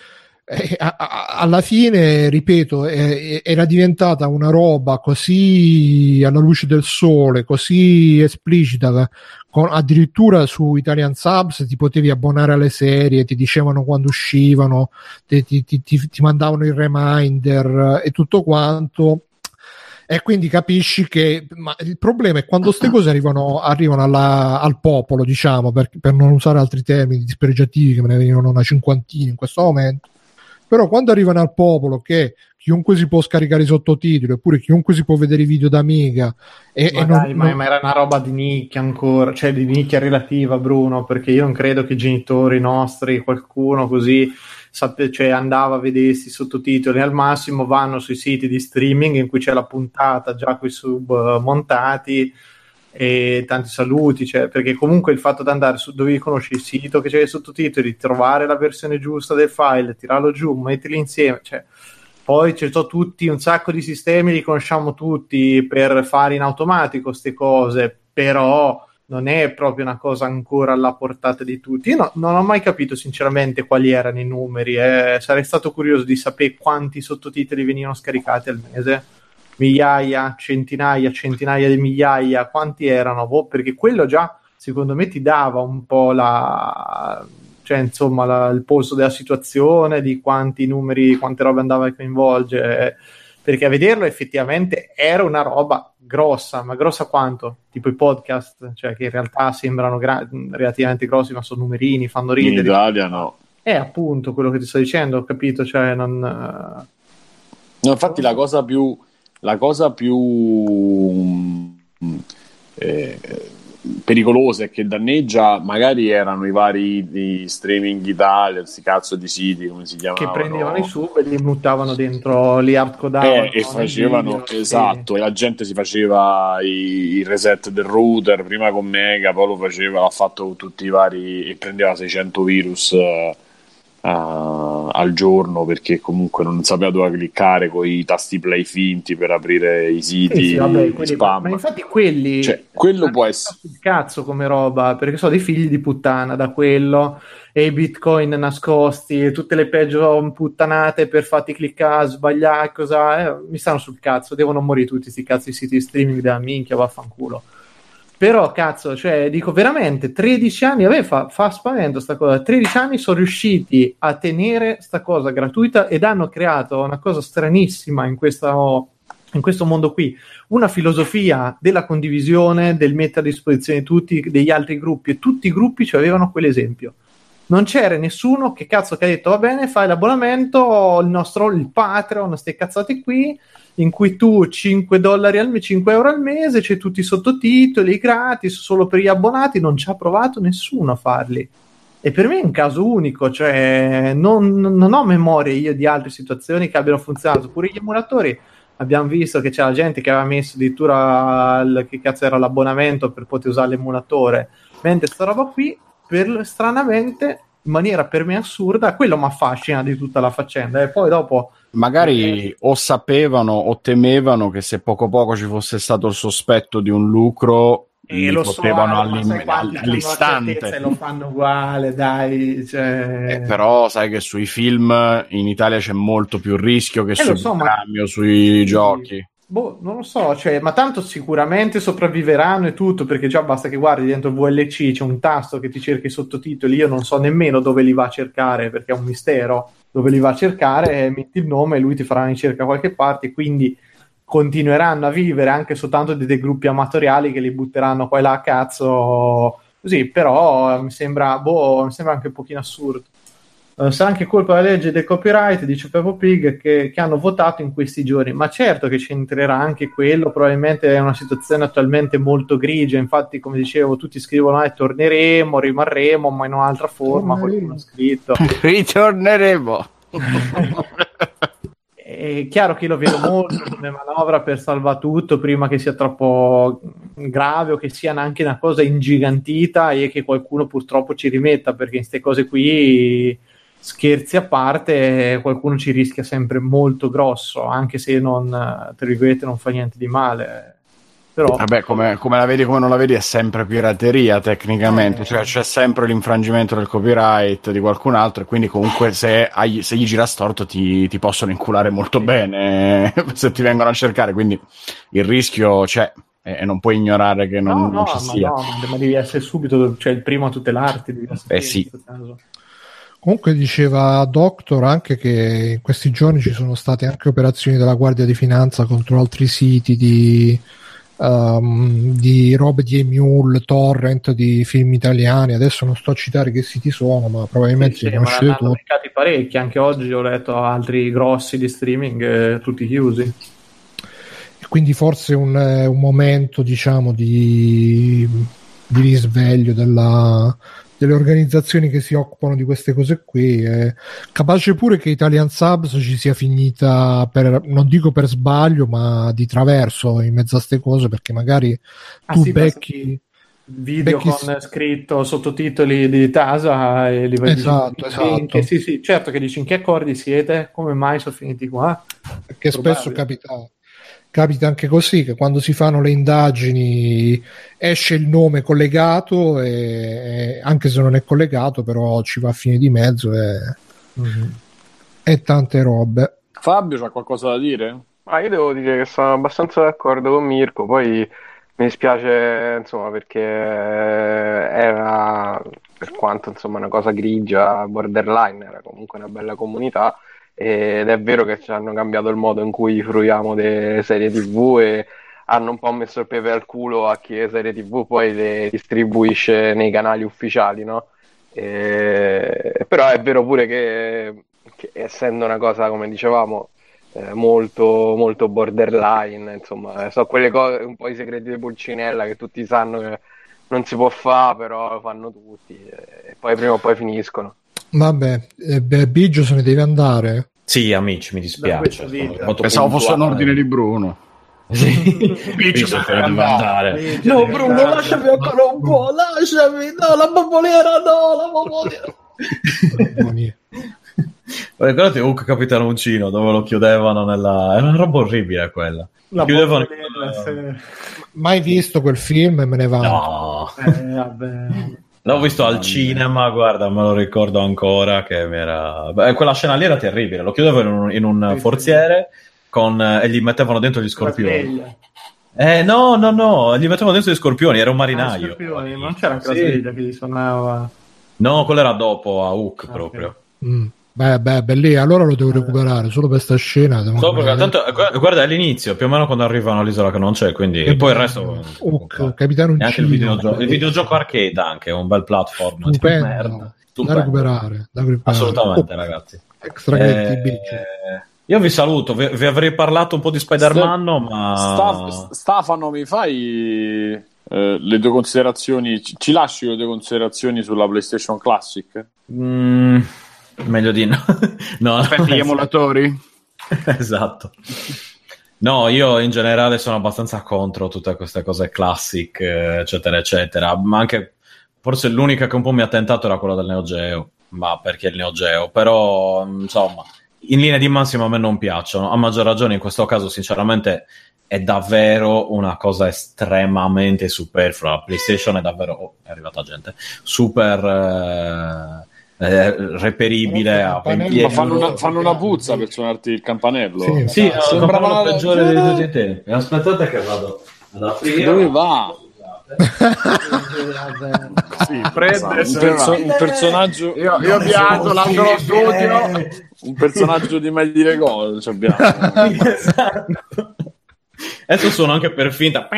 S2: è, a, a, alla fine, ripeto, era diventata una roba così alla luce del sole, così esplicita, con, addirittura su Italian Subs ti potevi abbonare alle serie, ti dicevano quando uscivano, ti, ti, ti, ti mandavano il reminder e tutto quanto e quindi capisci che il problema è quando queste cose arrivano, arrivano alla, al popolo, diciamo, per, per, non usare altri termini dispregiativi che me ne vengono una cinquantina in questo momento. Però quando arrivano al popolo che chiunque si può scaricare i sottotitoli oppure chiunque si può vedere i video da Amiga
S3: e, ma, e dai, non, ma, ma, era una roba di nicchia ancora cioè di nicchia relativa Bruno perché io non credo che i genitori nostri qualcuno così sape, cioè andava a vedersi i sottotitoli, al massimo vanno sui siti di streaming in cui c'è la puntata già con i sub uh, montati e tanti saluti, cioè, perché comunque il fatto di andare su dove conosci il sito che c'è i sottotitoli, trovare la versione giusta del file, tirarlo giù, metterli insieme, cioè, poi ci sono tutti un sacco di sistemi, li conosciamo tutti per fare in automatico queste cose, però non è proprio una cosa ancora alla portata di tutti. Io no, non ho mai capito sinceramente quali erano i numeri, eh. sarei stato curioso di sapere quanti sottotitoli venivano scaricati al mese. Migliaia, centinaia, centinaia di migliaia, quanti erano? Boh, perché quello già secondo me ti dava un po' la cioè insomma la, il polso della situazione, di quanti numeri, quante robe andava a coinvolgere, perché a vederlo effettivamente era una roba grossa, ma grossa quanto? Tipo i podcast, cioè che in realtà sembrano gra- relativamente grossi, ma sono numerini, fanno ridere.
S1: In Italia no.
S3: È appunto quello che ti sto dicendo, ho capito, cioè non...
S1: No, infatti la cosa più... La cosa più... Eh, pericolosa e che danneggia magari erano i vari streaming Italia, questi cazzo di siti come si chiamavano.
S3: Che prendevano i sub e li buttavano dentro li hardcodavano
S1: eh, e facevano video, esatto e... e la gente si faceva i, il reset del router prima con Mega poi lo faceva l'ha fatto con tutti i vari e prendeva 600 virus uh, uh, al giorno perché comunque non sapeva dove cliccare con i tasti play finti per aprire i siti sì, sì, vabbè, quelli, spam.
S3: Ma infatti quelli
S1: cioè, quello può essere
S3: cazzo come roba perché sono dei figli di puttana da quello e i bitcoin nascosti tutte le peggio puttanate per farti cliccare sbagliare cosa eh, mi stanno sul cazzo devono morire tutti questi cazzo di siti streaming della minchia vaffanculo però, cazzo, cioè, dico veramente, 13 anni, a fa, fa spavento sta cosa, 13 anni sono riusciti a tenere sta cosa gratuita ed hanno creato una cosa stranissima in questo, in questo mondo qui, una filosofia della condivisione, del mettere a disposizione tutti, degli altri gruppi, e tutti i gruppi cioè, avevano quell'esempio. Non c'era nessuno che cazzo che ha detto va bene, fai l'abbonamento, il nostro il Patreon, queste cazzate qui, in cui tu 5, dollari al, 5 euro al mese c'è tutti i sottotitoli gratis solo per gli abbonati, non ci ha provato nessuno a farli. E per me è un caso unico, cioè non, non ho memoria io di altre situazioni che abbiano funzionato. Pure gli emulatori abbiamo visto che c'era gente che aveva messo addirittura il, che cazzo era l'abbonamento per poter usare l'emulatore. Mentre sta roba qui per, stranamente, in maniera per me assurda, quello mi affascina di tutta la faccenda. E poi dopo
S4: Magari o sapevano o temevano che se poco poco ci fosse stato il sospetto di un lucro,
S3: E
S4: li
S3: lo so,
S4: potevano
S3: ma certezza E
S4: all'istante.
S3: lo fanno uguale, dai. Cioè...
S4: Eh, però sai che sui film in Italia c'è molto più rischio che
S3: Eh,
S4: sui
S3: so, ma-
S4: programmi o sui giochi.
S3: Boh, non lo so, cioè, ma tanto sicuramente sopravviveranno e tutto, perché già basta che guardi dentro VLC, c'è un tasto che ti cerca i sottotitoli, io non so nemmeno dove li va a cercare, perché è un mistero, dove li va a cercare, eh, metti il nome e lui ti farà una ricerca da qualche parte, quindi continueranno a vivere anche soltanto di dei gruppi amatoriali che li butteranno qua e là a cazzo, così, però eh, mi sembra, boh, mi sembra anche un pochino assurdo. Eh, sarà anche colpa della legge del copyright, dice Peppo Pig, che, che hanno votato in questi giorni. Ma certo che c'entrerà anche quello, probabilmente è una situazione attualmente molto grigia. Infatti, come dicevo, tutti scrivono: eh, torneremo, rimarremo, ma in un'altra forma. Qualcuno ha scritto.
S4: Ritorneremo.
S3: È chiaro che io lo vedo molto come manovra per salvare tutto prima che sia troppo grave o che sia anche una cosa ingigantita e che qualcuno purtroppo ci rimetta perché in queste cose qui scherzi a parte qualcuno ci rischia sempre molto grosso anche se non tra virgolette non fa niente di male però
S4: Vabbè, come, come la vedi come non la vedi, è sempre pirateria tecnicamente,
S3: Eh.
S4: cioè c'è sempre l'infrangimento del copyright di qualcun altro e quindi comunque se, hai- se gli gira storto ti, ti possono inculare molto bene se ti vengono a cercare, quindi il rischio c'è e, e non puoi ignorare che non,
S3: no,
S4: non
S3: no,
S4: ci
S3: ma
S4: sia.
S3: no, ma- ma devi essere subito cioè il primo a tutelarti devi essere
S4: Eh sì.
S3: in questo caso.
S2: Comunque diceva Doctor anche che in questi giorni ci sono state anche operazioni della Guardia di Finanza contro altri siti di, ehm, di robe di Emule, torrent, di film italiani. Adesso non sto a citare che siti sono, ma probabilmente
S3: Sì,
S2: li
S3: sì, ma hanno
S2: tutti.
S3: beccati parecchi. Anche oggi ho letto altri grossi di streaming, eh, tutti chiusi.
S2: E Quindi forse un, eh, un momento, diciamo, di, di risveglio della- delle organizzazioni che si occupano di queste cose qui. È capace pure che Italian Subs ci sia finita, per, non dico per sbaglio, ma di traverso in mezzo a queste cose, perché magari
S3: Ah,
S2: tu
S3: sì,
S2: becchi...
S3: Video
S2: Becchi-
S3: con scritto sottotitoli di Tasa e li vai
S2: Esatto, esatto.
S3: sì, sì, certo che dici in che accordi siete, come mai sono finiti qua?
S2: Perché spesso capita, capita anche così che quando si fanno le indagini esce il nome collegato e, e anche se non è collegato però ci va a fine di mezzo e, e tante robe
S8: Fabio c'ha qualcosa da dire?
S6: Ma io devo dire che sono abbastanza d'accordo con Mirko, poi mi dispiace, insomma, perché era, per quanto, insomma, una cosa grigia, borderline, era comunque una bella comunità ed è vero che ci hanno cambiato il modo in cui fruiamo delle serie TV e hanno un po' messo il pepe al culo a chi le serie TV poi le distribuisce nei canali ufficiali, no? E- Però è vero pure che, che essendo una cosa, come dicevamo, eh, molto, molto borderline, insomma, eh, so quelle cose, un po' i segreti di Pulcinella che tutti sanno che non si può fare, però lo fanno tutti eh, e poi prima o poi finiscono.
S2: Vabbè eh, beh, Biggio se ne deve andare
S5: Sì, amici, mi dispiace.
S4: Pensavo fosse un ordine di Bruno.
S5: Sì, Biggio se ne deve andare. No, Bruno,
S3: andare.
S5: lasciami ancora un po', lasciami. No, la bomboliera, no, la bomboliera. Ricordate Hook Capitano Uncino dove lo chiudevano nella... Era una roba orribile quella.
S3: La
S5: Chiudevano...
S3: bomboliera,
S2: mai visto quel film e me ne vado
S5: No.
S3: Eh, vabbè.
S5: L'ho visto al cinema, guarda, me lo ricordo ancora che mi era... Beh, quella scena lì era terribile, lo chiudevano in un, in un forziere con, eh, e gli mettevano dentro gli scorpioni. Eh no, no, no, gli mettevano dentro gli scorpioni, era un
S3: Ah,
S5: marinaio.
S3: scorpioni, ma non c'era anche la
S5: Sì.
S3: sveglia che gli suonava.
S5: No, quello era dopo a Hook
S3: Ah,
S5: proprio.
S2: Mm. Beh beh bellì allora lo devo recuperare solo per sta scena devo
S5: So, perché tanto, gu- guarda, è all'inizio, più o meno quando arrivano all'isola che non c'è, quindi... E poi il resto...
S2: Hook, Capitano
S5: E anche il videogioco, il videogioco arcade anche, un bel platform. di
S2: Stupendo.
S5: merda.
S2: da recuperare, da recuperare.
S5: Assolutamente,
S2: Oh,
S5: ragazzi.
S2: extra
S5: Eh, io vi saluto, vi, vi avrei parlato un po' di Spider-Man, ma...
S8: Sta- Stefano, mi fai eh, le tue considerazioni? Ci, ci lasci le tue considerazioni sulla PlayStation Classic?
S5: Mm, meglio di no. no
S4: Aspetti gli emulatori?
S5: esatto. No, io in generale sono abbastanza contro tutte queste cose classic, eccetera, eccetera, ma anche Forse l'unica che un po' mi ha tentato era quella del Neo Geo, ma perché il Neo Geo? Però, insomma, in linea di massima a me non piacciono. A maggior ragione in questo caso, sinceramente, è davvero una cosa estremamente superflua. La PlayStation è davvero... Oh, è arrivata gente. Super... eh, eh, reperibile a 20
S1: Ma fanno una, fanno una puzza per suonarti il campanello.
S2: Sì.
S5: Sì, è la
S1: Sembra
S5: campana
S1: male.
S5: peggiore di tutti i tempi. Aspettate che vado ad aprire.
S1: Dove va?
S3: Sì,
S1: Un, perso- un personaggio,
S3: Io, io pianto, lascio lo studio.
S1: un personaggio di dire gol. ci abbiamo.
S5: esatto. Adesso sono anche per finta.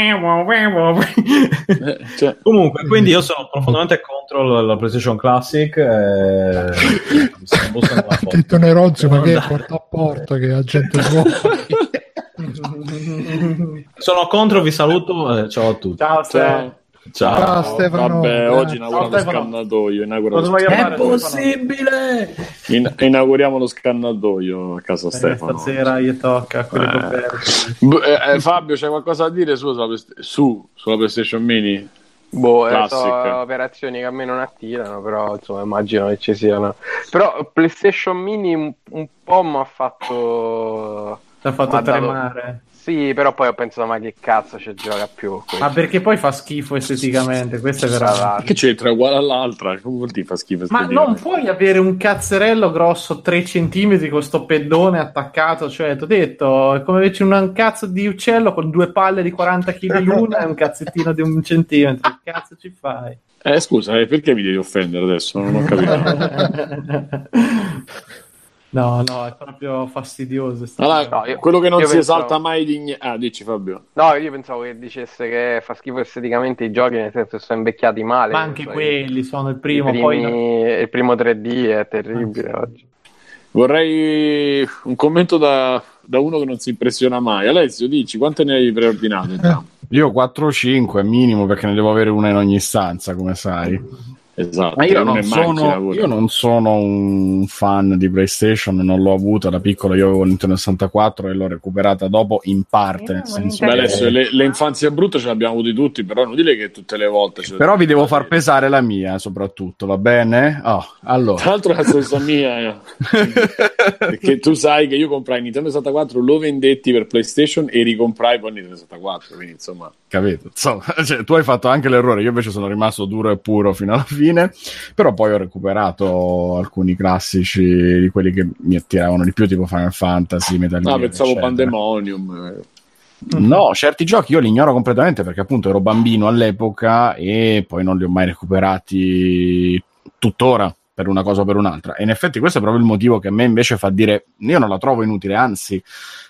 S1: Eh, cioè,
S5: Comunque, quindi io sono profondamente contro la, la PlayStation Classic. E... mi sta bussando la foto.
S2: Detto Nerozio, ma che è porta a porta che la gente fuori.
S5: Sono contro, vi saluto. eh, ciao a tutti.
S3: Ciao, Stefano.
S1: ciao.
S5: Ciao.
S2: Ciao, Stefano.
S1: Vabbè, oggi inauguriamo lo
S3: Stefano.
S1: scannatoio. inauguriamo lo
S5: È possibile!
S1: In- inauguriamo lo scannatoio a casa
S3: Eh,
S1: Stefano.
S3: Stasera gli tocca quelle
S1: Eh.
S3: coperte.
S1: B- eh, eh, Fabio, c'è qualcosa da dire su, sulla, su sulla PlayStation Mini?
S6: Boh, eh, sono operazioni che a me non attirano, però insomma immagino che ci siano. Però PlayStation Mini un, un po' mi ha fatto...
S3: Ti ha fatto
S6: m'ha dato-
S3: tremare.
S6: Sì, però poi ho pensato, ma che cazzo ci gioca più? qui?
S3: Ma perché poi fa schifo esteticamente? Questo è veramente.
S6: l'altro.
S1: Che c'entra uguale all'altra? Come vuol dire fa schifo?
S3: Ma
S1: esteticamente?
S3: non puoi avere un cazzerello grosso 3 cm con sto pedone attaccato, cioè, ti ho detto, è come invece un cazzo di uccello con due palle di 40 kg l'una e un cazzettino di un centimetro. Che cazzo ci fai?
S1: Eh, scusa, eh, perché mi devi offendere adesso? Non ho capito.
S3: no, no, è proprio fastidioso.
S1: Allora.
S6: No, io-
S1: quello che non si
S6: pensavo-
S1: esalta mai di niente. Ah, dici Fabio.
S6: No, io pensavo che dicesse che fa schifo esteticamente i giochi, nel senso che sono invecchiati male.
S3: Ma anche
S6: Cioè,
S3: quelli sono il primo,
S6: primi-
S3: poi
S6: Il primo 3D è terribile oggi.
S1: Vorrei un commento da, da uno che non si impressiona mai. Alessio, dici quante ne hai preordinate? intanto?
S4: Io 4 o 5 minimo perché ne devo avere una in ogni stanza, come sai.
S1: Esatto.
S4: Ma io
S1: non
S4: sono, io non sono un fan di PlayStation, non l'ho avuta da piccolo. Io avevo Nintendo 64 e l'ho recuperata dopo in parte. Nel senso
S1: Beh, adesso le, le infanzie brutte ce le abbiamo avuti tutti, però non dire che tutte le volte.
S4: Però vi devo far pesare la mia, soprattutto, va bene? Oh, allora.
S1: Tra l'altro la stessa mia, eh. perché tu sai che io comprai Nintendo 64, lo vendetti per PlayStation e ricomprai poi Nintendo 64, quindi insomma...
S4: Capito? Insomma, cioè, tu hai fatto anche l'errore, io invece sono rimasto duro e puro fino alla fine, però poi ho recuperato alcuni classici di quelli che mi attiravano di più, tipo Final Fantasy, Metal Gear.
S1: Ah, pensavo
S4: eccetera.
S1: Pandemonium. eh.
S4: No, certi giochi io li ignoro completamente perché appunto ero bambino all'epoca e poi non li ho mai recuperati tuttora per una cosa o per un'altra. E in effetti questo è proprio il motivo che a me invece fa dire io non la trovo inutile, anzi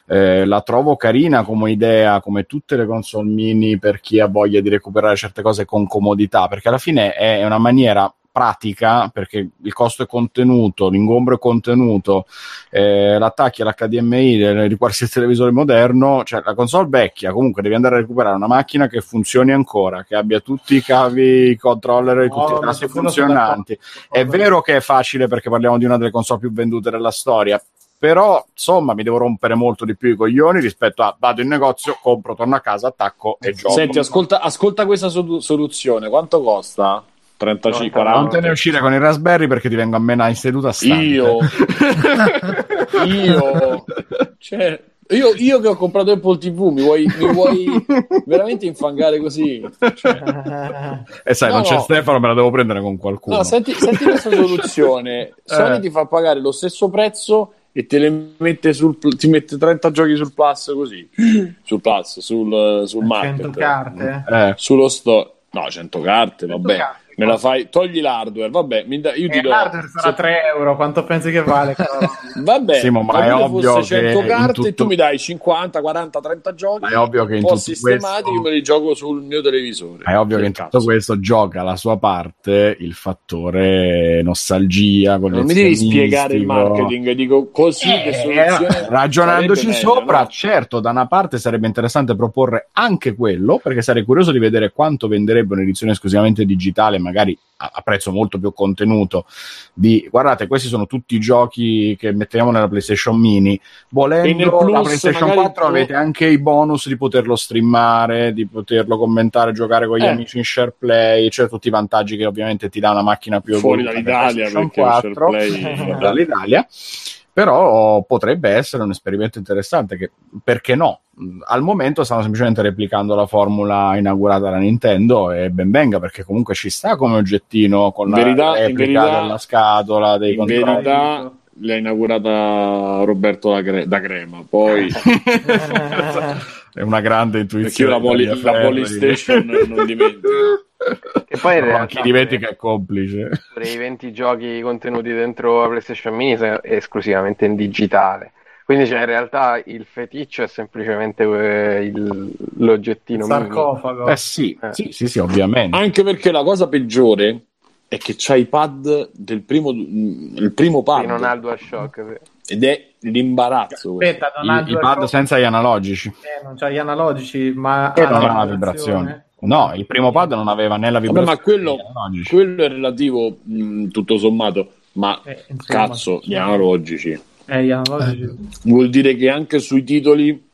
S4: eh, la trovo carina come idea, come tutte le console mini per chi ha voglia di recuperare certe cose con comodità, perché alla fine è una maniera pratica perché il costo è contenuto, l'ingombro è contenuto, eh, l'attacchi all'HDMI del- di qualsiasi televisore moderno, cioè la console vecchia, comunque devi andare a recuperare una macchina che funzioni ancora, che abbia tutti i cavi, i controller e
S3: No,
S4: tutti i tasti funzionanti. È vero che è facile perché parliamo di una delle console più vendute della storia, però insomma mi devo rompere molto di più i coglioni rispetto a vado in negozio, compro, torno a casa, attacco e gioco.
S1: Senti, ascolta, ascolta questa so- soluzione, quanto costa? 35,
S6: No,
S4: non
S1: 40?
S4: te ne uscire con i Raspberry perché ti vengo a menare in seduta stante.
S1: Io, io, cioè, io, io che ho comprato Apple TV, mi vuoi, mi vuoi veramente infangare così?
S4: E sai,
S1: No,
S4: non c'è
S1: no.
S4: Stefano, me la devo prendere con qualcuno.
S1: No, senti, senti questa soluzione. Sony ti fa pagare lo stesso prezzo e te le mette sul ti mette 30 giochi sul Plus così. Sul Plus, sul, sul
S3: 100
S1: market.
S3: carte.
S4: Eh,
S1: Sullo store. No, 100 carte,
S3: 100
S1: vabbè.
S3: carte,
S1: Me la fai, togli l'hardware, vabbè, mi da- io ti
S3: E
S1: do
S3: l'hardware sarà
S1: se-
S3: 3 euro, quanto pensi che vale?
S1: Vabbè,
S4: Sì, ma
S1: ma
S4: è
S1: io
S4: ovvio
S1: fosse 100
S4: che
S1: carte e tu
S4: tutto-
S1: mi dai 50, 40, 30 giochi.
S4: Ma è ovvio che in
S1: un po'
S4: tutto
S1: sistemati
S4: questo-
S1: io me li gioco sul mio televisore.
S4: Ma è ovvio che in tutto questo gioca la sua parte il fattore nostalgia.
S1: Non mi devi spiegare il marketing, dico così che
S4: Eh,
S1: soluzione
S4: ragionandoci sopra,
S1: no?
S4: certo, da una parte sarebbe interessante proporre anche quello, perché sarei curioso di vedere quanto venderebbe un'edizione esclusivamente digitale, magari a, prezzo molto più contenuto di guardate questi sono tutti i giochi che mettiamo nella PlayStation Mini. Volendo
S8: Plus
S4: la PlayStation
S8: magari
S4: 4
S8: tu-
S4: avete anche i bonus di poterlo streamare di poterlo commentare giocare con gli
S8: Eh.
S4: amici in share play cioè tutti i vantaggi che ovviamente ti dà una macchina più
S8: Fuori dall'Italia, perché il
S4: 4
S8: share play-
S4: fuori dall'Italia però potrebbe essere un esperimento interessante che perché no? Al momento stanno semplicemente replicando la formula inaugurata da Nintendo e ben venga perché comunque ci sta come oggettino con la
S8: verità- in
S4: replica
S8: verità-
S4: della scatola dei
S8: In
S4: controlli.
S8: verità l'ha inaugurata Roberto da, Cre- da Crema, poi
S4: è una grande
S8: perché io
S4: intuizione
S8: la, poli- la non dimentico.
S6: E poi in realtà
S4: chi dimentica è complice
S6: pure i 20 giochi contenuti dentro la PlayStation Mini sono esclusivamente in digitale. Quindi cioè, in realtà il feticcio è semplicemente eh, il- l'oggettino
S3: sarcofago.
S4: eh sì,
S6: Eh.
S4: sì, sì, sì, ovviamente
S8: Anche perché la cosa peggiore è che c'ha i pad del primo, il primo pad
S6: Sì, non ha il DualShock. sì.
S8: Ed è l'imbarazzo. questo.
S3: Aspetta, non ha
S4: I, i pad senza gli analogici
S3: Eh, non c'ha gli analogici, ma
S4: e
S3: ha
S4: non ha la vibrazione no, il primo pad non aveva né la
S8: Vabbè,
S4: vibrazione
S8: ma quello, quello è relativo mh, tutto sommato, ma
S3: Eh, insomma.
S8: cazzo, gli analogici.
S3: Eh, gli analogici.
S8: Vuol dire che anche sui titoli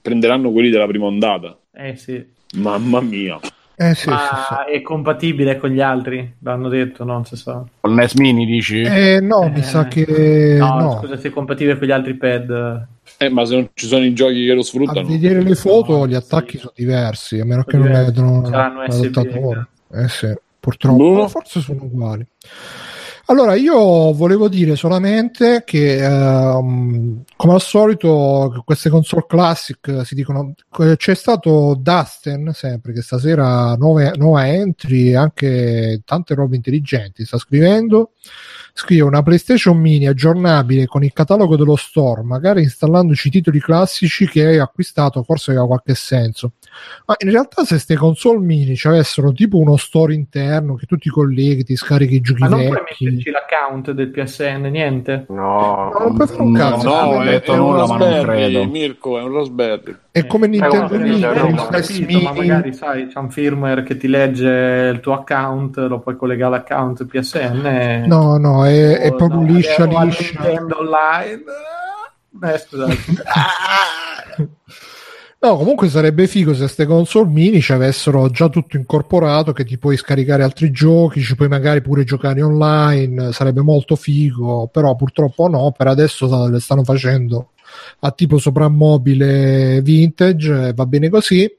S8: prenderanno quelli della prima ondata.
S3: Eh sì.
S8: Mamma mia.
S2: Eh sì,
S3: Ma
S2: sì, sì.
S3: è compatibile con gli altri, l'hanno detto, non si sa.
S4: Col NES Mini dici?
S2: Eh, no, mi sa che
S3: no,
S2: no.
S3: scusa, se è compatibile con gli altri pad.
S8: Eh, ma se non ci sono i giochi che lo
S2: A
S8: sfruttano,
S2: vedere le foto,
S3: No,
S2: gli attacchi
S3: sì.
S2: sono diversi, a meno che
S3: Sono
S2: non
S3: diversi.
S2: vedono
S3: Saranno
S2: l'adattatore.
S3: USB.
S2: Eh sì, purtroppo. Ma Forse sono uguali. Allora, io volevo dire solamente che, ehm, come al solito, queste console classic si dicono. C'è stato Dustin, sempre che stasera nuove, nuova entry e anche tante robe intelligenti. Sta scrivendo. Scrive una PlayStation Mini aggiornabile con il catalogo dello store, magari installandoci titoli classici che hai acquistato, forse aveva qualche senso. Ma in realtà, se ste console mini ci avessero tipo uno store interno che tu ti colleghi, ti scarichi i giochi
S3: Ma non puoi
S2: vecchi.
S3: metterci l'account del PSN, niente?
S6: No,
S2: No, non puoi fare un
S4: No,
S2: cazzo.
S8: no, è,
S4: detto nulla, ma non credo.
S8: Mirko, è un Raspberry.
S2: È come Nintendo Mini,
S6: no, no,
S3: capito, ma magari sai, c'è un firmware che ti legge il tuo account, lo puoi collegare all'account PSN. e-
S2: No, no, è, è proprio
S3: no,
S2: liscia liscia.
S3: Nintendo Online. Eh, scusate.
S2: No, comunque sarebbe figo se queste console mini ci avessero già tutto incorporato, che ti puoi scaricare altri giochi, ci puoi magari pure giocare online, sarebbe molto figo, però purtroppo no, per adesso le stanno facendo a tipo soprammobile vintage, va bene così. E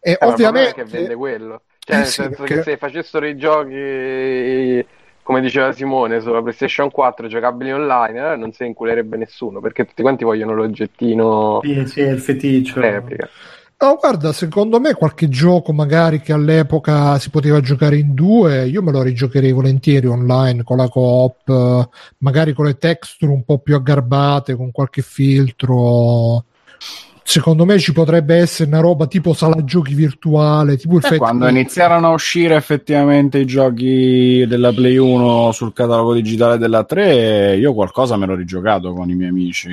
S6: Eh,
S2: ovviamente...
S6: che vende quello. Cioè,
S2: Eh
S6: nel
S2: sì,
S6: senso
S2: perché-
S6: che se facessero i giochi, come diceva Simone, sulla PlayStation 4 giocabili online, allora non se ne inculerebbe nessuno, perché tutti quanti vogliono l'oggettino
S3: Sì, sì, è il feticcio.
S6: replica.
S2: No, guarda, secondo me qualche gioco magari che all'epoca si poteva giocare in due, io me lo rigiocherei volentieri online con la coop, eh, magari con le texture un po' più aggarbate, con qualche filtro. Secondo me ci potrebbe essere una roba tipo sala giochi virtuale, tipo il
S4: Eh, quando iniziarono a uscire effettivamente i giochi della Play 1 sul catalogo digitale della 3, io qualcosa me l'ho rigiocato con i miei amici,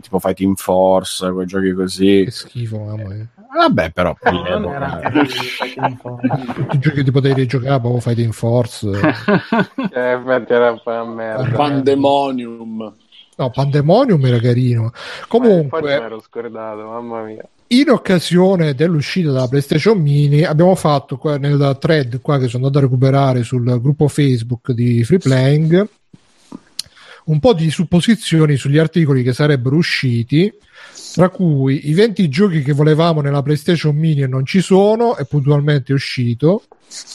S4: tipo Fighting Force, quei giochi così.
S2: Che schifo, mamma mia.
S4: Vabbè, però
S3: Eh, non era.
S2: Tutti i giochi che ti potevi rigiocare, proprio Fighting Force.
S6: Eh, infatti era un po' una merda.
S8: Pandemonium.
S2: No, Pandemonium era carino. Comunque,
S6: me l'ero scordato, mamma mia.
S2: in occasione dell'uscita della PlayStation Mini abbiamo fatto qua nel thread qua che sono andato a recuperare sul gruppo Facebook di Free Playing un po' di supposizioni sugli articoli che sarebbero usciti tra cui i 20 giochi che volevamo nella PlayStation Mini e non ci sono e puntualmente è uscito.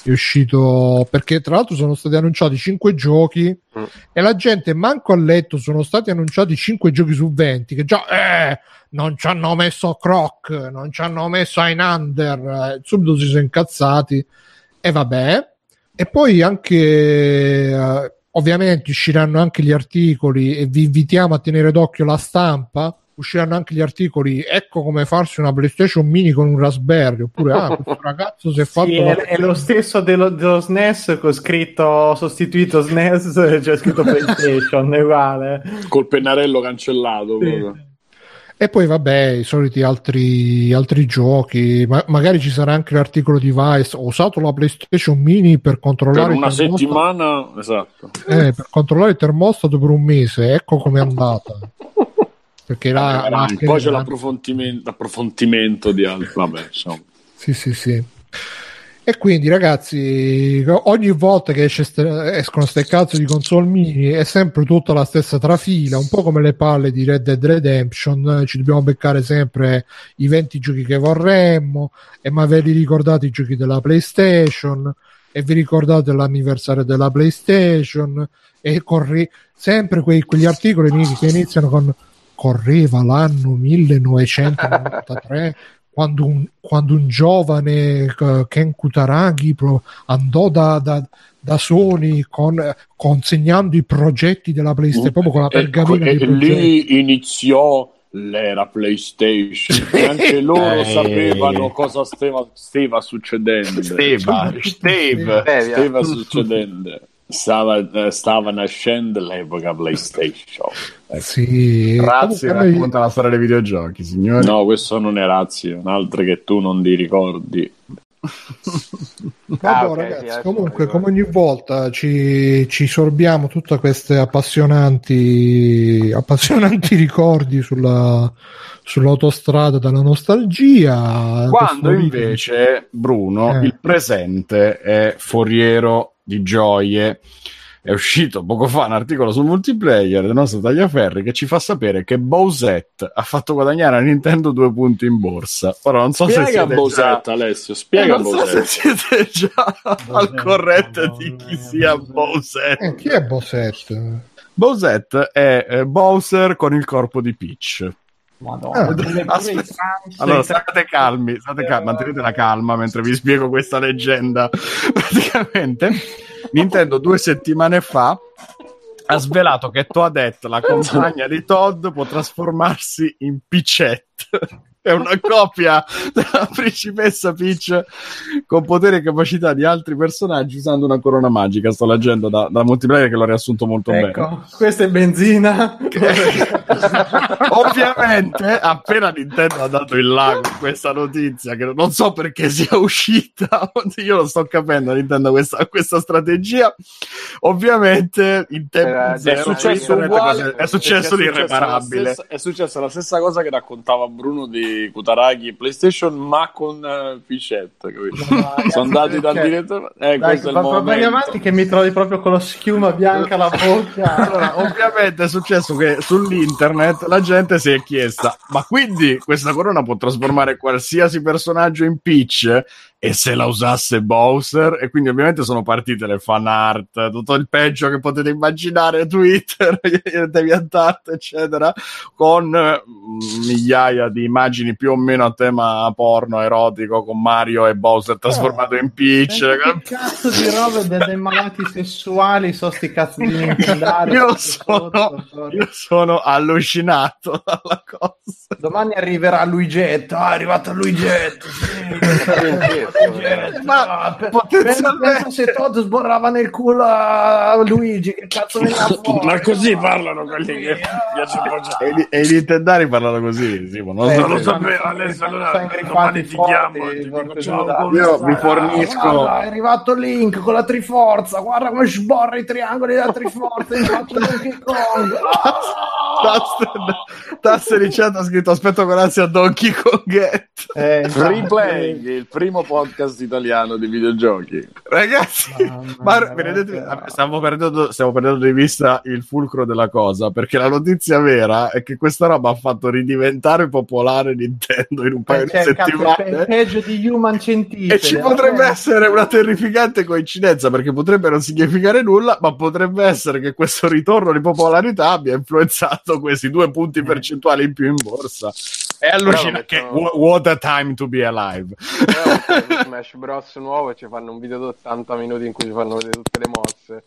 S2: È uscito perché tra l'altro sono stati annunciati 5 giochi
S6: Mm.
S2: e la gente manco ha letto sono stati annunciati 5 giochi su 20 che già eh, non ci hanno messo Croc non ci hanno messo Einander eh, subito si sono incazzati. E vabbè. E poi anche eh, ovviamente usciranno anche gli articoli e vi invitiamo a tenere d'occhio la stampa usciranno anche gli articoli ecco come farsi una PlayStation Mini con un Raspberry oppure ah questo ragazzo si è fatto
S3: Sì,
S2: la-
S3: è, è lo stesso dello, dello SNES con scritto sostituito SNES c'è scritto PlayStation è uguale
S8: Col pennarello cancellato.
S3: Sì.
S2: E poi vabbè, i soliti altri, altri giochi, ma- magari ci sarà anche l'articolo di Vice, ho usato la PlayStation Mini per controllare
S8: Per una settimana, esatto.
S2: eh, per controllare il termostato per un mese, ecco com'è andata. Perché la, la-
S8: Poi c'è l'approfondimento, l'approfondimento di. Vabbè, insomma.
S2: Sì, sì, sì. E quindi, ragazzi, ogni volta che esce escono ste cazzo di console mini è sempre tutta la stessa trafila, un po' come le palle di Red Dead Redemption. Ci dobbiamo beccare sempre i 20 giochi che vorremmo, e ma ve li ricordate i giochi della PlayStation? E vi ricordate l'anniversario della PlayStation? E corri sempre quei- quegli articoli che iniziano con correva l'anno 1993 quando un, quando un giovane eh, Ken Kutaragi pro- andò da, da, da Sony con, consegnando i progetti della PlayStation proprio con la
S8: E,
S2: pergamena
S8: e
S2: dei progetti.
S8: lì iniziò l'era PlayStation. E anche loro
S4: Eh.
S8: sapevano cosa steva, steva succedendo.
S4: Steva, Steve.
S6: Stevia.
S8: Stava succedendo. Stava, eh, stava nascendo l'epoca PlayStation.
S2: Sì,
S4: Razzi
S2: comunque a noi-
S4: racconta la storia dei videogiochi, signori.
S8: No, questo non è Razio, un altro che tu non ti ricordi.
S2: Vabbè,
S6: Ah, ok,
S2: ragazzi,
S6: sì,
S2: comunque, come ogni volta ci, ci sorbiamo tutte queste appassionanti, appassionanti ricordi sulla, sull'autostrada della nostalgia.
S4: Quando invece, Bruno,
S2: Eh.
S4: il presente è foriero di gioie. È uscito poco fa un articolo sul multiplayer del nostro Tagliaferri che ci fa sapere che Bowsette ha fatto guadagnare a Nintendo due punti in borsa. Ora non so se
S8: Spiega
S4: siete
S8: Bowsette,
S4: già...
S8: Alessio, spiega
S4: non so
S8: Bowsette.
S4: se siete già al corrente di chi sia Bowsette.
S2: Eh, chi è Bosette?
S4: Bowsette è eh, Bowser con il corpo di Peach.
S3: Madonna,
S2: Ah.
S4: Allora, state calmi, state calmi, mantenete la calma mentre vi spiego questa leggenda. Praticamente, Nintendo due settimane fa ha svelato che Toadette, la compagna di Todd, può trasformarsi in Peachette. È una copia della principessa Peach con poteri e capacità di altri personaggi usando una corona magica. Sto leggendo da, da multiplayer che l'ho riassunto molto bene.
S3: Ecco, questa è benzina.
S4: Ovviamente, appena Nintendo ha dato il là con questa notizia, che non so perché sia uscita, io non sto capendo Nintendo questa, questa strategia. Ovviamente, in tempo zero,
S6: è
S8: successo uguale,
S4: è successo di
S8: perché è successa la
S4: irreparabile.
S8: stessa- è successa la stessa cosa che raccontava Bruno di Kutaragi e PlayStation, ma con uh, Picette. capito? Sono andati dal
S3: Ok.
S8: direttore. Eh,
S3: Dai,
S8: questo è il momento.
S3: avanti che mi trovi proprio con la schiuma bianca alla bocca.
S4: Allora, ovviamente è successo che sull'internet la gente si è chiesta: ma quindi questa corona può trasformare qualsiasi personaggio in Peach? E se la usasse Bowser? E quindi, ovviamente, sono partite le fan art, tutto il peggio che potete immaginare, Twitter, DeviantArt, eccetera, con eh, migliaia di immagini più o meno a tema porno erotico con Mario e Bowser trasformato in Peach.
S3: Che cazzo di robe de- dei malati sessuali sono sti cazzo di nintendari?
S4: Io sono, io sono allucinato dalla cosa.
S3: Domani arriverà Luigetto. Ah, è arrivato Luigetto. Sì.
S4: Ma
S3: Ah, pe-
S4: potenzialmente-
S3: pensa se Todd sborrava nel culo a Luigi, che cazzo veniva fuori?
S8: Ma così parlano quelli che piace un po'
S4: E, i- e nintendari parlano così, sì, ma non
S3: Eh,
S4: so-
S8: Non lo sapevo, adesso allora domani ti chiamo
S3: già.
S4: Io vi fornisco-
S3: è arrivato Link con la Triforza. Guarda come sborra i triangoli della Triforza. In fatto Donkey Kong.
S4: Di chat ha scritto aspetto con ansia Donkey Kong
S3: Eh,
S8: Playing, il primo podcast italiano di videogiochi.
S4: Ragazzi, ma vedete, stiamo, perdendo, stiamo perdendo di vista il fulcro della cosa perché la notizia vera è che questa roba ha fatto ridiventare popolare Nintendo in un paio di settimane.
S3: peggio di Human Centipede.
S4: E ci potrebbe
S3: Eh,
S4: essere una terrificante coincidenza perché potrebbe non significare nulla, ma potrebbe essere che questo ritorno di popolarità abbia influenzato questi due punti percentuali in più in borsa. È allucinante.
S6: Mettono-
S4: wha- what a time to be alive.
S6: Però Smash Bros nuovo e ci fanno un video di 80 minuti in cui ci fanno vedere tutte le mosse.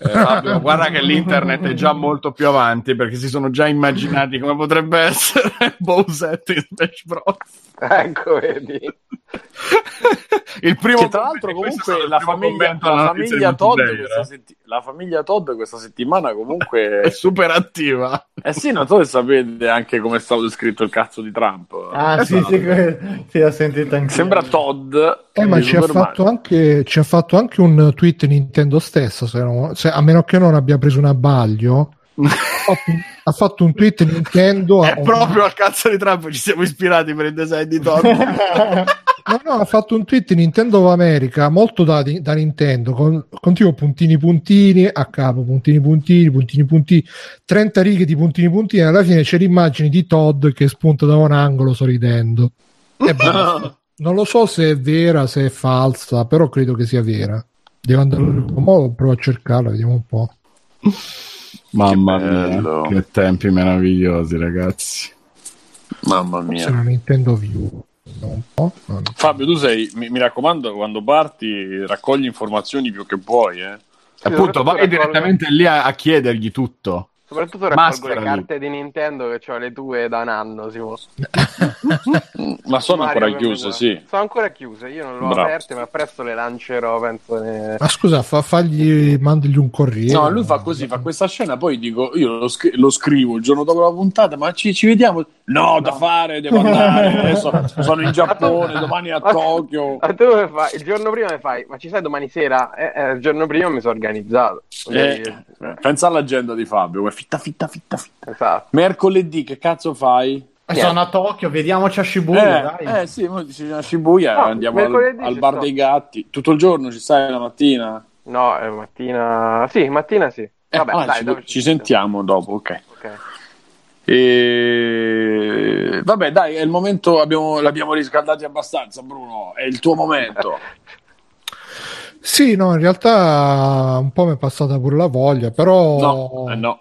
S4: Eh, Fabio, guarda che l'internet è già molto più avanti perché si sono già immaginati come potrebbe essere Bowser in Smash Bros.
S6: Ecco, vedi.
S4: Il primo
S1: Che tra l'altro
S4: è
S1: comunque la famiglia, la famiglia Todd
S4: eh.
S1: setti- la famiglia Todd questa settimana
S4: è
S1: comunque
S4: super attiva.
S1: eh sì non so se sapete anche come è stato descritto il cazzo di Trump
S3: Ah, sì, sì, que- sì, ho sentito anche.
S1: sembra Todd
S2: Eh, ma ci ha, fatto anche, ci ha fatto anche un tweet Nintendo stessa, se non- se- a meno che non abbia preso un abbaglio. ha, fatto, un- tweet Nintendo. a-
S4: È proprio al cazzo di Trump ci siamo ispirati per il design di Todd.
S2: No, no, ha fatto un tweet Nintendo of America molto da, da Nintendo con, con tipo puntini puntini a capo, puntini puntini, puntini puntini, 30 righe di puntini puntini. Alla fine c'è l'immagine di Todd che spunta da un angolo sorridendo. E basta. Non lo so se è vera, se è falsa, però credo che sia vera. Devo andare mo provo a cercarla, vediamo un po'.
S4: Mamma
S1: Che
S4: mia, che tempi meravigliosi, ragazzi.
S1: mamma
S2: Forse
S1: mia
S2: la Nintendo View. No, no.
S1: Fabio tu sei mi, mi raccomando quando parti raccogli informazioni più che puoi eh.
S4: Appunto,
S6: soprattutto
S4: vai direttamente lì a, a chiedergli tutto.
S6: Soprattutto raccolgo le carte di Nintendo che ho le tue da un anno, Simo.
S1: ma sono
S6: Mario
S1: ancora chiuse sì
S6: Sono ancora chiuse, io non le ho
S1: Bravo.
S6: aperte, ma presto le lancerò, penso. Ne...
S2: Ma scusa, fa, fagli, mandigli un corriere.
S1: No, lui fa così, fa questa scena, poi dico, io lo, scri- lo scrivo il giorno dopo la puntata, ma ci, ci vediamo? No, da fare, devo andare, adesso sono in Giappone, domani a Tokyo.
S6: Ah, tu come fai? Il giorno prima mi fai, ma ci sai domani sera? Eh, eh, il giorno prima mi sono organizzato.
S1: Eh, eh, pensa all'agenda di Fabio, fitta, fitta, fitta, fitta.
S6: Esatto.
S1: Mercoledì, che cazzo fai?
S3: Sono a Tokyo, vediamoci a Shibuya,
S1: Eh,
S3: dai.
S1: eh sì, a Shibuya,
S6: No,
S1: andiamo al, al bar
S6: sto.
S1: dei gatti. Tutto il giorno ci stai la mattina?
S6: No, è mattina... Sì, mattina sì.
S1: Eh,
S6: Vabbè,
S1: ah,
S6: dai,
S1: ci, ci sentiamo dopo, ok.
S6: Ok.
S1: E... Vabbè, dai, è il momento, abbiamo, l'abbiamo riscaldati abbastanza, Bruno, è il tuo momento.
S2: Sì, no, in realtà un po' mi è passata pure la voglia, però
S1: No, eh, no.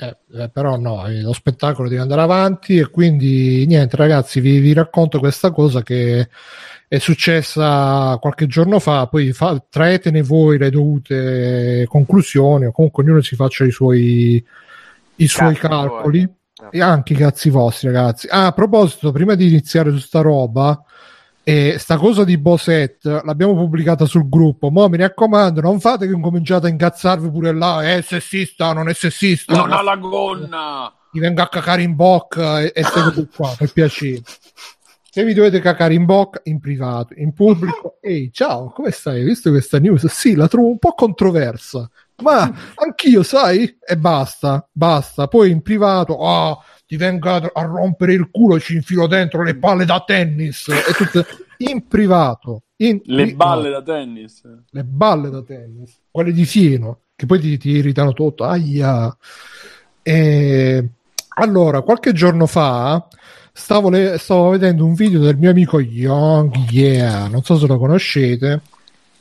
S2: Eh, eh, però no, eh, lo spettacolo deve andare avanti e quindi niente ragazzi vi, vi racconto questa cosa che è successa qualche giorno fa, poi fa, traetene voi le dovute conclusioni o comunque ognuno si faccia i suoi, i suoi calcoli
S6: tuoi.
S2: e anche i cazzi vostri ragazzi. Ah, a proposito, prima di iniziare su sta roba, e sta cosa di Boset l'abbiamo pubblicata sul gruppo. Mo mi raccomando, non fate che incominciate a incazzarvi pure là. È sessista, non è sessista.
S1: Non ha la gonna!
S2: Mi venga a cacare in bocca e, e cose qua, per piacere. Se vi dovete cacare in bocca, in privato, in pubblico, ehi, ciao, come stai? Hai visto questa news? Sì, la trovo un po' controversa, ma anch'io, sai? E basta, basta. Poi in privato, ah, ti venga a rompere il culo, ci infilo dentro le palle da tennis. E tutte... In privato. In
S1: Le
S2: privato
S1: balle da tennis.
S2: le balle da tennis, quelle di fieno, che poi ti, ti irritano tutto. Aia. E, allora, qualche giorno fa stavo, le- stavo vedendo un video del mio amico Young Yeah, non so se lo conoscete,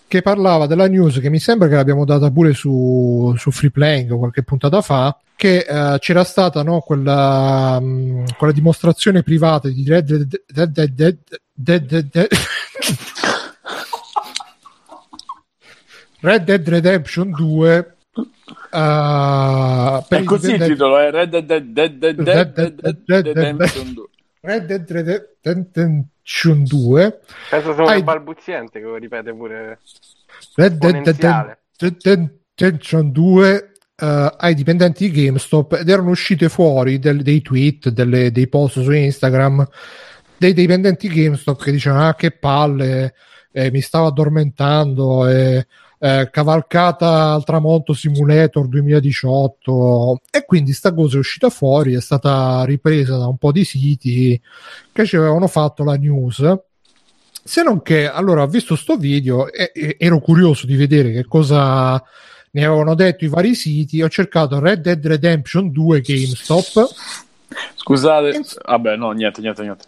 S2: che parlava della news che mi sembra che l'abbiamo data pure su, su Free Playing qualche puntata fa, che eh, c'era stata no, quella, mm, quella dimostrazione privata di Red Dead, Dead- Dead- Dead- Dead- Dead- Dead- Red Dead Redemption 2 eh, per
S1: È così il titolo, è Red Dead Redemption 2.
S2: Red Dead Redemption 2
S6: Penso sia
S2: Hai-
S6: balbuziente che lo ripete pure.
S2: Red Dead. Redemption 2 eh, ai dipendenti di GameStop ed erano uscite fuori del- dei tweet, delle- dei post su Instagram dei dipendenti GameStop che dicevano ah che palle eh, mi stavo addormentando e eh, cavalcata al tramonto simulator 2018 e quindi sta cosa è uscita fuori è stata ripresa da un po' di siti che ci avevano fatto la news se non che allora ho visto sto video e, e- ero curioso di vedere che cosa ne avevano detto i vari siti ho cercato Red Dead Redemption 2 GameStop
S1: Scusate, vabbè, no, niente, niente, niente.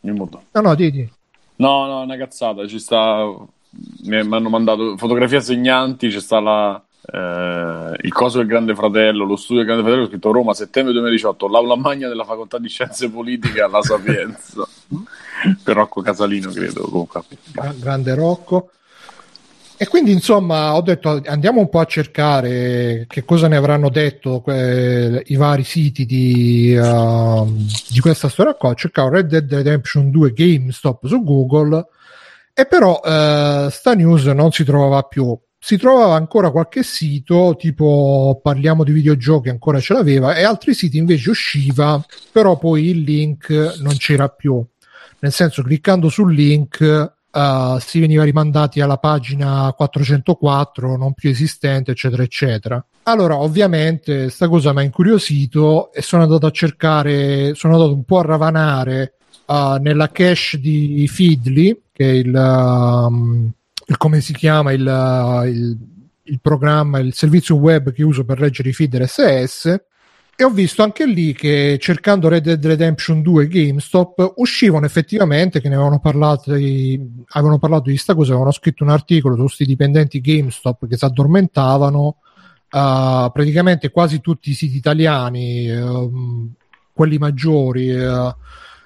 S1: Mi muto.
S2: no no di.
S1: No, no, una cazzata, ci sta mi hanno mandato fotografie segnanti, ci sta la
S8: eh, il coso del Grande Fratello, lo studio del Grande Fratello, ho scritto Roma, settembre 2018, l'aula magna della facoltà di scienze politiche alla Sapienza. per Rocco Casalino, credo. Comunque.
S2: Gra- grande Rocco. E quindi insomma ho detto andiamo un po' a cercare che cosa ne avranno detto que- i vari siti di, uh, di questa storia qua. Cercavo Red Dead Redemption 2 GameStop su Google e però uh, sta news non si trovava più. Si trovava ancora qualche sito tipo parliamo di videogiochi ancora ce l'aveva e altri siti invece usciva però poi il link non c'era più. Nel senso cliccando sul link uh, si veniva rimandati alla pagina 404 non più esistente eccetera eccetera allora ovviamente sta cosa mi ha incuriosito e sono andato a cercare sono andato un po' a ravanare uh, nella cache di Feedly che è il, um, il come si chiama il, uh, il, il programma il servizio web che uso per leggere i feed RSS e ho visto anche lì che cercando Red Dead Redemption 2 GameStop uscivano effettivamente che ne avevano parlato avevano parlato di sta cosa, avevano scritto un articolo su questi dipendenti GameStop che si addormentavano uh, praticamente quasi tutti i siti italiani uh, quelli maggiori uh,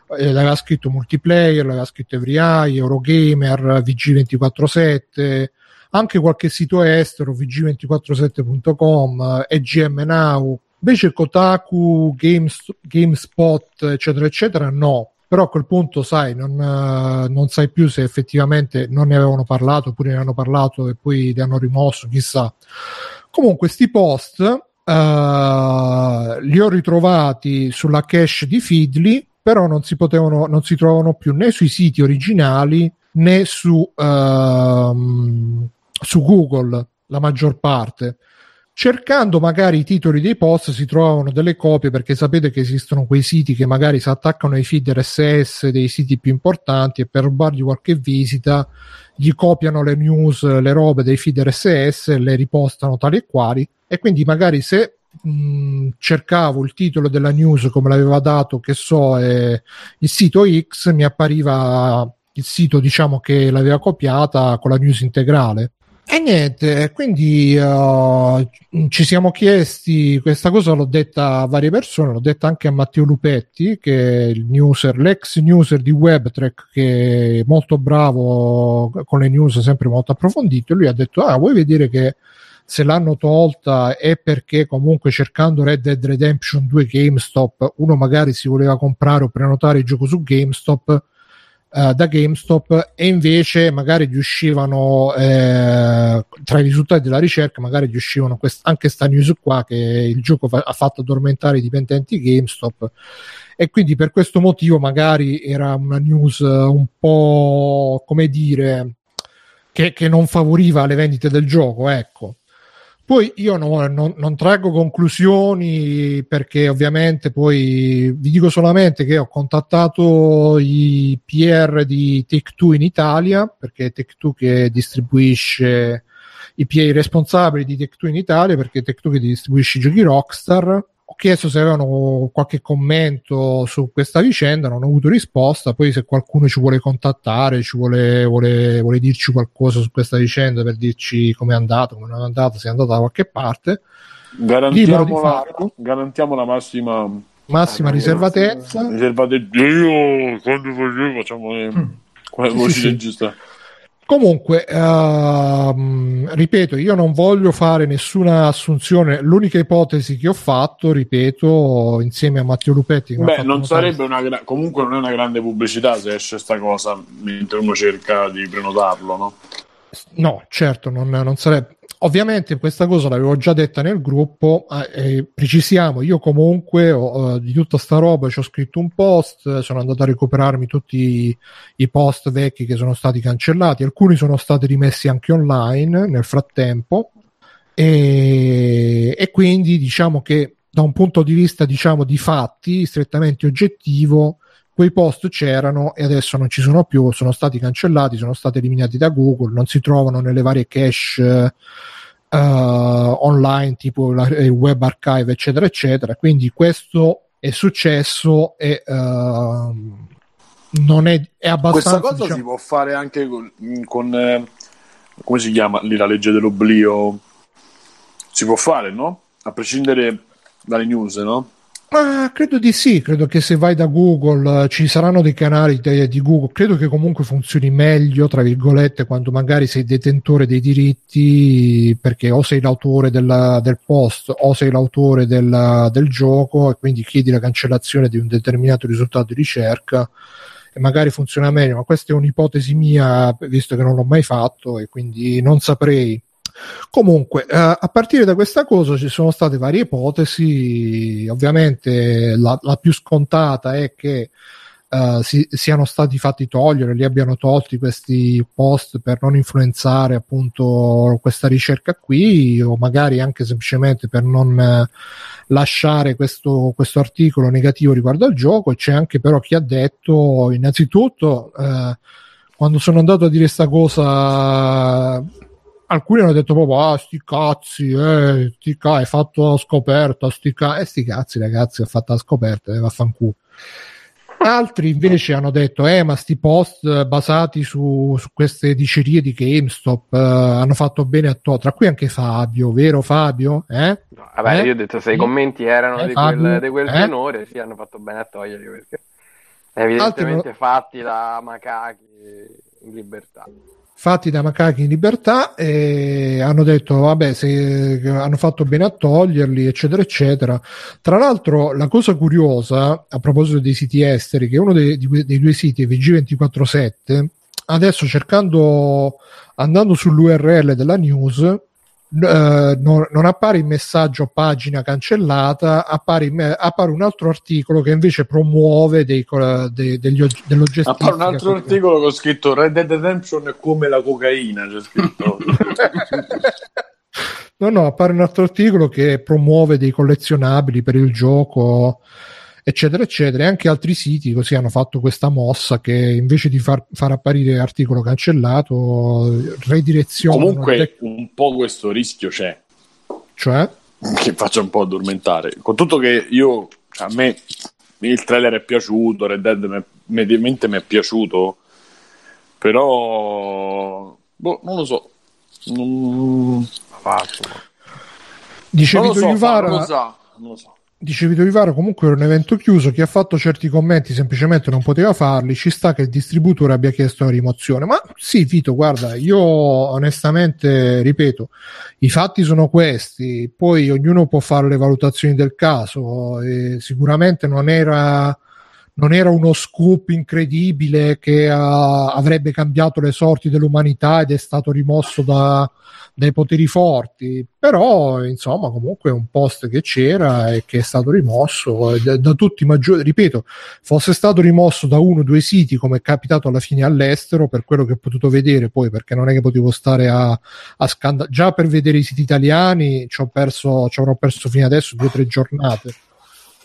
S2: l'aveva scritto Multiplayer, l'aveva scritto EveryEye, Eurogamer, VG247 anche qualche sito estero, vg247.com, EGM Now Invece Kotaku, Games, GameSpot, eccetera, eccetera, no. Però a quel punto, sai, non, uh, non, sai più se effettivamente non ne avevano parlato oppure ne hanno parlato e poi li hanno rimosso, chissà. Comunque, sti post uh, li ho ritrovati sulla cache di Feedly, però non si, potevano, non si trovano più né sui siti originali né su, uh, su Google, la maggior parte. Cercando magari i titoli dei post si trovano delle copie perché sapete che esistono quei siti che magari si attaccano ai feed RSS dei siti più importanti e per rubargli qualche visita gli copiano le news, le robe dei feed RSS, le ripostano tali e quali. E quindi magari se mh, cercavo il titolo della news come l'aveva dato che so eh, il sito X mi appariva il sito diciamo che l'aveva copiata con la news integrale. E niente, quindi uh, ci siamo chiesti, questa cosa l'ho detta a varie persone, l'ho detta anche a Matteo Lupetti, che è il newser, l'ex newser di WebTrack, che è molto bravo con le news, sempre molto approfondito, e lui ha detto, ah, vuoi vedere che se l'hanno tolta è perché comunque cercando Red Dead Redemption 2 GameStop, uno magari si voleva comprare o prenotare il gioco su GameStop, Uh, da GameStop e invece magari gli uscivano eh, tra i risultati della ricerca magari gli uscivano quest- anche sta news qua che il gioco fa- ha fatto addormentare i dipendenti GameStop. E quindi per questo motivo magari era una news un po' come dire che, che non favoriva le vendite del gioco ecco poi io no, non, non, traggo conclusioni perché ovviamente poi vi dico solamente che ho contattato i PR di Take-Two in Italia perché è Take-Two che distribuisce i PR responsabili di Take-Two in Italia perché è Take-Two che distribuisce i giochi Rockstar chiesto se avevano qualche commento su questa vicenda, non ho avuto risposta. Poi, se qualcuno ci vuole contattare, ci vuole, vuole, vuole dirci qualcosa su questa vicenda per dirci come è andato, come non è andato, se è andato da qualche parte,
S8: garantiamo la, garantiamo la massima
S2: massima riservatezza.
S8: Riservatezza, io quando facciamo le, mm. voci sì, sì. giusta.
S2: Comunque, uh, ripeto, io non voglio fare nessuna assunzione. L'unica ipotesi che ho fatto, ripeto, insieme a Matteo Lupetti.
S8: Beh, non sarebbe una gra- comunque non è una grande pubblicità se esce questa cosa mentre uno cerca di prenotarlo, no?
S2: No, certo, non, non sarebbe. Ovviamente questa cosa l'avevo già detta nel gruppo, eh, precisiamo, io comunque ho, uh, di tutta sta roba ci ho scritto un post, sono andato a recuperarmi tutti i, i post vecchi che sono stati cancellati, alcuni sono stati rimessi anche online nel frattempo. E, e quindi diciamo che da un punto di vista diciamo di fatti strettamente oggettivo quei post c'erano e adesso non ci sono più, sono stati cancellati, sono stati eliminati da Google, non si trovano nelle varie cache uh, online tipo la, il web archive eccetera eccetera, quindi questo è successo e uh, non è, è abbastanza...
S8: Questa cosa
S2: diciamo...
S8: si può fare anche con, con eh, come si chiama lì la legge dell'oblio? Si può fare, no? A prescindere dalle news, no?
S2: Ma credo di sì, credo che se vai da Google eh, ci saranno dei canali de- di Google, credo che comunque funzioni meglio, tra virgolette, quando magari sei detentore dei diritti, perché o sei l'autore della- del post o sei l'autore del, del gioco e quindi chiedi la cancellazione di un determinato risultato di ricerca e magari funziona meglio, ma questa è un'ipotesi mia, visto che non l'ho mai fatto e quindi non saprei. Comunque, eh, a partire da questa cosa ci sono state varie ipotesi, ovviamente la, la più scontata è che eh, si, siano stati fatti togliere, li abbiano tolti questi post per non influenzare appunto questa ricerca qui o magari anche semplicemente per non eh, lasciare questo, questo articolo negativo riguardo al gioco. E c'è anche però chi ha detto innanzitutto eh, quando sono andato a dire questa cosa alcuni hanno detto proprio ah sti cazzi eh, sti ca- hai fatto la scoperta sti, ca- eh, sti cazzi ragazzi ho fatto la scoperta eh, vaffanculo altri invece hanno detto eh ma sti post basati su, su queste dicerie di GameStop eh, hanno fatto bene a to tra cui anche Fabio vero Fabio? Eh?
S6: No, vabbè,
S2: Eh?
S6: io ho detto se i commenti erano
S2: Eh,
S6: di
S2: Fabio?
S6: quel, di quel
S2: Eh?
S6: tenore, sì, hanno fatto bene a toglierli perché evidentemente fatti da macachi in libertà.
S2: Fatti da macachi in libertà e hanno detto vabbè se hanno fatto bene a toglierli eccetera eccetera. Tra l'altro la cosa curiosa a proposito dei siti esteri che uno dei, dei due siti è VG247 adesso cercando andando sull'URL della news eh, non, non appare il messaggio pagina cancellata appare, appare un altro articolo che invece promuove dei, dei- degli og- dell'oggettistica
S8: Appare un altro articolo che ho scritto Red Dead Redemption è come la cocaina, c'è scritto.
S2: No, no, appare un altro articolo che promuove dei collezionabili per il gioco, eccetera, eccetera. E anche altri siti così hanno fatto questa mossa che invece di far, far apparire articolo cancellato, redirezionano.
S8: Comunque un po' questo rischio c'è,
S2: Cioè,
S8: che faccia un po' addormentare. Con tutto che io, a me il trailer è piaciuto, Red Dead me- mediamente mi è piaciuto, però boh, non lo so. Non,
S2: dice
S8: non lo so,
S2: Juvara,
S8: non lo so, non lo so.
S2: Dice Vito Juvara, comunque era un evento chiuso, chi ha fatto certi commenti semplicemente non poteva farli, ci sta che il distributore abbia chiesto la rimozione. Ma sì, Vito, guarda, io onestamente, ripeto, i fatti sono questi, poi ognuno può fare le valutazioni del caso, sicuramente non era, non era uno scoop incredibile che ah, avrebbe cambiato le sorti dell'umanità ed è stato rimosso da, dai poteri forti, però insomma comunque è un post che c'era e che è stato rimosso da, da tutti i maggiori, ripeto, fosse stato rimosso da uno o due siti come è capitato alla fine all'estero per quello che ho potuto vedere poi perché non è che potevo stare a, a scandalare già per vedere i siti italiani ci ho perso ci avrò perso fino adesso due o tre giornate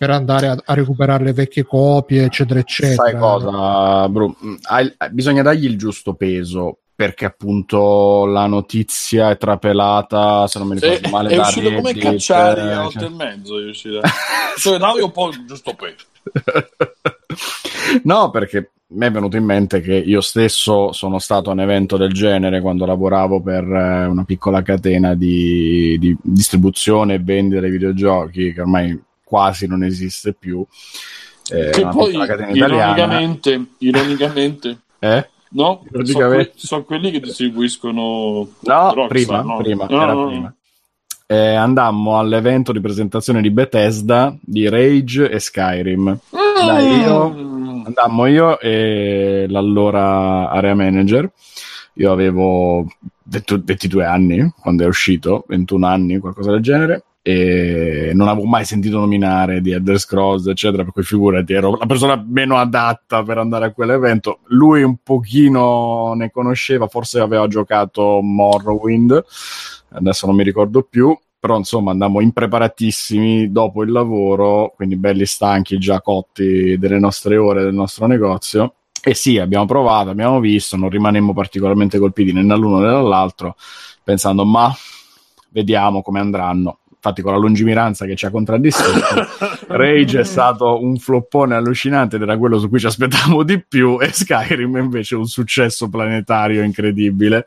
S2: per andare a, a recuperare le vecchie copie eccetera eccetera
S4: Sai cosa, Bru? Mm, hai- bisogna dargli il giusto peso perché appunto la notizia è trapelata, se non mi ricordo
S8: È,
S4: male,
S8: è
S4: da
S8: uscito come
S4: Reddit,
S8: cacciari
S4: eh,
S8: a
S4: cioè-
S8: il mezzo. È uscito. cioè, dai un po' il giusto peso.
S4: no, perché mi è venuto in mente che io stesso sono stato a un evento del genere quando lavoravo per eh, una piccola catena di, di distribuzione e vendita dei videogiochi che ormai quasi non esiste più. Eh,
S8: Che poi, ironicamente, ironicamente,
S4: Eh?
S8: no? Sono, que- sono quelli che distribuiscono
S4: No,
S8: Rockstar,
S4: prima,
S8: no?
S4: prima,
S8: No,
S4: era
S8: no,
S4: prima. Eh, andammo all'evento di presentazione di Bethesda di Rage e Skyrim. Dai, io-
S8: Mm.
S4: Andammo io e l'allora area manager. Io avevo 20 22 anni quando è uscito, 21 anni, qualcosa del genere. E non avevo mai sentito nominare di Elder Scrolls, eccetera. Per cui figurati, ero la persona meno adatta per andare a quell'evento. Lui un pochino ne conosceva, forse aveva giocato Morrowind, adesso non mi ricordo più. Però insomma andammo impreparatissimi dopo il lavoro, quindi belli stanchi, già cotti delle nostre ore del nostro negozio. E sì, abbiamo provato, abbiamo visto, non rimanemmo particolarmente colpiti né dall'uno né dall'altro, pensando ma vediamo come andranno. Infatti, con la lungimiranza che ci ha contraddistinto, Rage è stato un floppone allucinante ed era quello su cui ci aspettavamo di più, e Skyrim invece un successo planetario incredibile.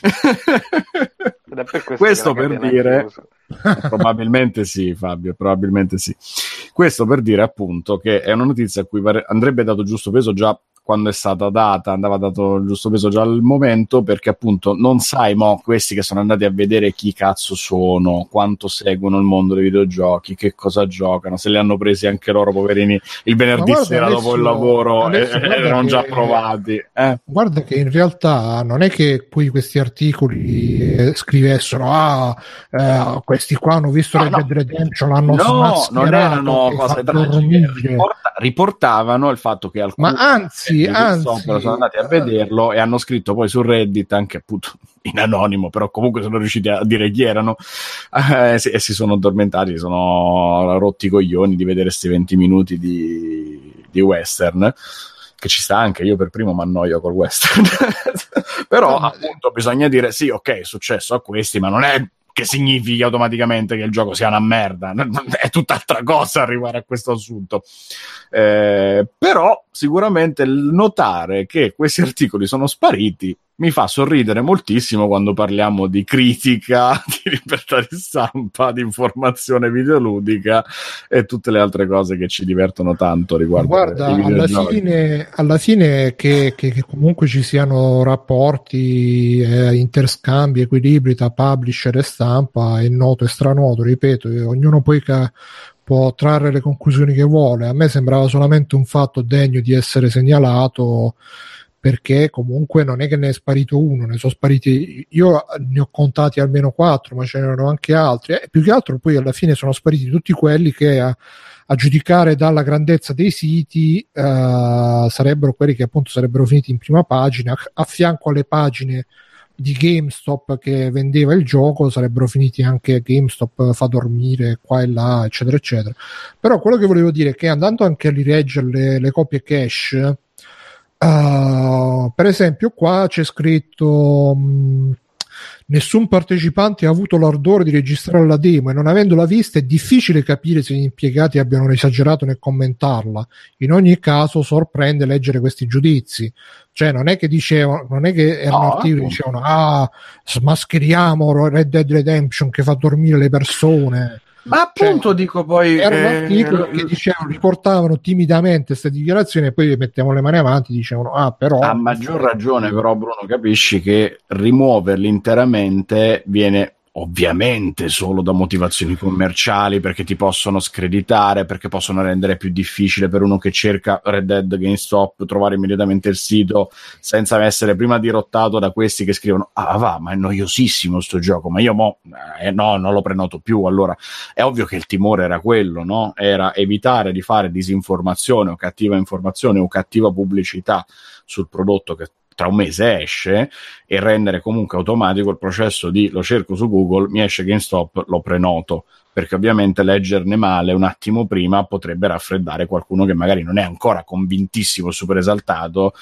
S6: Ed è per questo,
S4: Questo per dire-
S6: chiusa.
S4: probabilmente sì, Fabio, probabilmente sì. Questo per dire appunto che è una notizia a cui andrebbe dato giusto peso già quando è stata data, andava dato il giusto peso già al momento, perché appunto non sai mo questi che sono andati a vedere chi cazzo sono, quanto seguono il mondo dei videogiochi, che cosa giocano, se li hanno presi anche loro, poverini, il venerdì
S2: guarda,
S4: sera dopo il lavoro eh,
S2: guarda
S4: erano già provati. Eh.
S2: Guarda che in realtà non è che poi questi articoli eh, scrivessero ah eh, questi qua hanno visto
S4: No,
S2: Red
S4: no.
S2: Dead Redemption l'hanno
S4: No, non erano
S2: e
S4: cose riportavano il fatto che alcuni
S2: ma anzi
S4: di
S2: anzi.
S4: GameStop sono andati a vederlo e hanno scritto poi su Reddit anche appunto in anonimo però comunque sono riusciti a dire chi erano eh, sì, e si sono addormentati si sono rotti i coglioni di vedere questi 20 minuti di, di western che ci sta anche io per primo mi annoio col western. Però appunto bisogna dire sì ok è successo a questi ma non è che significhi automaticamente che il gioco sia una merda? È tutt'altra cosa arrivare a questo assunto. Eh, però sicuramente notare che questi articoli sono spariti mi fa sorridere moltissimo quando parliamo di critica, di libertà di stampa, di informazione videoludica e tutte le altre cose che ci divertono tanto riguardo
S2: Guarda, alla fine, alla fine che, che- che comunque ci siano rapporti, eh, interscambi, equilibri tra publisher e stampa è noto e stranoto, ripeto, eh, ognuno poi ca- può trarre le conclusioni che vuole. A me sembrava solamente un fatto degno di essere segnalato perché comunque non è che ne è sparito uno, ne sono spariti, io ne ho contati almeno quattro, ma ce n'erano anche altri, e più che altro poi alla fine sono spariti tutti quelli che a, a giudicare dalla grandezza dei siti eh, sarebbero quelli che appunto sarebbero finiti in prima pagina, a fianco alle pagine di GameStop che vendeva il gioco sarebbero finiti anche GameStop fa dormire qua e là eccetera eccetera. Però quello che volevo dire è che andando anche a rileggere le, le copie cache Uh, per esempio, qua c'è scritto: mh, Nessun partecipante ha avuto l'ardore di registrare la demo e non avendola vista è difficile capire se gli impiegati abbiano esagerato nel commentarla. In ogni caso, sorprende leggere questi giudizi. Cioè, non è che dicevano, non è che erano
S4: No,
S2: articoli che
S4: appunto.
S2: dicevano: Ah, smascheriamo Red Dead Redemption che fa dormire le persone.
S4: Ma appunto dico poi...
S2: Erano
S4: eh,
S2: articoli che dicevano, riportavano timidamente queste dichiarazioni e poi mettiamo le mani avanti dicevano: Ah, però.
S4: A maggior ragione, però, Bruno, capisci che rimuoverli interamente viene ovviamente solo da motivazioni commerciali perché ti possono screditare, perché possono rendere più difficile per uno che cerca Red Dead GameStop trovare immediatamente il sito senza essere prima dirottato da questi che scrivono ah va ma è noiosissimo sto gioco ma io mo eh, no non lo prenoto più allora è ovvio che il timore era quello no? era evitare di fare disinformazione o cattiva informazione o cattiva pubblicità sul prodotto che tra un mese esce e rendere comunque automatico il processo di lo cerco su Google, mi esce GameStop, lo prenoto. Perché ovviamente leggerne male un attimo prima potrebbe raffreddare qualcuno che magari non è ancora convintissimo, super esaltato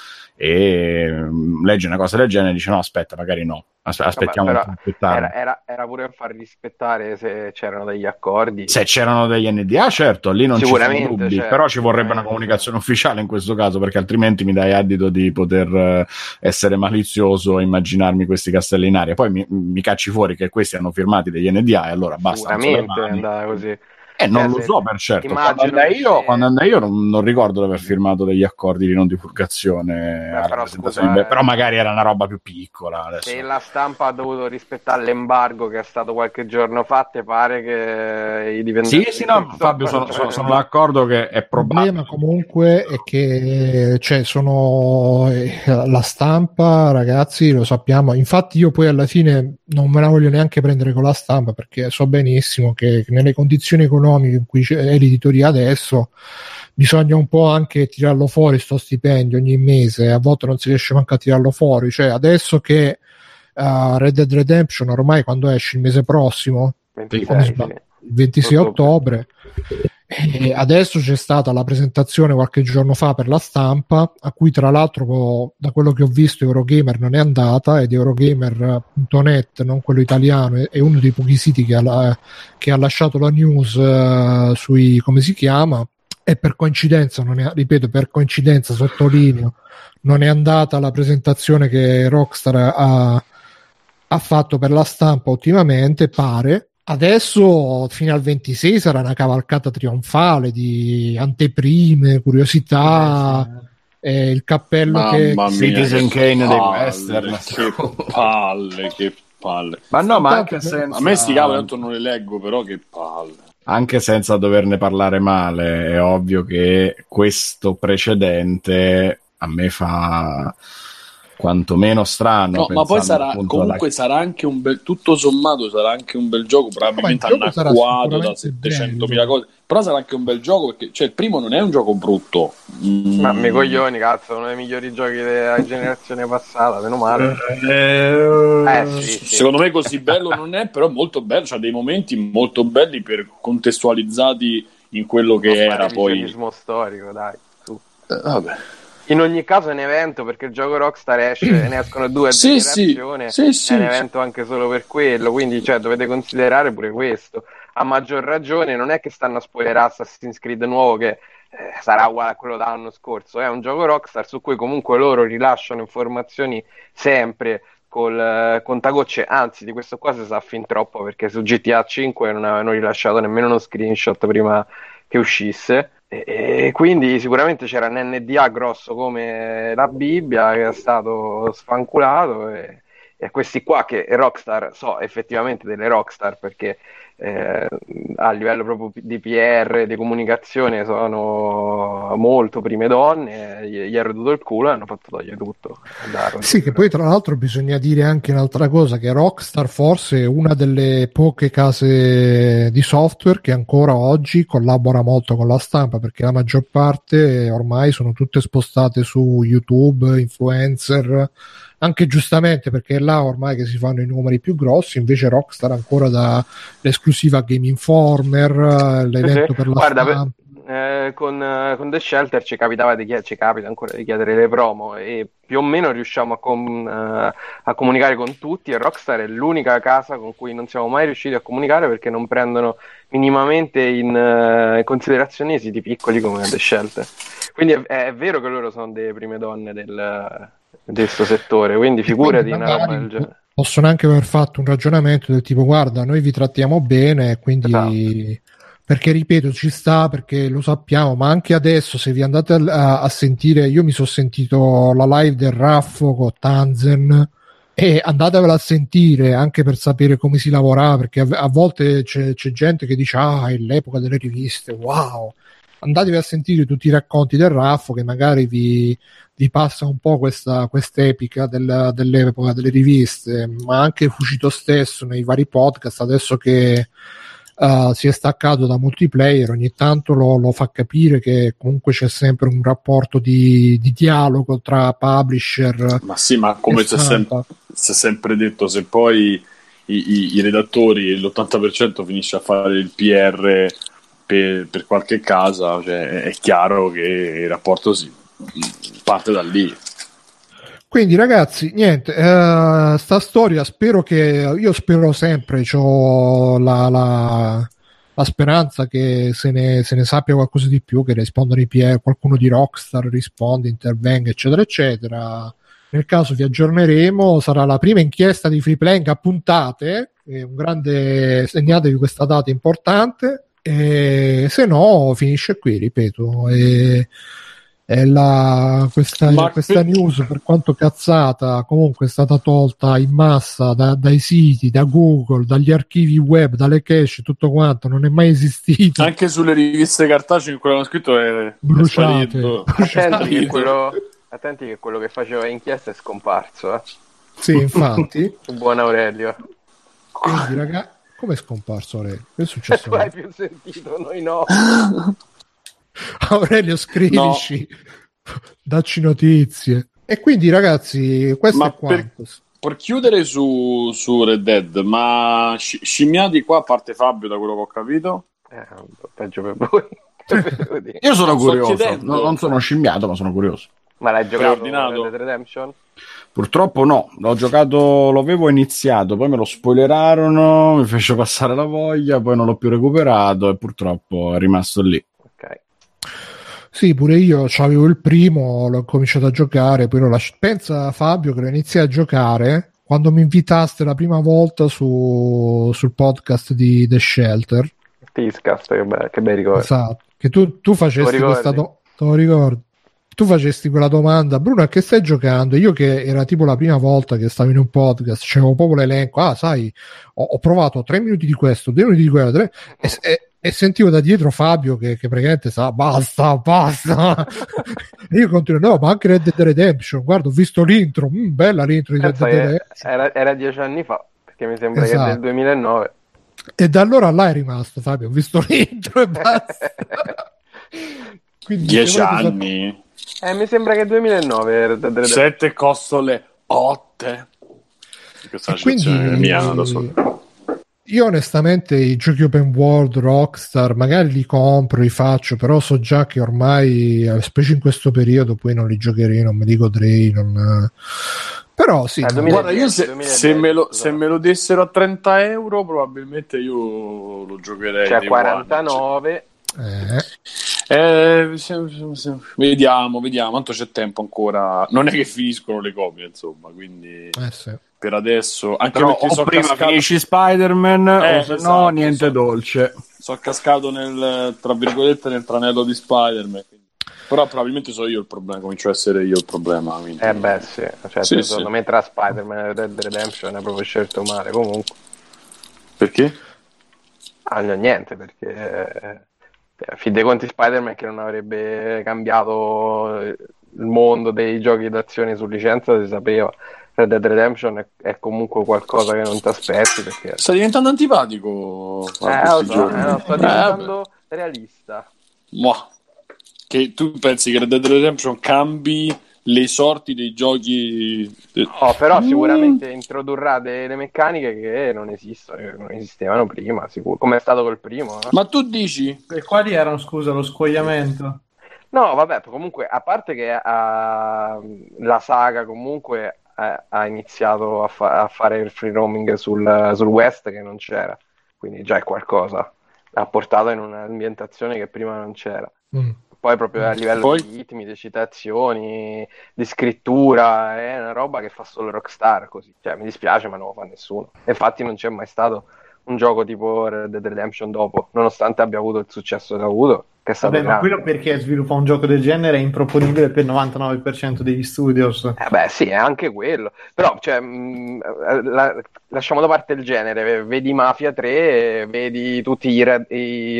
S4: e mm, legge una cosa del genere e dice no aspetta magari no Aspe- aspettiamo
S6: Vabbè. Era, era- era pure a far rispettare se c'erano degli accordi.
S4: Se c'erano degli NDA, certo, lì non ci sono dubbi,
S6: certo,
S4: però ci vorrebbe una comunicazione ufficiale in questo caso, perché altrimenti mi dai addito di poter eh, essere malizioso e immaginarmi questi castelli in aria. Poi mi, mi cacci fuori che questi hanno firmati degli NDA e allora basta.
S6: Sicuramente è andata così.
S4: Eh, non
S6: Cioè,
S4: lo so per certo. Quando andai io,
S6: che-
S4: quando andai io non, non ricordo di aver firmato degli accordi di non divulgazione
S6: però scusa, eh.
S4: però magari era una roba più piccola. Adesso.
S6: Se la stampa ha dovuto rispettare l'embargo che è stato qualche giorno fa, te pare che i dipendenti...
S4: Sì, sì, no, Fabio, sono, sono- sono d'accordo che è
S2: Il
S4: probabile.
S2: problema comunque è che cioè, sono eh, la stampa, ragazzi, lo sappiamo. Infatti, io poi alla fine non me la voglio neanche prendere con la stampa perché so benissimo che nelle condizioni economiche in cui c'è l'editoria adesso bisogna un po' anche tirarlo fuori sto stipendio ogni mese. A volte non si riesce manco a tirarlo fuori. Cioè, adesso che uh, Red Dead Redemption ormai quando esce il mese prossimo
S6: 26,
S2: come
S6: sì.
S2: sbaglio, il 26 ottobre. E adesso c'è stata la presentazione qualche giorno fa per la stampa, a cui tra l'altro, da quello che ho visto, Eurogamer non è andata ed Eurogamer.net, non quello italiano, è- uno dei pochi siti che ha, che ha lasciato la news eh, sui come si chiama. E per coincidenza, è, ripeto, per coincidenza, sottolineo, non è andata la presentazione che Rockstar ha, ha fatto per la stampa ultimamente, pare. Adesso fino al 26 sarà una cavalcata trionfale di anteprime, curiosità, eh, il cappello che
S8: Mamma mia,
S4: Citizen
S8: che
S4: Kane dei
S8: palle,
S4: western.
S8: Che palle, che palle.
S4: Ma no, ma anche senza...
S8: A me sti cavoli tanto non le leggo, però che palle.
S4: anche senza doverne parlare male, è ovvio che questo precedente a me fa quantomeno strano.
S8: No, ma poi sarà comunque
S4: alla-
S8: sarà anche un bel tutto sommato sarà anche un bel gioco, probabilmente
S2: il
S8: anacquato da
S2: sicuramente
S8: 700.000 cose. Però sarà anche un bel gioco perché cioè il primo non è un gioco brutto. Mm.
S6: Ma mi coglioni, cazzo, uno dei migliori giochi della generazione passata, meno male.
S3: Eh,
S6: Eh sì, sì.
S8: Secondo me così bello non è, però molto bello, c'ha dei momenti molto belli per contestualizzati in quello che
S6: fare
S8: era poi.
S6: revisionismo storico, dai. su.
S8: Eh, vabbè.
S6: In ogni caso è un evento perché il gioco Rockstar esce ne escono due a
S8: Sì,
S6: generazione,
S8: sì, sì,
S6: è un evento anche solo per quello, quindi cioè, dovete considerare pure questo. A maggior ragione non è che stanno a spoilerare Assassin's Creed nuovo che eh, sarà uguale a quello dell'anno scorso, è un gioco Rockstar su cui comunque loro rilasciano informazioni sempre col eh, contagocce, anzi di questo qua si sa fin troppo perché su GTA 5 non avevano rilasciato nemmeno uno screenshot prima che uscisse. E, quindi sicuramente c'era un NDA grosso come la Bibbia che è stato sfanculato e, e questi qua che Rockstar, so effettivamente delle Rockstar perché eh, a livello proprio di PR, di comunicazione sono molto prime donne, gli, gli è roduto il culo e hanno fatto togliere tutto.
S2: Sì, che poi tra l'altro bisogna dire anche un'altra cosa, che Rockstar forse è una delle poche case di software che ancora oggi collabora molto con la stampa, perché la maggior parte ormai sono tutte spostate su YouTube, influencer, anche giustamente perché è là ormai che si fanno i numeri più grossi, invece Rockstar ancora dà l'esclusiva Game Informer, eh, l'evento
S6: Sì,
S2: per la
S6: guarda,
S2: stampa.
S6: eh, con, eh, con The Shelter ci capitava di chiedere, ci capita ancora di chiedere le promo e più o meno riusciamo a, com- eh, a comunicare con tutti e Rockstar è l'unica casa con cui non siamo mai riusciti a comunicare perché non prendono minimamente in, eh, in considerazione siti piccoli come The Shelter. Quindi è, è vero che loro sono delle prime donne del, di questo settore, quindi figurati
S2: Quindi
S6: una roba
S2: magari
S6: del genere.
S2: Possono anche aver fatto un ragionamento del tipo guarda noi vi trattiamo bene quindi
S6: Esatto.
S2: perché ripeto ci sta perché lo sappiamo ma anche adesso se vi andate a, a sentire io mi sono sentito la live del Raffo con Tanzen e andatevela a sentire anche per sapere come si lavorava perché a, a volte c'è, c'è gente che dice ah è l'epoca delle riviste wow andatevi a sentire tutti i racconti del Raffo che magari vi, vi passa un po' questa quest'epica del- dell'epoca delle riviste, ma anche Fucito stesso nei vari podcast, adesso che eh, si è staccato da multiplayer, ogni tanto lo, lo fa capire che comunque c'è sempre un rapporto di, di dialogo tra publisher
S8: Ma sì, ma come si è,
S2: stampa.
S8: sem- sempre detto, se poi i, i- i redattori, l'80% finisce a fare il PR per, per qualche casa, cioè, è chiaro che il rapporto si parte da lì.
S2: Quindi ragazzi, niente, eh, sta storia spero che io spero sempre, ho la, la, la speranza che se ne, se ne sappia qualcosa di più, che rispondano i PR, qualcuno di Rockstar risponde, intervenga, eccetera, eccetera. Nel caso vi aggiorneremo, sarà la prima inchiesta di Free Playing a puntate, un grande, segnatevi questa data importante, e se no finisce qui, ripeto. E, e la, questa,
S8: Ma
S2: questa news, per quanto cazzata, comunque è stata tolta in massa da- dai siti, da Google, dagli archivi web, dalle cache, tutto quanto, non è mai esistita.
S8: Anche sulle riviste cartacee in cui l'hanno scritto è, è
S2: Bruciate.
S8: sparito.
S6: Attenti che, quello, attenti che quello che faceva inchiesta è scomparso, eh.
S2: Sì, infatti.
S6: Buon Aurelio.
S2: Quindi, raga, come è scomparso Aurelio? Che è successo?
S6: Tu hai più sentito, noi no.
S2: Aurelio, scrivici, dacci notizie. E quindi, ragazzi, questo
S8: Ma
S2: è quanto.
S8: Per chiudere su, su Red Dead, ma sci- scimmiati qua, a parte Fabio, da quello che ho capito,
S6: Eh, peggio per voi.
S4: Io sono curioso, no- non sono scimmiato, ma sono curioso.
S6: Ma l'hai giocato? Red Dead Redemption?
S4: Purtroppo no, l'ho giocato, lo avevo iniziato, poi me lo spoilerarono, mi fece passare la voglia, poi non l'ho più recuperato e purtroppo è rimasto lì.
S6: Ok.
S2: Sì, pure io avevo il primo, l'ho cominciato a giocare, poi lo lascio. Pensa Fabio che lo iniziai a giocare quando mi invitaste la prima volta su, sul podcast di The Shelter.
S6: Tiscast, che, be- che bei ricordi.
S2: Esatto, che tu, tu facesti questa do- te lo ricordi? Tu facesti quella domanda, Bruno, a che stai giocando? Io che era tipo la prima volta che stavo in un podcast, c'avevo proprio l'elenco, ah sai, ho, ho provato tre minuti di questo, due minuti di quello, tre, e, e- e sentivo da dietro Fabio che, che praticamente sa, basta, basta. e io continuo, no, ma anche Red Dead Redemption, guarda, ho visto l'intro, mm, bella l'intro di Red
S6: Cazzo,
S2: Dead
S6: era,
S2: Redemption.
S6: era, era dieci anni fa, perché mi sembra che è
S2: Esatto.
S6: del 2009.
S2: E da allora là è rimasto Fabio, ho visto l'intro e basta. Quindi,
S1: Dieci anni,
S6: Eh, mi sembra che è 2009 Red Dead Redemption.
S1: sette costole, otte. Questa
S2: quindi-
S1: mia da solo.
S2: Io onestamente i giochi open world, Rockstar, magari li compro, li faccio, però so già che ormai, eh, specie in questo periodo, poi non li giocherei, non me li godrei. Non... Però sì,
S6: Eh,
S2: no,
S6: 2010,
S1: Guarda, io se,
S6: 2010,
S1: se me lo,
S6: esatto.
S1: se me lo dessero a 30 euro, probabilmente io lo giocherei.
S6: Cioè
S1: day one,
S6: 49.
S2: eh,
S1: Eh, vediamo, vediamo. Tanto c'è tempo ancora. Non è che finiscono le copie, insomma. Quindi
S2: eh sì.
S1: per adesso, anche
S4: Però
S1: perché
S4: o
S1: sono
S4: prima
S1: cascato,
S4: finisci Spider-Man
S1: Eh,
S4: o se no
S1: esatto,
S4: niente
S1: so-
S4: dolce.
S1: sono cascato nel tra virgolette nel tranello di Spider-Man. quindi- Però probabilmente sono io il problema. Comincio a essere io il problema. quindi-
S6: Eh beh, sì. Cioè,
S1: Sì,
S6: secondo
S1: sì.
S6: me tra Spider-Man e Red Redemption è proprio scelto male. Comunque,
S1: Perché?
S6: ah, no, niente, perché eh, fin dei conti Spider-Man che non avrebbe cambiato il mondo dei giochi d'azione su licenza si sapeva. Red Dead Redemption è, è comunque qualcosa che non ti aspetti perché
S1: Sta diventando antipatico.
S6: eh, so,
S1: giorni.
S6: eh, sto
S1: Eh,
S6: diventando realista.
S1: Mua. Che tu pensi che Red Dead Redemption cambi le sorti dei giochi?
S6: Oh, però
S1: Mm.
S6: sicuramente introdurrà delle meccaniche che non esistono, che non esistevano prima, sicuro, come è stato col primo. no?
S1: Ma tu dici?
S3: E quali erano, scusa, lo scogliamento?
S6: No, vabbè, comunque, a parte che ah, la saga comunque eh, ha iniziato a, fa- a fare il free roaming sul, sul West che non c'era, quindi già è qualcosa. Ha portato in un'ambientazione che prima non c'era.
S2: Mm.
S6: Poi proprio a livello
S1: Poi?
S6: di ritmi, di citazioni, di scrittura, è una roba che fa solo Rockstar così. Cioè, mi dispiace, ma non lo fa nessuno. Infatti non c'è mai stato un gioco tipo Red Dead Redemption dopo, nonostante abbia avuto il successo che ha avuto, che è stato
S3: Vabbè, ma
S6: grande.
S3: quello perché sviluppare un gioco del genere è improponibile per il 99% degli studios.
S6: Eh beh, sì, è anche quello. Però, cioè, mh, la- lasciamo da parte il genere. Vedi Mafia 3, vedi tutti i,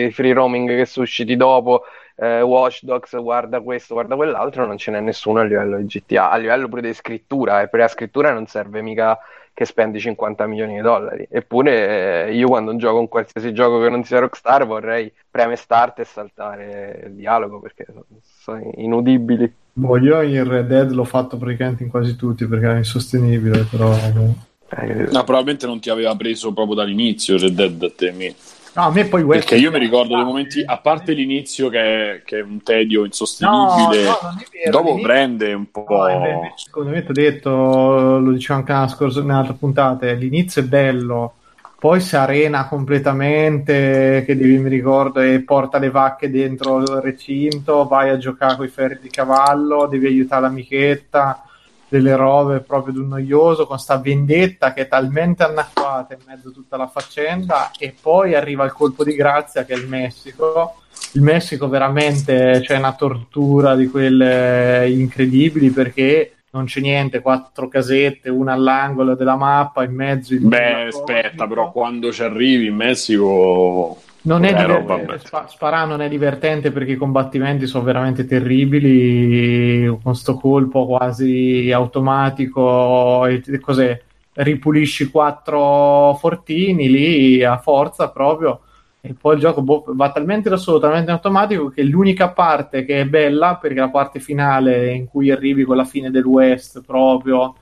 S6: i free roaming che sono usciti dopo, eh, Watch Dogs, guarda questo, guarda quell'altro, non ce n'è nessuno a livello di GTA, a livello pure di scrittura, e per la scrittura non serve mica che spendi 50 milioni di dollari. Eppure eh, io quando gioco un qualsiasi gioco che non sia Rockstar vorrei preme start e saltare il dialogo perché sono, sono inudibili.
S3: Boh, io in Red Dead l'ho fatto praticamente in quasi tutti perché era insostenibile, però...
S6: Eh,
S1: No, probabilmente non ti aveva preso proprio dall'inizio Red Dead a te, me.
S3: No, a me poi West...
S1: Perché io mi ricordo dei momenti, a parte l'inizio che è, che è un tedio
S3: No,
S1: insostenibile,
S3: no, non è vero,
S1: dopo prende un po'...
S3: No, eh, beh, secondo me ti ho detto, lo dicevo anche nella scorsa, nelle altre puntate, l'inizio è bello, poi si arena completamente, che devi, mi ricordo, e porta le vacche dentro il recinto, vai a giocare con i ferri di cavallo, devi aiutare l'amichetta, delle robe proprio di un noioso, con sta vendetta che è talmente anacquata in mezzo a tutta la faccenda, e poi arriva il colpo di grazia che è il Messico. Il Messico veramente c'è una tortura di quelle incredibili perché non c'è niente, quattro casette, una all'angolo della mappa, in mezzo il
S1: Beh, aspetta, però quando ci arrivi in Messico...
S3: non è
S1: vabbè.
S3: spa- sparare non è divertente perché i combattimenti sono veramente terribili, con sto colpo quasi automatico, e cos'è? Ripulisci quattro fortini lì a forza proprio, e poi il gioco boh, va talmente da solo, talmente in automatico che l'unica parte che è bella, perché la parte finale in cui arrivi con la fine del West proprio,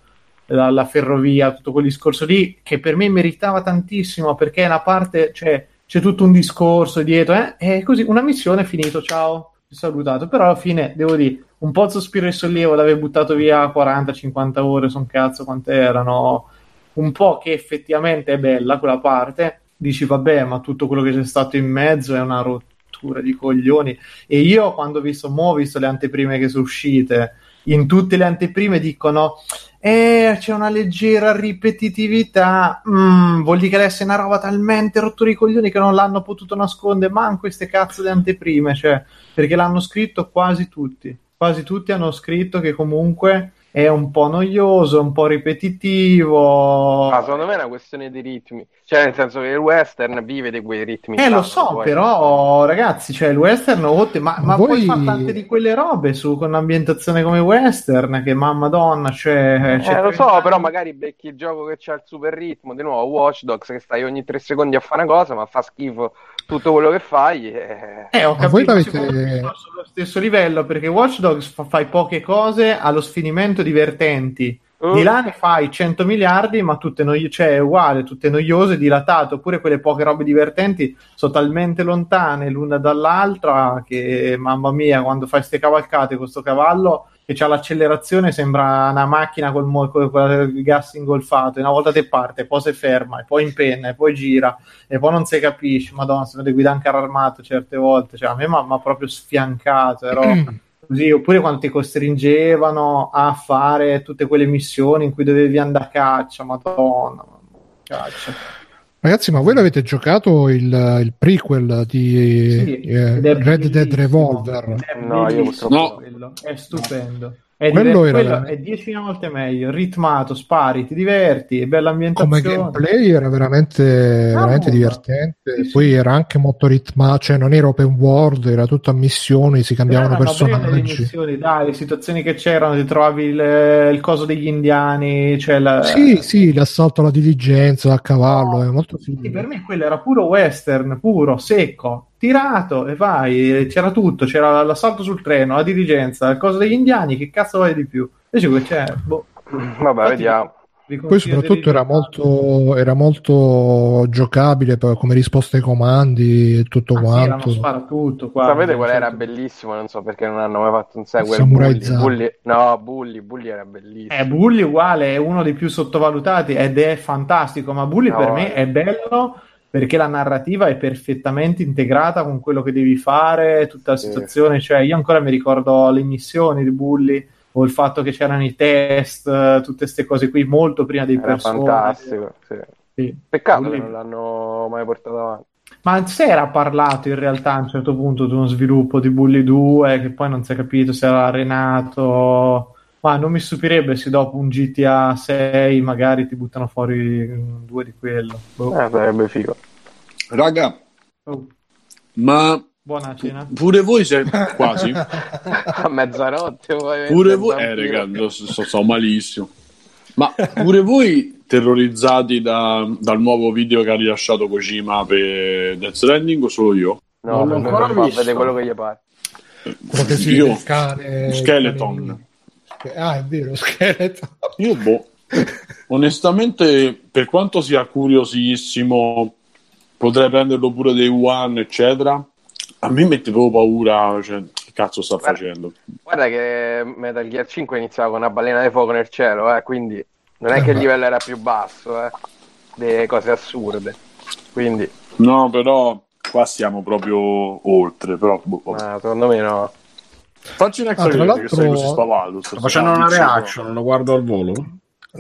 S3: la, la ferrovia, tutto quel discorso lì, che per me meritava tantissimo perché è una parte, cioè c'è tutto un discorso dietro, eh? e così una missione è finito, ciao, ti ho salutato, però alla fine devo dire, un po' sospiro di sollievo di aver buttato via 40-50 ore, son cazzo quante erano, un po' che effettivamente è bella quella parte, dici vabbè, ma tutto quello che c'è stato in mezzo è una rottura di coglioni, e io quando ho visto, mo ho visto le anteprime che sono uscite, in tutte le anteprime dicono eh, c'è una leggera ripetitività, mm, vuol dire che adesso è una roba talmente rottura i coglioni che non l'hanno potuto nascondere manco queste cazzo di anteprime, cioè, perché l'hanno scritto quasi tutti, quasi tutti hanno scritto che comunque è un po' noioso, un po' ripetitivo.
S6: Ah, secondo me è una questione di ritmi. Cioè, nel senso che il western vive di quei ritmi.
S3: Eh, lo so,
S6: poi.
S3: però, ragazzi, cioè, il western, oh, ma, ma
S2: Voi-
S3: poi fa tante di quelle robe su, con un'ambientazione come western, che mamma donna, cioè... c'è
S6: Eh, lo
S3: 30
S6: so, però
S3: anni-
S6: magari becchi il gioco che c'ha il super ritmo, di nuovo Watch Dogs che stai ogni tre secondi a fare una cosa, ma fa schifo tutto quello che fai. eh.
S3: Eh, ho
S2: Ma voi
S3: capito, me sono sullo stesso livello, perché Watch Dogs fa- fai poche cose allo sfinimento divertenti.
S6: Uh,
S3: Di là ne fai 100 miliardi, ma tutte noi- cioè, è uguale, tutte noiose, dilatate, oppure quelle poche robe divertenti sono talmente lontane l'una dall'altra che, mamma mia, quando fai ste cavalcate con sto cavallo che c'ha l'accelerazione sembra una macchina col, mo- col, gas ingolfato, e una volta te parte, poi si ferma, e poi impenna, e poi gira, e poi non si capisce, madonna, se vede guida anche armato certe volte, cioè a me mi ha proprio sfiancato, ero... Così, oppure quando ti costringevano a fare tutte quelle missioni in cui dovevi andare a caccia, madonna, caccia.
S2: Ragazzi, ma voi l'avete giocato il, il prequel di
S3: Sì,
S2: eh, Red Dead. Revolver?
S6: No, io
S8: purtroppo-
S3: quello, è stupendo. È,
S2: Quello
S3: diver-
S2: era
S3: quello
S2: veramente-
S3: è dieci volte meglio, ritmato, spari, ti diverti, è bella
S2: Come
S3: ambientazione.
S2: gameplay era veramente, veramente
S3: no.
S2: divertente.
S3: Sì, sì.
S2: Poi era anche molto ritmato, cioè non era open world, era tutto a missioni, si cambiavano
S3: le
S2: personaggi.
S3: missioni, dai, le situazioni che c'erano, ti trovavi il, il coso degli indiani, cioè la...
S2: Sì, sì, l'assalto alla diligenza a cavallo, è molto
S3: Sì,
S2: figo.
S3: per me quello era puro western, puro, secco, tirato e vai, c'era tutto, c'era l'assalto sul treno, la dirigenza, il coso degli indiani, che cazzo vuoi di più? Invece qui c'è, boh.
S6: Vabbè,
S3: Infatti,
S6: vediamo.
S2: Poi soprattutto era molto, era molto giocabile come risposta ai comandi e tutto
S3: Ah, sì,
S2: quanto.
S3: spara tutto qua.
S6: Sapete qual era
S3: Certo.
S6: bellissimo? Non so perché non hanno mai fatto un sequel.
S2: Samurai
S6: Bully. Bully. No, Bully, Bully era bellissimo.
S3: Eh, Bully uguale, è uno dei più sottovalutati ed è fantastico, ma Bully
S6: No,
S3: per me
S6: eh.
S3: è bello perché la narrativa è perfettamente integrata con quello che devi fare, tutta la situazione, cioè io ancora mi ricordo le missioni di Bully o il fatto che c'erano i test, tutte queste cose qui molto prima dei
S6: Era
S3: personaggi.
S6: fantastico. sì.
S3: Sì.
S6: Peccato
S3: Bully-
S6: che non l'hanno mai portato avanti.
S3: Ma si era parlato in realtà a un certo punto di uno sviluppo di Bully 2 che poi non si è capito se era arenato. Ma non mi stupirebbe se dopo un GTA 6 magari ti buttano fuori mm, due di quello. Boh.
S6: Eh, sarebbe figo.
S8: Raga,
S3: Oh,
S8: ma
S3: buona cena.
S8: pure voi siete quasi.
S6: A mezzanotte
S8: Pure voi, eh, raga, so- so malissimo. Ma pure voi terrorizzati da- dal nuovo video che ha rilasciato Kojima per Death Stranding o solo io?
S6: No,
S3: Non ancora
S6: fa
S3: visto.
S6: vedere quello che gli pare.
S2: Quello che si
S8: Io-
S2: vede il
S8: Skeleton.
S2: Cane- Ah, è vero, Skeleton.
S8: Io, boh, onestamente, per quanto sia curiosissimo, potrei prenderlo pure dei One, eccetera. A me mette proprio paura, cioè, che cazzo sta
S6: Guarda.
S8: facendo?
S6: Guarda che Metal Gear 5 iniziava con una balena di fuoco nel cielo, eh, quindi non è che il livello era più basso, eh, delle cose assurde. Quindi,
S8: No, però qua siamo proprio oltre, però boh,
S6: eh, secondo me no.
S8: Facci un extra
S2: Ah,
S8: credit, che
S2: l'altro-
S8: così spavato.
S4: Sto facendo una reaction, lo guardo al volo.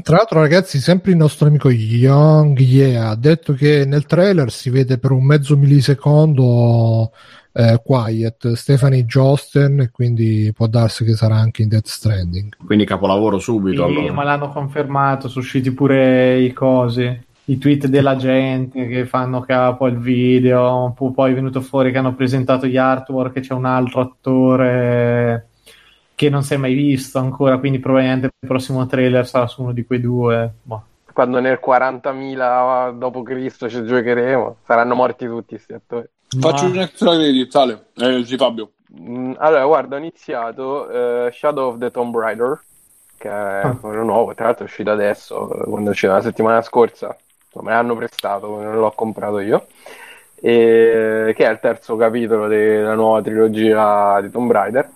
S2: Tra l'altro, ragazzi, sempre il nostro amico Young Yeah ha detto che nel trailer si vede per un mezzo millisecondo eh, Quiet, Stephanie Josten, e quindi può darsi che sarà anche in Death Stranding.
S4: Quindi capolavoro subito.
S3: Sì,
S4: allora.
S3: ma l'hanno confermato, sono usciti pure i cosi, i tweet della gente che fanno capo al video, poi è venuto fuori che hanno presentato gli artwork, che c'è un altro attore che non si è mai visto ancora, quindi probabilmente il prossimo trailer sarà su uno di quei due. Boh.
S6: Quando nel 40.000 dopo Cristo ci giocheremo, saranno morti tutti questi attori.
S8: Faccio
S3: Ma-
S8: un extra credit, tale. Eh, sì, Fabio.
S6: Mm, Allora, guarda, ho iniziato eh, Shadow of the Tomb Raider, che è quello nuovo, tra l'altro è uscito adesso, eh, quando uscito la settimana scorsa, me l'hanno prestato, non l'ho comprato io, e, che è il terzo capitolo della nuova trilogia di Tomb Raider,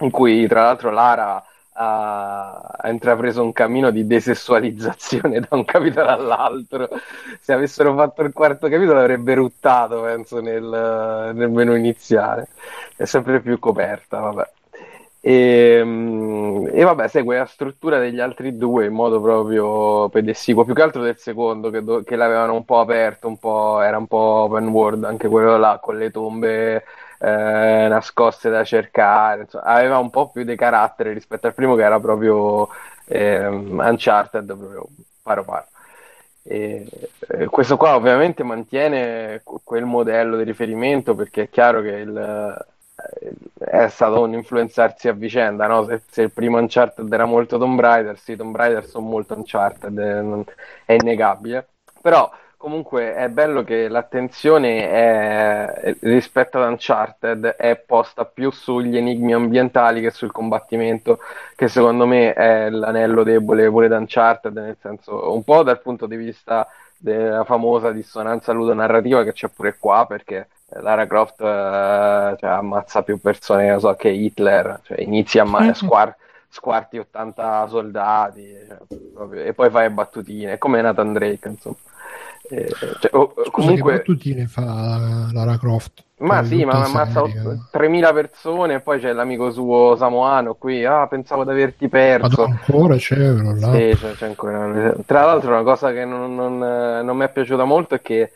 S6: in cui tra l'altro Lara ha, ha intrapreso un cammino di desessualizzazione da un capitolo all'altro. Se avessero fatto il quarto capitolo avrebbe ruttato, penso, nel, nel menu iniziale. È sempre più coperta, vabbè. E, mm, e vabbè, segue la struttura degli altri due in modo proprio pedessivo, più che altro del secondo che, do- che l'avevano un po' aperto, un po', era un po' open world, anche quello là con le tombe eh, nascoste da cercare, insomma, aveva un po' più di carattere rispetto al primo che era proprio ehm, Uncharted, proprio paro paro. E, eh, questo qua ovviamente mantiene qu- quel modello di riferimento perché è chiaro che il, eh, è stato un influenzarsi a vicenda, no? se, se il primo Uncharted era molto Tomb Raider, sì, Tomb Raider sono molto Uncharted, è, non- è innegabile, però comunque è bello che l'attenzione è, rispetto ad Uncharted è posta più sugli enigmi ambientali che sul combattimento, che secondo me è l'anello debole pure da Uncharted, nel senso un po' dal punto di vista della famosa dissonanza ludonarrativa che c'è pure qua, perché Lara Croft eh, cioè, ammazza più persone non so, che Hitler, cioè, inizia a ma- squar- squarti 80 soldati cioè, e poi fai battutine, è come Nathan Drake, insomma. Eh, cioè, o-
S2: Scusa,
S6: comunque,
S2: che battutine fa Lara Croft?
S6: ma
S2: Con
S6: sì, ma ammazza
S2: serie.
S6: ott- 3000 persone e poi c'è l'amico suo samoano qui, ah, pensavo di averti perso.
S2: Madonna, ancora c'è là.
S6: Sì, c'è, c'è ancora. Tra l'altro, una cosa che non, non, eh, non mi è piaciuta molto è che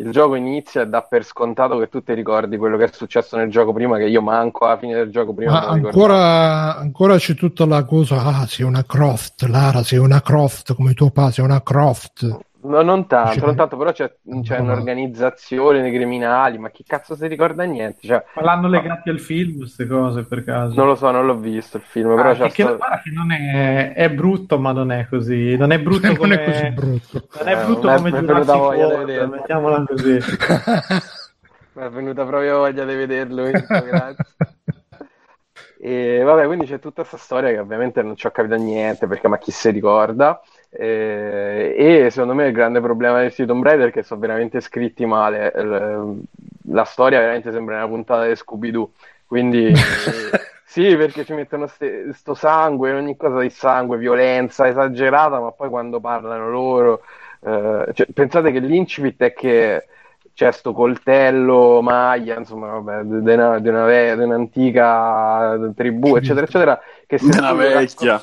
S6: il gioco inizia e dà per scontato che tu ti ricordi quello che è successo nel gioco prima, che io manco alla fine del gioco prima
S2: Ma ancora, ancora c'è tutta la cosa, ah, sei una Croft, Lara, sei una Croft, come tuo padre, sei una Croft.
S6: No, non tanto,
S2: Cioè,
S6: non tanto, però c'è, c'è
S2: no, no.
S6: un'organizzazione dei criminali, ma chi cazzo si ricorda niente? Cioè,
S3: Ma l'hanno legati al film, queste cose per caso?
S6: non lo so, non l'ho visto il film, però
S3: Ah,
S6: c'è
S3: è che,
S6: sto-
S3: guarda che non è, è brutto, ma non è così. Non è brutto
S2: non
S3: come,
S2: è così brutto.
S3: non è
S6: Eh,
S3: brutto
S6: non è-
S3: come Jurassic
S6: voglia di
S3: World,
S6: vederlo.
S3: mettiamola così.
S6: Mi è venuta proprio voglia di vederlo, grazie. E vabbè, quindi c'è tutta questa storia che ovviamente non ci ho capito niente perché ma chi si ricorda. Eh, e secondo me il grande problema di Tomb Raider è che sono veramente scritti male. L- La storia veramente sembra una puntata di Scooby-Doo. Quindi sì, perché ci mettono ste- sto sangue, ogni cosa di sangue, violenza esagerata, ma poi quando parlano loro. eh, cioè, pensate che l'incipit è che c'è sto coltello, maglia, insomma, vabbè, di una, di una ve- di un'antica tribù, eccetera, eccetera, che se
S8: Una vecchia.
S6: raccogli,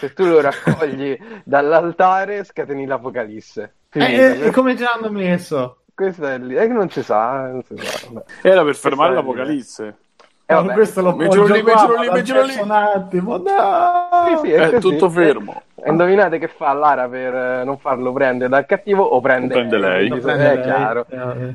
S6: se tu lo raccogli dall'altare scateni l'apocalisse. Finita.
S3: Eh, eh, come ce l'hanno messo?
S6: Questo è lì, è che non si sa, non si sa.
S8: Era per fermare
S6: è
S8: l'apocalisse.
S6: Eh,
S3: Ma
S6: vabbè.
S3: questo lo poggio
S8: lì, mettilo lì, mettilo lì.
S3: un attimo, no!
S6: Sì, sì, è
S8: È tutto fermo.
S6: E indovinate che fa Lara per eh, non farlo prendere dal cattivo o prende,
S8: Prende lei.
S3: Lo prende
S6: è
S3: lei.
S6: chiaro.
S3: Eh,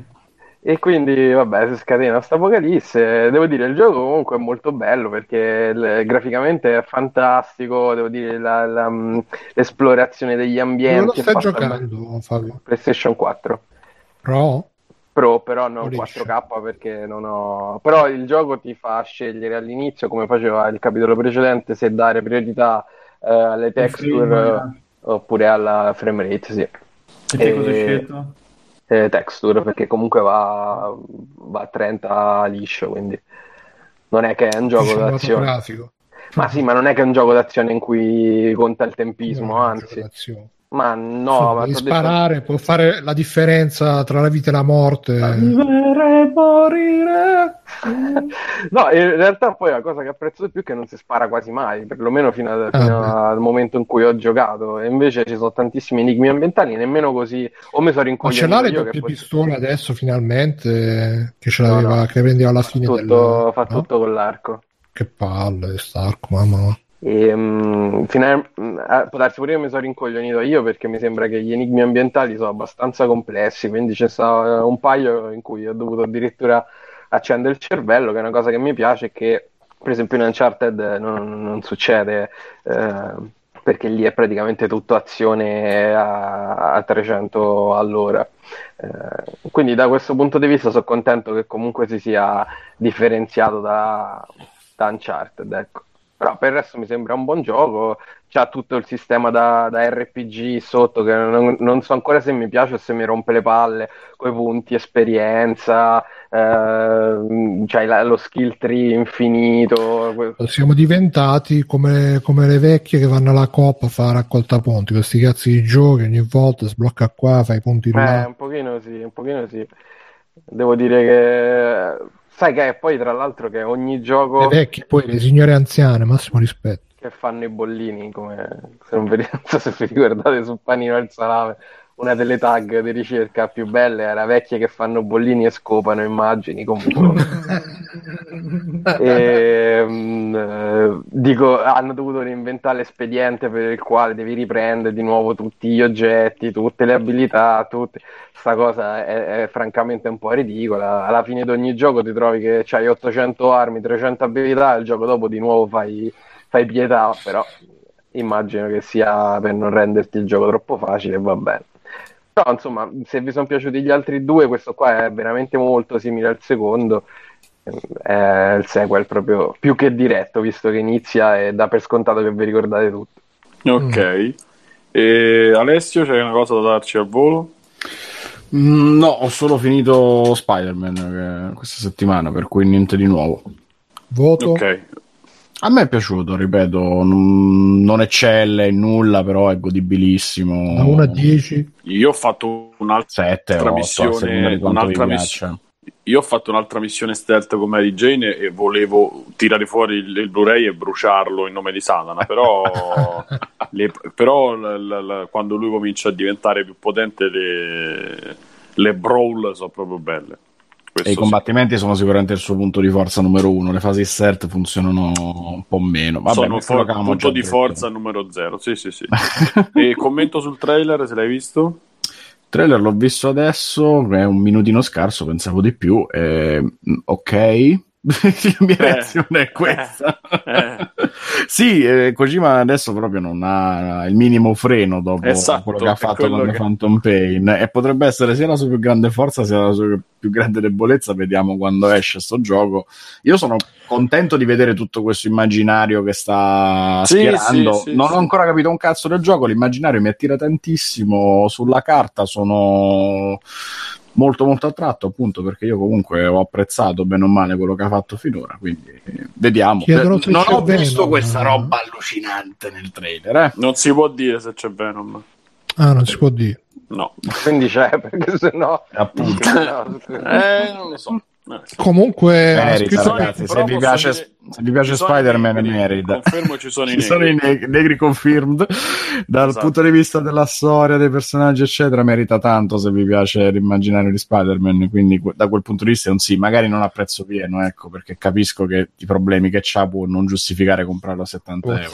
S6: E quindi, vabbè, si scatena sta apocalisse. Devo dire, il gioco comunque è molto bello perché il- graficamente è fantastico. Devo dire, la- la- mh, l'esplorazione degli
S2: lo
S6: ambienti
S2: stai
S6: fatta bene.
S2: giocando, Fabio?
S6: PlayStation 4
S2: Pro?
S6: Pro, però non
S2: Polisce.
S6: 4K perché non ho. Però il gioco ti fa scegliere all'inizio, come faceva il capitolo precedente, se dare priorità eh, alle texture oppure alla frame rate, sì.
S3: E te cosa hai
S6: E-
S3: scelto?
S6: Eh, texture perché comunque va, va a 30 liscio quindi non è che è un gioco d'azione
S2: Cinematografico.
S6: ma sì ma non è che è un gioco d'azione in cui conta il tempismo anzi. Ma no ma t'ho detto-
S2: sparare, può fare la differenza tra la vita e la morte.
S3: Vivere e morire.
S6: no in realtà poi la cosa che apprezzo di più è che non si spara quasi mai perlomeno fino, a- fino
S2: Ah,
S6: al momento in cui ho giocato e invece ci sono tantissimi enigmi ambientali nemmeno così o mi sono
S2: Ma ce l'ha
S6: rincoglionito
S2: le doppie
S6: poi-
S2: pistole adesso finalmente che ce
S6: No,
S2: l'aveva,
S6: no.
S2: che prendeva alla
S6: fa
S2: fine
S6: tutto,
S2: del...
S6: fa
S2: no?
S6: tutto con l'arco
S2: Che palle, Starco, mamma.
S6: E, mm, eh, può darsi pure che mi sono rincoglionito io perché mi sembra che gli enigmi ambientali sono abbastanza complessi, quindi c'è stato eh, un paio in cui ho dovuto addirittura accendere il cervello, che è una cosa che mi piace e che per esempio in Uncharted non, non succede eh, perché lì è praticamente tutto azione a, a 300 all'ora. Eh, quindi da questo punto di vista sono contento che comunque si sia differenziato da, da Uncharted, ecco. Però per il resto mi sembra un buon gioco, c'ha tutto il sistema da, da RPG sotto che non, non so ancora se mi piace o se mi rompe le palle, coi punti esperienza, eh, c'hai la- lo skill tree infinito,
S2: Siamo diventati come, come le vecchie che vanno alla coppa a fare raccolta punti, questi cazzi di giochi ogni volta sblocca qua, fai i punti
S6: Eh,
S2: là.
S6: un pochino sì, un pochino sì. Devo dire che sai che poi tra l'altro che ogni gioco
S2: Le vecchie, poi le signore anziane, massimo rispetto.
S6: che fanno i bollini, come se non, vi, so se vi ricordate su Panino al Salame, una delle tag di ricerca più belle era vecchie che fanno bollini e scopano immagini comunque. e, mm, eh, dico, hanno dovuto reinventare l'espediente per il quale devi riprendere di nuovo tutti gli oggetti, tutte le abilità, tutte. Sta cosa è, è francamente un po' ridicola. Alla fine di ogni gioco ti trovi che hai 800 armi, 300 abilità e il gioco dopo di nuovo fai, fai pietà, però immagino che sia per non renderti il gioco troppo facile va bene. Però insomma, se vi sono piaciuti gli altri due, questo qua è veramente molto simile al secondo. È il sequel proprio più che diretto, visto che inizia e dà per scontato che vi ricordate tutto.
S1: Ok. E Alessio, c'è una cosa da darci al volo?
S4: Mm, no, ho solo finito Spider-Man eh, questa settimana, per cui niente di nuovo.
S2: Voto?
S1: Ok.
S4: A me è piaciuto, ripeto, non, non eccelle in nulla, però è godibilissimo.
S2: Da 1 a 10.
S1: Io ho fatto un'altra
S4: 7, 8, a
S1: missione, un'altra missione. Io ho fatto un'altra missione stealth con Mary Jane e volevo tirare fuori il, il Blu-ray e bruciarlo in nome di Satana, però, le- però l- l- l- quando lui comincia a diventare più potente le, le brawl sono proprio belle. Questo
S4: E i
S1: sì.
S4: combattimenti sono sicuramente il suo punto di forza numero uno. Le fasi stealth funzionano un po' meno. Vabbè,
S1: sono for- punto di
S4: detto.
S1: forza numero zero. Sì, sì, sì. e commento sul trailer se l'hai visto?
S4: Il trailer l'ho visto adesso, è un minutino scarso, pensavo di più. eh, ok. La mia reazione è questa.
S1: Eh.
S4: sì, eh, Kojima adesso proprio non ha il minimo freno dopo
S1: Esatto,
S4: quello che ha fatto con
S1: che-
S4: Phantom Pain e potrebbe essere sia la sua più grande forza sia la sua più grande debolezza. Vediamo quando esce sto gioco. Io sono contento di vedere tutto questo immaginario che sta
S1: Sì,
S4: schierando.
S1: sì, sì,
S4: non ho ancora capito un cazzo del gioco. L'immaginario mi attira tantissimo. Sulla carta sono molto molto attratto appunto perché io comunque ho apprezzato bene o male quello che ha fatto finora quindi eh, vediamo
S2: se
S4: non ho visto
S2: Venom.
S4: questa roba allucinante nel trailer eh.
S1: Non si può dire se c'è Venom.
S2: Ah, non si può dire.
S1: No.
S6: Quindi c'è, perché se no...
S4: appunto
S1: Eh, non lo so.
S2: Comunque,
S4: merita
S2: scritto-
S4: ragazzi se vi, piace,
S1: dire-
S4: se vi piace
S1: ci
S4: Spider-Man
S1: negri,
S4: merita.
S1: Confermo ci sono i
S4: ci sono i
S1: negri.
S4: neg- negri confirmed. Dal
S1: Esatto.
S4: punto di vista della storia dei personaggi eccetera merita tanto se vi piace l'immaginario di Spider-Man. Quindi da quel punto di vista è un sì. Magari non a prezzo pieno ecco perché capisco che i problemi che c'ha può non giustificare comprarlo a 70
S2: Oh,
S4: euro.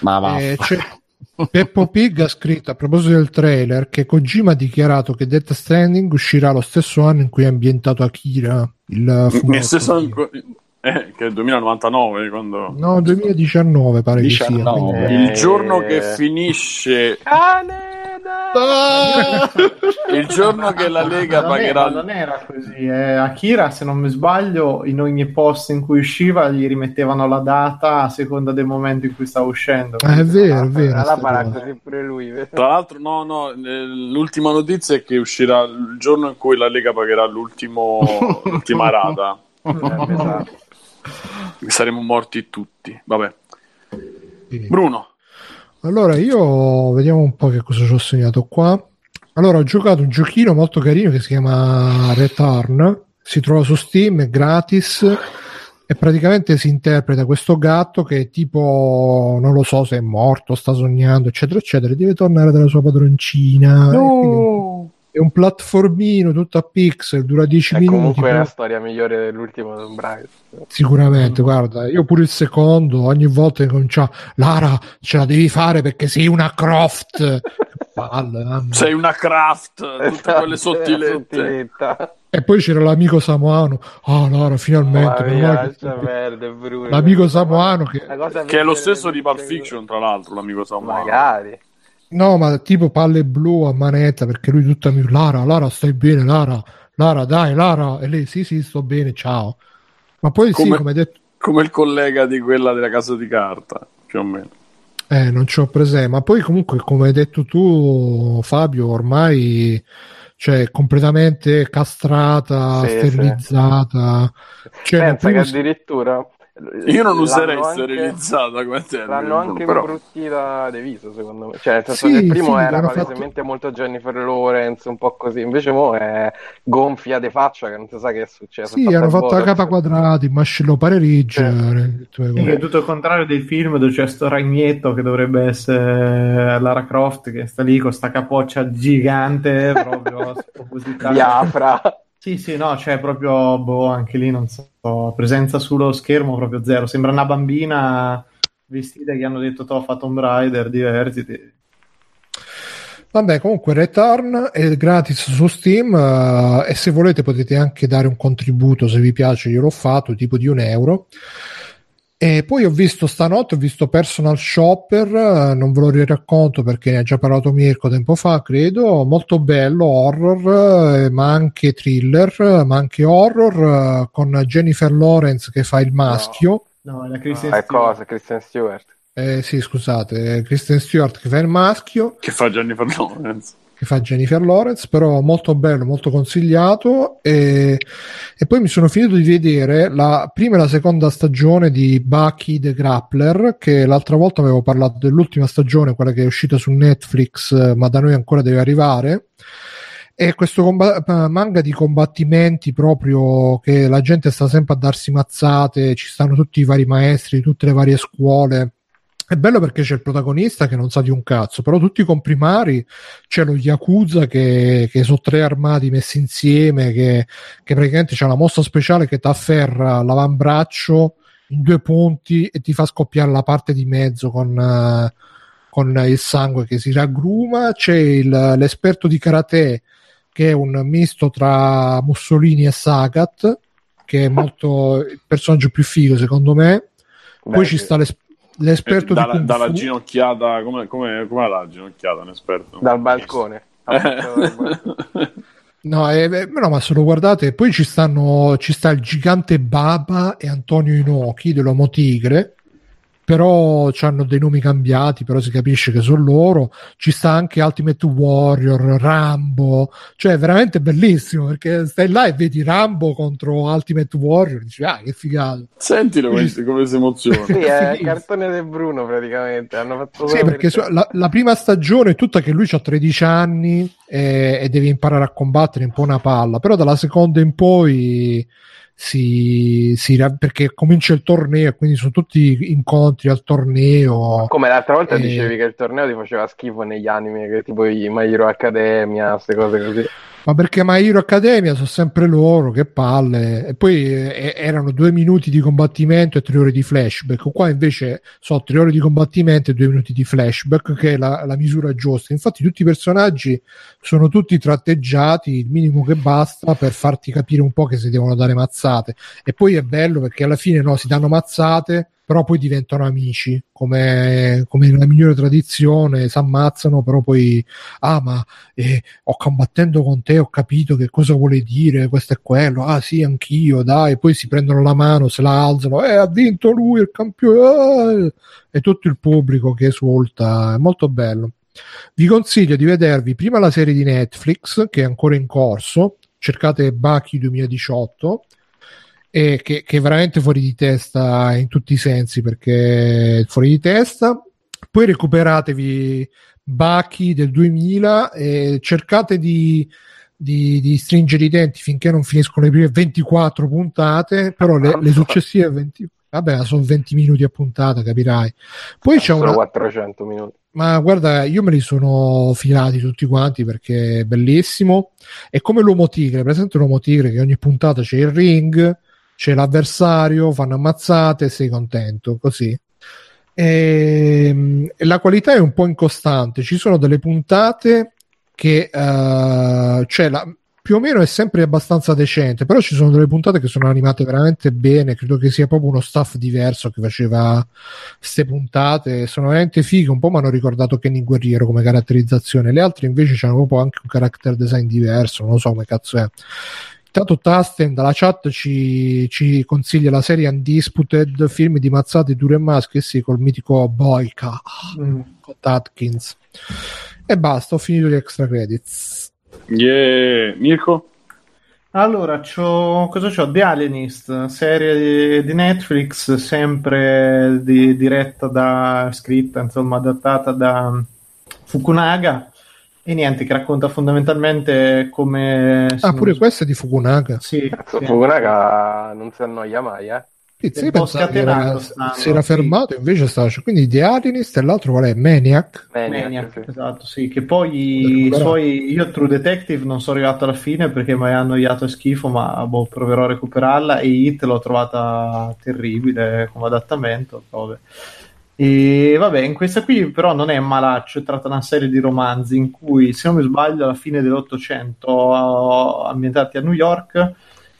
S4: ma va.
S2: Eh, c'è- Peppo Pig ha scritto a proposito del trailer che Kojima ha dichiarato che Death Stranding uscirà lo stesso anno in cui è ambientato Akira, il fumetto.
S1: Senso, eh, che è il 2099 quando...
S2: No, 2019 pare che sia.
S4: 19.
S2: quindi-
S1: Il giorno che finisce
S2: Ah!
S1: il giorno che la Lega
S3: non,
S1: pagherà
S3: era, non era così. eh. Akira, se non mi sbaglio, in ogni posto in cui usciva gli rimettevano la data a seconda del momento in cui stava uscendo.
S2: Ah, è vero, è vero. Sta
S6: farà
S2: cosa.
S6: così pure lui. vero?
S1: Tra l'altro, no, no, eh, l'ultima notizia è che uscirà il giorno in cui la Lega pagherà l'ultimo, l'ultima rata.
S6: Eh, esatto.
S1: Saremo morti tutti. Vabbè.
S2: Sì.
S1: Bruno.
S2: Allora, io vediamo un po' che cosa ci ho segnato qua. Allora, ho giocato un giochino molto carino che si chiama Return. Si trova su Steam, è gratis. E praticamente si interpreta questo gatto che tipo, non lo so se è morto, sta sognando, eccetera, eccetera. Deve tornare dalla sua padroncina. Quindi È un platformino tutto a pixel, dura 10
S6: È
S2: minuti.
S6: comunque
S2: però-
S6: la storia migliore dell'ultimo Tomb Raider.
S2: Sicuramente, guarda, io pure il secondo, ogni volta che comincia Lara, ce la devi fare perché sei una Croft. Palle.
S1: Sei una craft, tutte
S6: Esatto,
S1: quelle sottilette.
S2: E poi c'era l'amico samoano. Ah, Lara, finalmente.
S6: Via,
S2: noi che-
S6: Bruno.
S2: L'amico samoano che...
S1: Che è lo stesso di Pulp Fiction, tra l'altro, l'amico Samuel.
S6: Magari.
S2: No, ma tipo palle blu a manetta perché lui tutta mi... Lara, Lara, stai bene, Lara. Lara, dai, Lara. E lei, sì, sì, sto bene, ciao. Ma poi sì,
S1: Come-
S2: come hai detto...
S1: Come il collega di quella della casa di carta, più o meno.
S2: Eh, non ci ho presente, ma poi comunque, come hai detto tu, Fabio, ormai cioè, completamente castrata,
S6: Sì,
S2: sterilizzata. Cioè, nel
S6: Pensa che
S2: primo-
S6: addirittura
S8: Io non userei
S6: anche-
S8: sterilizzata come termine,
S6: L'hanno anche
S8: però.
S6: De Viso, secondo me. Cioè, nel senso
S2: Sì,
S6: che il primo
S2: sì,
S6: era palesemente molto Jennifer Lawrence, un po' così. Invece mo è gonfia di faccia che non si sa che è successo.
S2: Sì, hanno fatto la capa quadrata, il mascello Pare Ridge. eh, tutte quelle
S3: Sì, è tutto il contrario del film dove c'è sto ragnetto che dovrebbe essere Lara Croft che sta lì con sta capoccia gigante proprio spropositata.
S6: Biafra.
S3: Sì, sì, no, c'è proprio, boh, anche lì non so, presenza sullo schermo proprio zero. Sembra una bambina vestita che hanno detto, "Toh, fa Tomb Raider, divertiti.
S2: Vabbè, comunque Return è gratis su Steam eh, e se volete potete anche dare un contributo se vi piace, io l'ho fatto, tipo di un euro. E poi ho visto stanotte, ho visto Personal Shopper, eh, non ve lo riracconto perché ne ha già parlato Mirko tempo fa, credo, molto bello, horror, eh, ma anche thriller, ma anche horror, eh, con Jennifer Lawrence che fa il maschio.
S3: No, è la Kristen
S6: Ah, è
S3: Stewart.
S6: cosa, Christian Stewart.
S2: Eh, sì, scusate, Kristen Stewart che fa il maschio.
S8: Che fa Jennifer Lawrence.
S2: Che fa Jennifer Lawrence, però molto bello, molto consigliato. E, e poi mi sono finito di vedere la prima e la seconda stagione di Bucky the Grappler, che l'altra volta avevo parlato dell'ultima stagione, quella che è uscita su Netflix, ma da noi ancora deve arrivare. È questo comba- eh, manga di combattimenti proprio che la gente sta sempre a darsi mazzate, ci stanno tutti i vari maestri di tutte le varie scuole. È bello perché c'è il protagonista che non sa di un cazzo, però tutti i comprimari c'è lo Yakuza che, che sono tre armati messi insieme, che, che praticamente c'è una mossa speciale che ti afferra l'avambraccio in due punti e ti fa scoppiare la parte di mezzo con, eh, con il sangue che si raggruma. C'è il- l'esperto di karate che è un misto tra Mussolini e Sagat, che è molto il personaggio più figo secondo me. Poi
S6: Beh,
S2: ci sta l'es- l'esperto di
S8: dalla, dalla ginocchiata, come, come, come la ginocchiata, un esperto.
S6: Dal balcone.
S2: No, eh, no, ma se lo guardate, poi ci stanno ci sta il gigante Baba e Antonio Inoki dell'Uomo Tigre, però hanno dei nomi cambiati, però si capisce che sono loro. Ci sta anche Ultimate Warrior, Rambo, cioè è veramente bellissimo perché stai là e vedi Rambo contro Ultimate Warrior, dici ah che figata.
S8: Sentilo come, come si emoziona.
S6: Sì, è il cartone del Bruno praticamente. Hanno fatto
S2: Sì, perché
S6: per-
S2: la, la prima stagione è tutta che lui ha 13 anni e, e deve imparare a combattere un po' una palla, però dalla seconda in poi si, si perché comincia il torneo, quindi sono tutti incontri al torneo.
S6: Come l'altra volta
S2: Eh,
S6: dicevi che il torneo ti faceva schifo negli anime, che tipo i My Hero Academia, queste cose così.
S2: Ma perché My Hero Academia sono sempre loro, che palle. E poi eh, erano due minuti di combattimento e tre ore di flashback. Qua invece sono tre ore di combattimento e due minuti di flashback, che è la, la misura giusta. Infatti, tutti i personaggi sono tutti tratteggiati il minimo che basta per farti capire un po' che si devono dare mazzate. E poi è bello perché alla fine no, si danno mazzate, però poi diventano amici, come, come nella migliore tradizione, si ammazzano, però poi, ah, ma eh, ho combattendo con te, ho capito che cosa vuole dire, questo e quello, ah sì, anch'io, dai, poi si prendono la mano, se la alzano, eh, ha vinto lui il campione, eh, e tutto il pubblico che esulta, è molto bello. Vi consiglio di vedervi prima la serie di Netflix, che è ancora in corso, cercate Bucky 2018, e che, che è veramente fuori di testa in tutti i sensi, perché è fuori di testa. Poi recuperatevi Bucky del 2000 e cercate di, di, di stringere i denti finché non finiscono le prime 24 puntate, però le, le successive 20, vabbè, sono 20 minuti a puntata, capirai. Poi c'è una,
S6: 400 minuti.
S2: ma guarda, io me li sono filati tutti quanti perché è bellissimo. È come l'uomo tigre, presente l'uomo tigre che ogni puntata c'è il ring, c'è l'avversario, fanno ammazzate sei contento, così. E, e la qualità è un po' incostante, ci sono delle puntate che eh, cioè la, più o meno è sempre abbastanza decente, però ci sono delle puntate che sono animate veramente bene, credo che sia proprio uno staff diverso che faceva queste puntate, sono veramente fighe, un po' mi hanno ricordato Kenny Guerriero come caratterizzazione, le altre invece hanno proprio anche un character design diverso, non so come cazzo è. Intanto Tasten dalla chat ci, ci consiglia la serie Undisputed, film di mazzate dure e maschi, sì, col mitico Boyka,
S3: Mm.
S2: con Atkins. E basta, ho finito gli extra credits.
S8: Yeah. Mirko?
S3: Allora, c'ho, cosa c'ho? The Alienist, serie di, di Netflix, sempre di- diretta da, scritta, insomma, adattata da Fukunaga. E niente, che racconta fondamentalmente come...
S2: Ah, pure questo è di Fukunaga.
S3: Sì,
S6: Cazzo,
S3: sì.
S6: Fukunaga non si annoia mai, eh?
S2: Che era-
S3: scatenato stanno,
S2: si era
S3: sì.
S2: fermato, invece stava quindi The Alienist e l'altro qual è? Maniac?
S6: Maniac,
S3: Maniac,
S6: sì.
S3: esatto, sì, che poi suoi, io True Detective non sono arrivato alla fine perché mi ha annoiato e schifo, ma boh, proverò a recuperarla e Hit l'ho trovata terribile come adattamento, vabbè. E vabbè, in questa qui però non è malaccio, è tratta una serie di romanzi in cui, se non mi sbaglio, alla fine dell'Ottocento, ambientati a New York,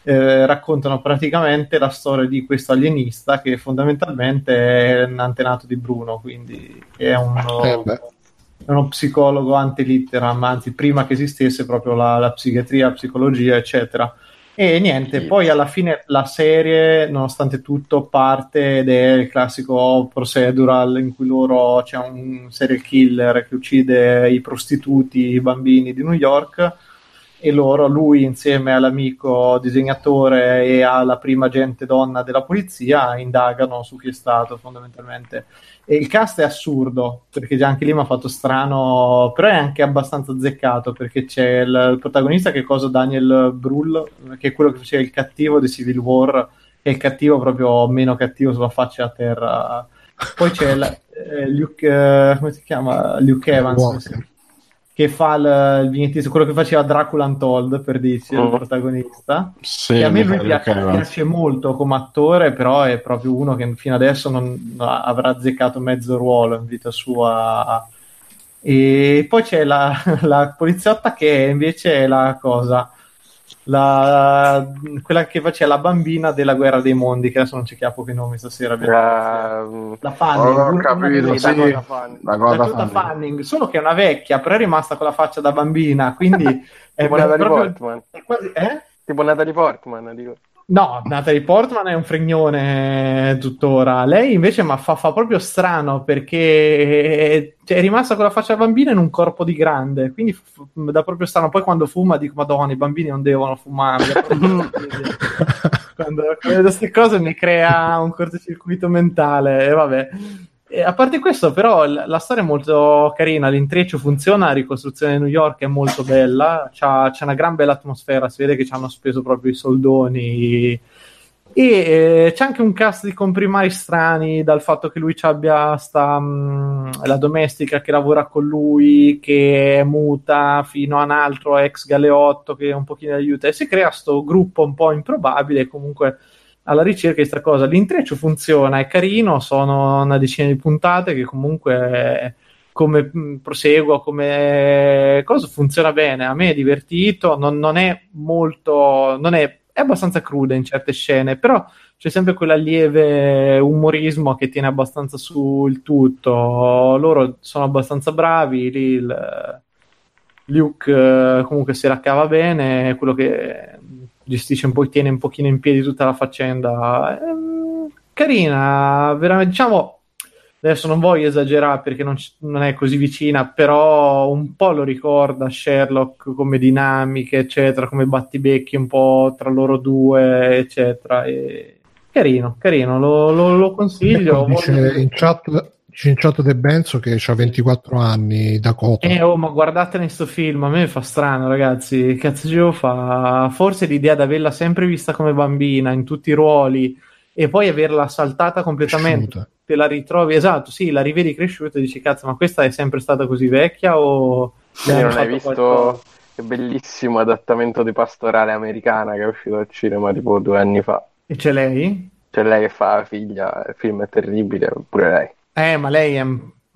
S3: eh, raccontano praticamente la storia di questo alienista che fondamentalmente è un antenato di Bruno, quindi è uno,
S2: Eh,
S3: uno psicologo antilitteram, anzi prima che esistesse proprio la, la psichiatria, la psicologia, eccetera. E niente, poi alla fine la serie, nonostante tutto, parte ed è il classico procedural in cui loro c'è un serial killer che uccide i prostituti, i bambini di New York e loro, lui insieme all'amico disegnatore e alla prima agente donna della polizia indagano su chi è stato fondamentalmente. E il cast è assurdo perché già anche lì mi ha fatto strano, però è anche abbastanza azzeccato perché c'è il, il protagonista che è cosa Daniel Brühl, che è quello che faceva il cattivo di Civil War, che è il cattivo proprio meno cattivo sulla faccia a terra. Poi c'è la- eh, Luke, eh, come si chiama? Luke Evans,
S2: Walker.
S3: Che fa il, il vignettista, quello che faceva Dracula Untold, per dirci, il
S6: Mm.
S3: protagonista.
S4: Sì,
S3: E a me lui piace, piace molto come attore, però è proprio uno che fino adesso non non avrà azzeccato mezzo ruolo in vita sua. E poi c'è la, la poliziotta che invece è la cosa, la, quella che faceva la bambina della guerra dei mondi, che adesso non c'è chiappo che nomi stasera.
S6: Ehm,
S3: La Fanning,
S4: Oh, capito, sì.
S6: Dakota Fanning.
S4: Dakota Fanning.
S3: Fanning, solo che è una vecchia, però è rimasta con la faccia da bambina, quindi è
S6: Tipo Natalie
S3: proprio-
S6: Portman.
S3: è quasi- eh?
S6: Tipo Natalie Portman, dico.
S3: No, Natalie Portman è un fregnone tuttora. Lei invece ma fa, fa proprio strano perché cioè, è rimasta con la faccia da bambina in un corpo di grande, quindi f- dà proprio strano. Poi quando fuma dico, madonna, i bambini non devono fumare. Quando vedo queste cose mi crea un cortocircuito mentale e vabbè. E a parte questo, però, l- la storia è molto carina, l'intreccio funziona, la ricostruzione di New York è molto bella, c'ha, c'è una gran bella atmosfera, si vede che ci hanno speso proprio i soldoni. E eh, c'è anche un cast di comprimari strani dal fatto che lui ci abbia sta, mh, la domestica che lavora con lui, che è muta, fino a un altro ex galeotto che un pochino aiuta, e si crea sto gruppo un po' improbabile, comunque alla ricerca di questa cosa. L'intreccio funziona, è carino, sono una decina di puntate che comunque come mh, proseguo, come cosa funziona bene. A me è divertito, non, non è molto, non è, è abbastanza cruda in certe scene, però c'è sempre quella lieve umorismo che tiene abbastanza sul tutto. Loro sono abbastanza bravi, lì il, Luke eh, comunque si raccava bene, quello che gestisce un po', tiene un pochino in piedi tutta la faccenda. Ehm, carina, veramente, diciamo, adesso non voglio esagerare perché non, non è così vicina, però un po' lo ricorda Sherlock come dinamiche, eccetera, come battibecchi un po' tra loro due, eccetera. E... Carino, carino, lo, lo- lo consiglio.
S2: Ecco, dice
S3: Voglio-
S2: in chat, chat De Benzo che ha 24 anni, Dakota.
S3: Eh, oh, ma guardatene sto film, a me fa strano, ragazzi. Che cazzo ci devo fa? Forse l'idea di averla sempre vista come bambina in tutti i ruoli e poi averla saltata completamente.
S2: Cresciuta.
S3: Te la ritrovi, esatto, sì, la rivedi cresciuta e dici, cazzo, ma questa è sempre stata così vecchia o... Hanno
S6: non hai visto
S3: qualcosa?
S6: che bellissimo adattamento di Pastorale Americana che è uscito al cinema tipo due anni fa.
S3: E c'è lei?
S6: C'è lei che fa la figlia, il film è terribile, pure lei.
S3: Eh, ma lei è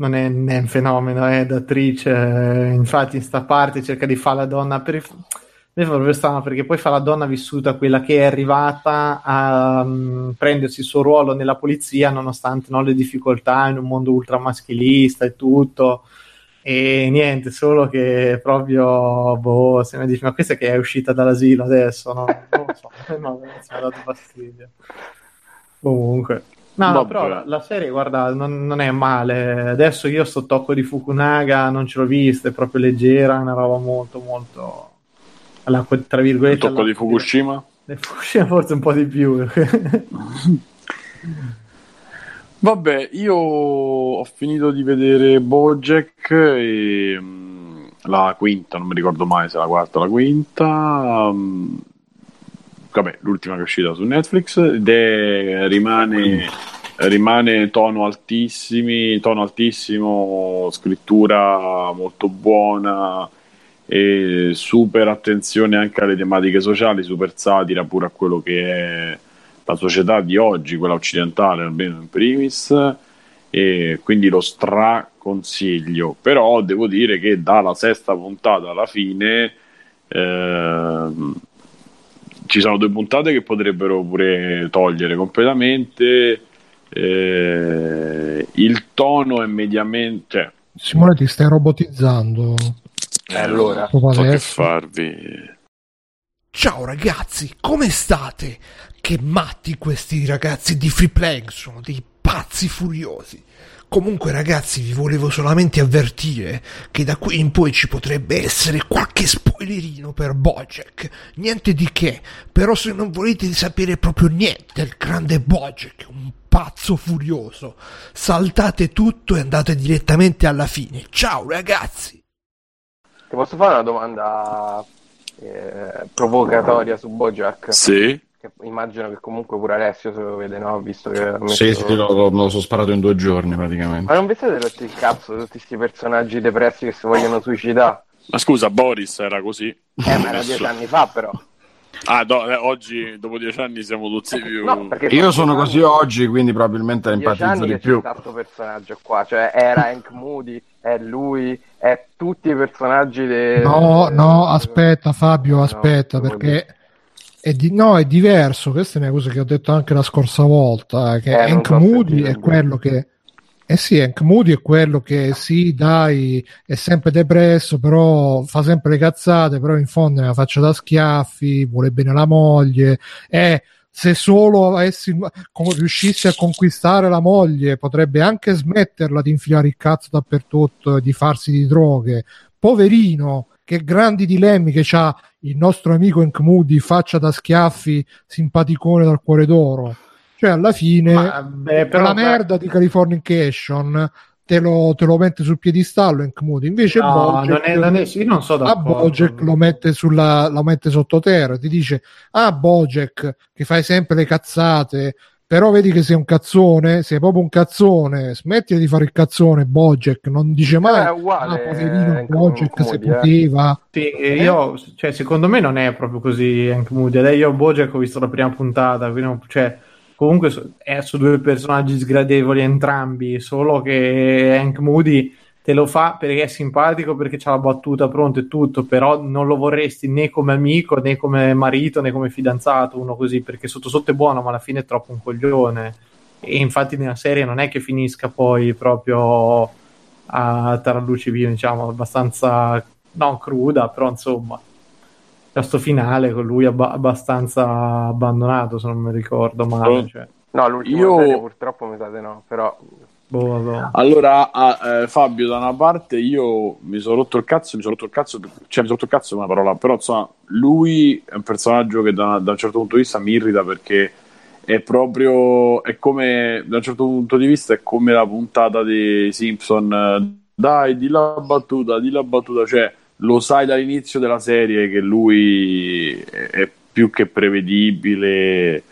S3: non è, è un fenomeno, è d'attrice, eh, infatti in sta parte cerca di fare la donna per... Mi fa proprio strano perché poi fa la donna vissuta, quella che è arrivata a mm, prendersi il suo ruolo nella polizia nonostante no, le difficoltà in un mondo ultramaschilista e tutto. E niente, solo che proprio, boh, se mi dici, ma questa che è uscita dall'asilo adesso, no? Non lo so, no, mi ha dato fastidio. Comunque. No, no, però la, la serie, guarda, non, non è male. Adesso io sto tocco di Fukunaga, non ce l'ho vista, è proprio leggera, una roba molto, molto... alla, tra
S1: Il
S3: virgolette
S1: tocco
S3: alla-
S1: di Fukushima?
S3: Nel Fukushima forse un po' di più.
S1: Vabbè, io ho finito di vedere Bojack e mm, la quinta, non mi ricordo mai se la quarta o la quinta. Vabbè, l'ultima che è uscita su Netflix ed è, rimane, rimane tono altissimi, tono altissimo, scrittura molto buona e super attenzione anche alle tematiche sociali, super satira pure a quello che è la società di oggi, quella occidentale almeno in primis, e quindi lo straconsiglio. Però devo dire che dalla sesta puntata alla fine ehm, ci sono due puntate che potrebbero pure togliere completamente. eh, il tono è mediamente. Cioè,
S2: Simone, ti stai robotizzando.
S6: Eh, allora.
S1: So che farvi.
S9: Ciao ragazzi, come state? Che matti questi ragazzi di Free Playing, sono dei pazzi furiosi. Comunque ragazzi vi volevo solamente avvertire che da qui in poi ci potrebbe essere qualche spoilerino per Bojack. Niente di che, però se non volete sapere proprio niente del grande Bojack, un pazzo furioso, saltate tutto e andate direttamente alla fine. Ciao ragazzi!
S6: Ti posso fare una domanda eh, provocatoria su Bojack?
S1: Sì,
S6: Che immagino che comunque pure Alessio se lo vede, no? Visto che messo...
S4: Sì, sì, lo, lo- lo sono sparato in due giorni praticamente.
S6: Ma non vi siete rotti il cazzo di tutti questi personaggi depressi che si vogliono suicidare?
S1: ma scusa, Boris era così.
S6: Eh, ma era dieci anni fa però.
S1: Ah, no, eh, oggi dopo dieci anni siamo tutti più.
S6: No, perché
S4: Io sono così oggi, quindi probabilmente empatizzo
S6: anni
S4: di
S6: che c'è
S4: più.
S6: stato personaggio qua, cioè era Hank Moody, è lui, è tutti i personaggi de...
S2: No, no, aspetta Fabio,
S6: No,
S2: aspetta,
S6: devo
S2: perché è, di- no, è diverso. Questa è una cosa che ho detto anche la scorsa volta, eh, che
S6: Eh,
S2: Hank Moody è quello che... Eh sì, Hank Moody è quello che sì, dai, è sempre depresso, però fa sempre le cazzate, però in fondo è una faccia da schiaffi, vuole bene alla moglie, eh, se solo avessi, riuscissi a conquistare la moglie, potrebbe anche smetterla di infilare il cazzo dappertutto e di farsi di droghe. Poverino, che grandi dilemmi che c'ha il nostro amico Moody, faccia da schiaffi, simpaticone dal cuore d'oro. Cioè, alla fine,
S3: Ma, beh,
S2: per
S3: però-
S2: la merda di Californication te lo, te lo mette sul piedistallo Moody. Invece
S3: No,
S2: Bojack-
S3: non è, non è- io non so
S2: a
S3: d'accordo.
S2: Bojack lo mette, sulla, lo mette sottoterra, ti dice ah Bojack che fai sempre le cazzate però vedi che sei un cazzone sei proprio un cazzone smetti di fare il cazzone Bojack non dice mai
S6: è uguale,
S2: ah poverino Bojack se
S6: Moody, eh."
S2: poteva
S3: Sì, e io, cioè, secondo me non è proprio così Hank Moody. Io Bojack ho visto la prima puntata, quindi, cioè, comunque so- è su due personaggi sgradevoli entrambi, solo che Hank Moody te lo fa perché è simpatico, perché c'ha la battuta pronta e tutto, però non lo vorresti né come amico, né come marito, né come fidanzato, uno così, perché sotto sotto è buono, ma alla fine è troppo un coglione. E infatti nella serie non è che finisca poi proprio a taralluci via, diciamo, abbastanza non cruda, però insomma, questo finale con lui abba- abbastanza abbandonato, se non mi ricordo male. Cioè,
S6: No, l'ultima
S1: Io-
S6: serie purtroppo mi sa di no, però...
S3: boh, boh.
S1: Allora, ah, eh, Fabio, da una parte io mi sono rotto il cazzo, mi sono rotto il cazzo, cioè mi sono rotto il cazzo è una parola, però insomma, lui è un personaggio che da, da un certo punto di vista mi irrita perché è proprio, è come, da un certo punto di vista, è come la puntata dei Simpson, eh, dai, di la battuta, di la battuta, cioè lo sai dall'inizio della serie che lui è, è più che prevedibile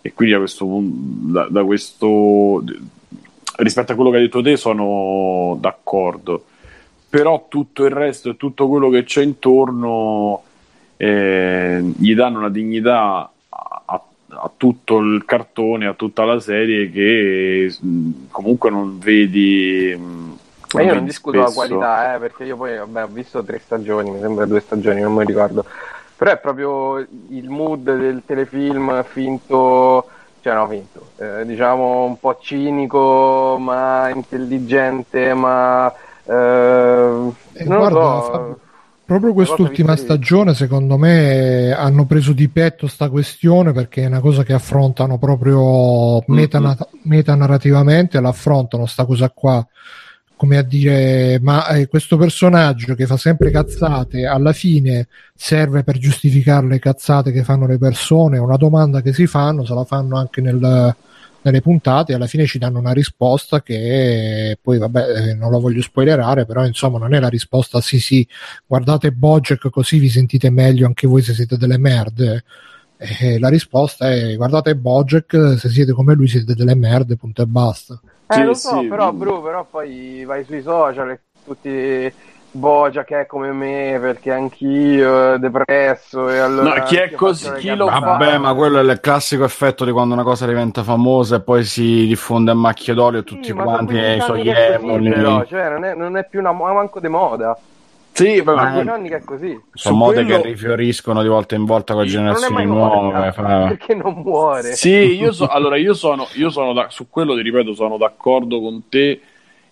S1: e quindi da questo da, da questo rispetto a quello che hai detto te sono d'accordo però tutto il resto e tutto quello che c'è intorno eh, gli danno una dignità a, a- tutto il cartone, a tutta la serie che mh, comunque non vedi mh,
S6: Ma io non discuto la
S1: spesso.
S6: qualità, eh, perché io poi vabbè, ho visto tre stagioni, mi sembra due stagioni, non mi ricordo. Però è proprio il mood del telefilm finto, cioè no finto, eh, diciamo un po' cinico, ma intelligente, ma eh, non
S2: guarda,
S6: so.
S2: Fabio, proprio quest'ultima stagione secondo me hanno preso di petto sta questione perché è una cosa che affrontano proprio metana- metanarrativamente l'affrontano sta cosa qua come a dire, ma eh, questo personaggio che fa sempre cazzate alla fine serve per giustificare le cazzate che fanno le persone? Una domanda che si fanno, se la fanno anche nel, nelle puntate, alla fine ci danno una risposta che poi, vabbè, eh, non la voglio spoilerare, però insomma non è la risposta sì sì, guardate Bojack così vi sentite meglio anche voi se siete delle merde. Eh, la risposta è guardate Bojack, se siete come lui siete delle merde, punto e basta.
S6: Eh,
S1: Sì,
S6: lo so,
S1: sì,
S6: però, bro, però poi vai sui social e tutti Bogia che è come me perché anch'io è depresso e allora
S1: No, chi è così, chi lo
S6: cazzate.
S1: fa?
S4: Vabbè, ma quello è il classico effetto di quando una cosa diventa famosa e poi si diffonde a macchie d'olio e tutti
S6: Sì,
S4: quanti
S6: 15
S4: ai
S6: anni
S4: suoi
S6: però, cioè, non, è, non è più una manco di moda.
S1: Sì,
S6: Sono
S1: ma
S6: 15 anni che è così.
S4: Sono mode
S1: quello-
S4: che rifioriscono di volta in volta con
S6: è
S4: generazioni nuove. fa-
S6: perché non muore.
S1: Sì, io so, allora io sono, io sono da- su quello ti ripeto, sono d'accordo con te.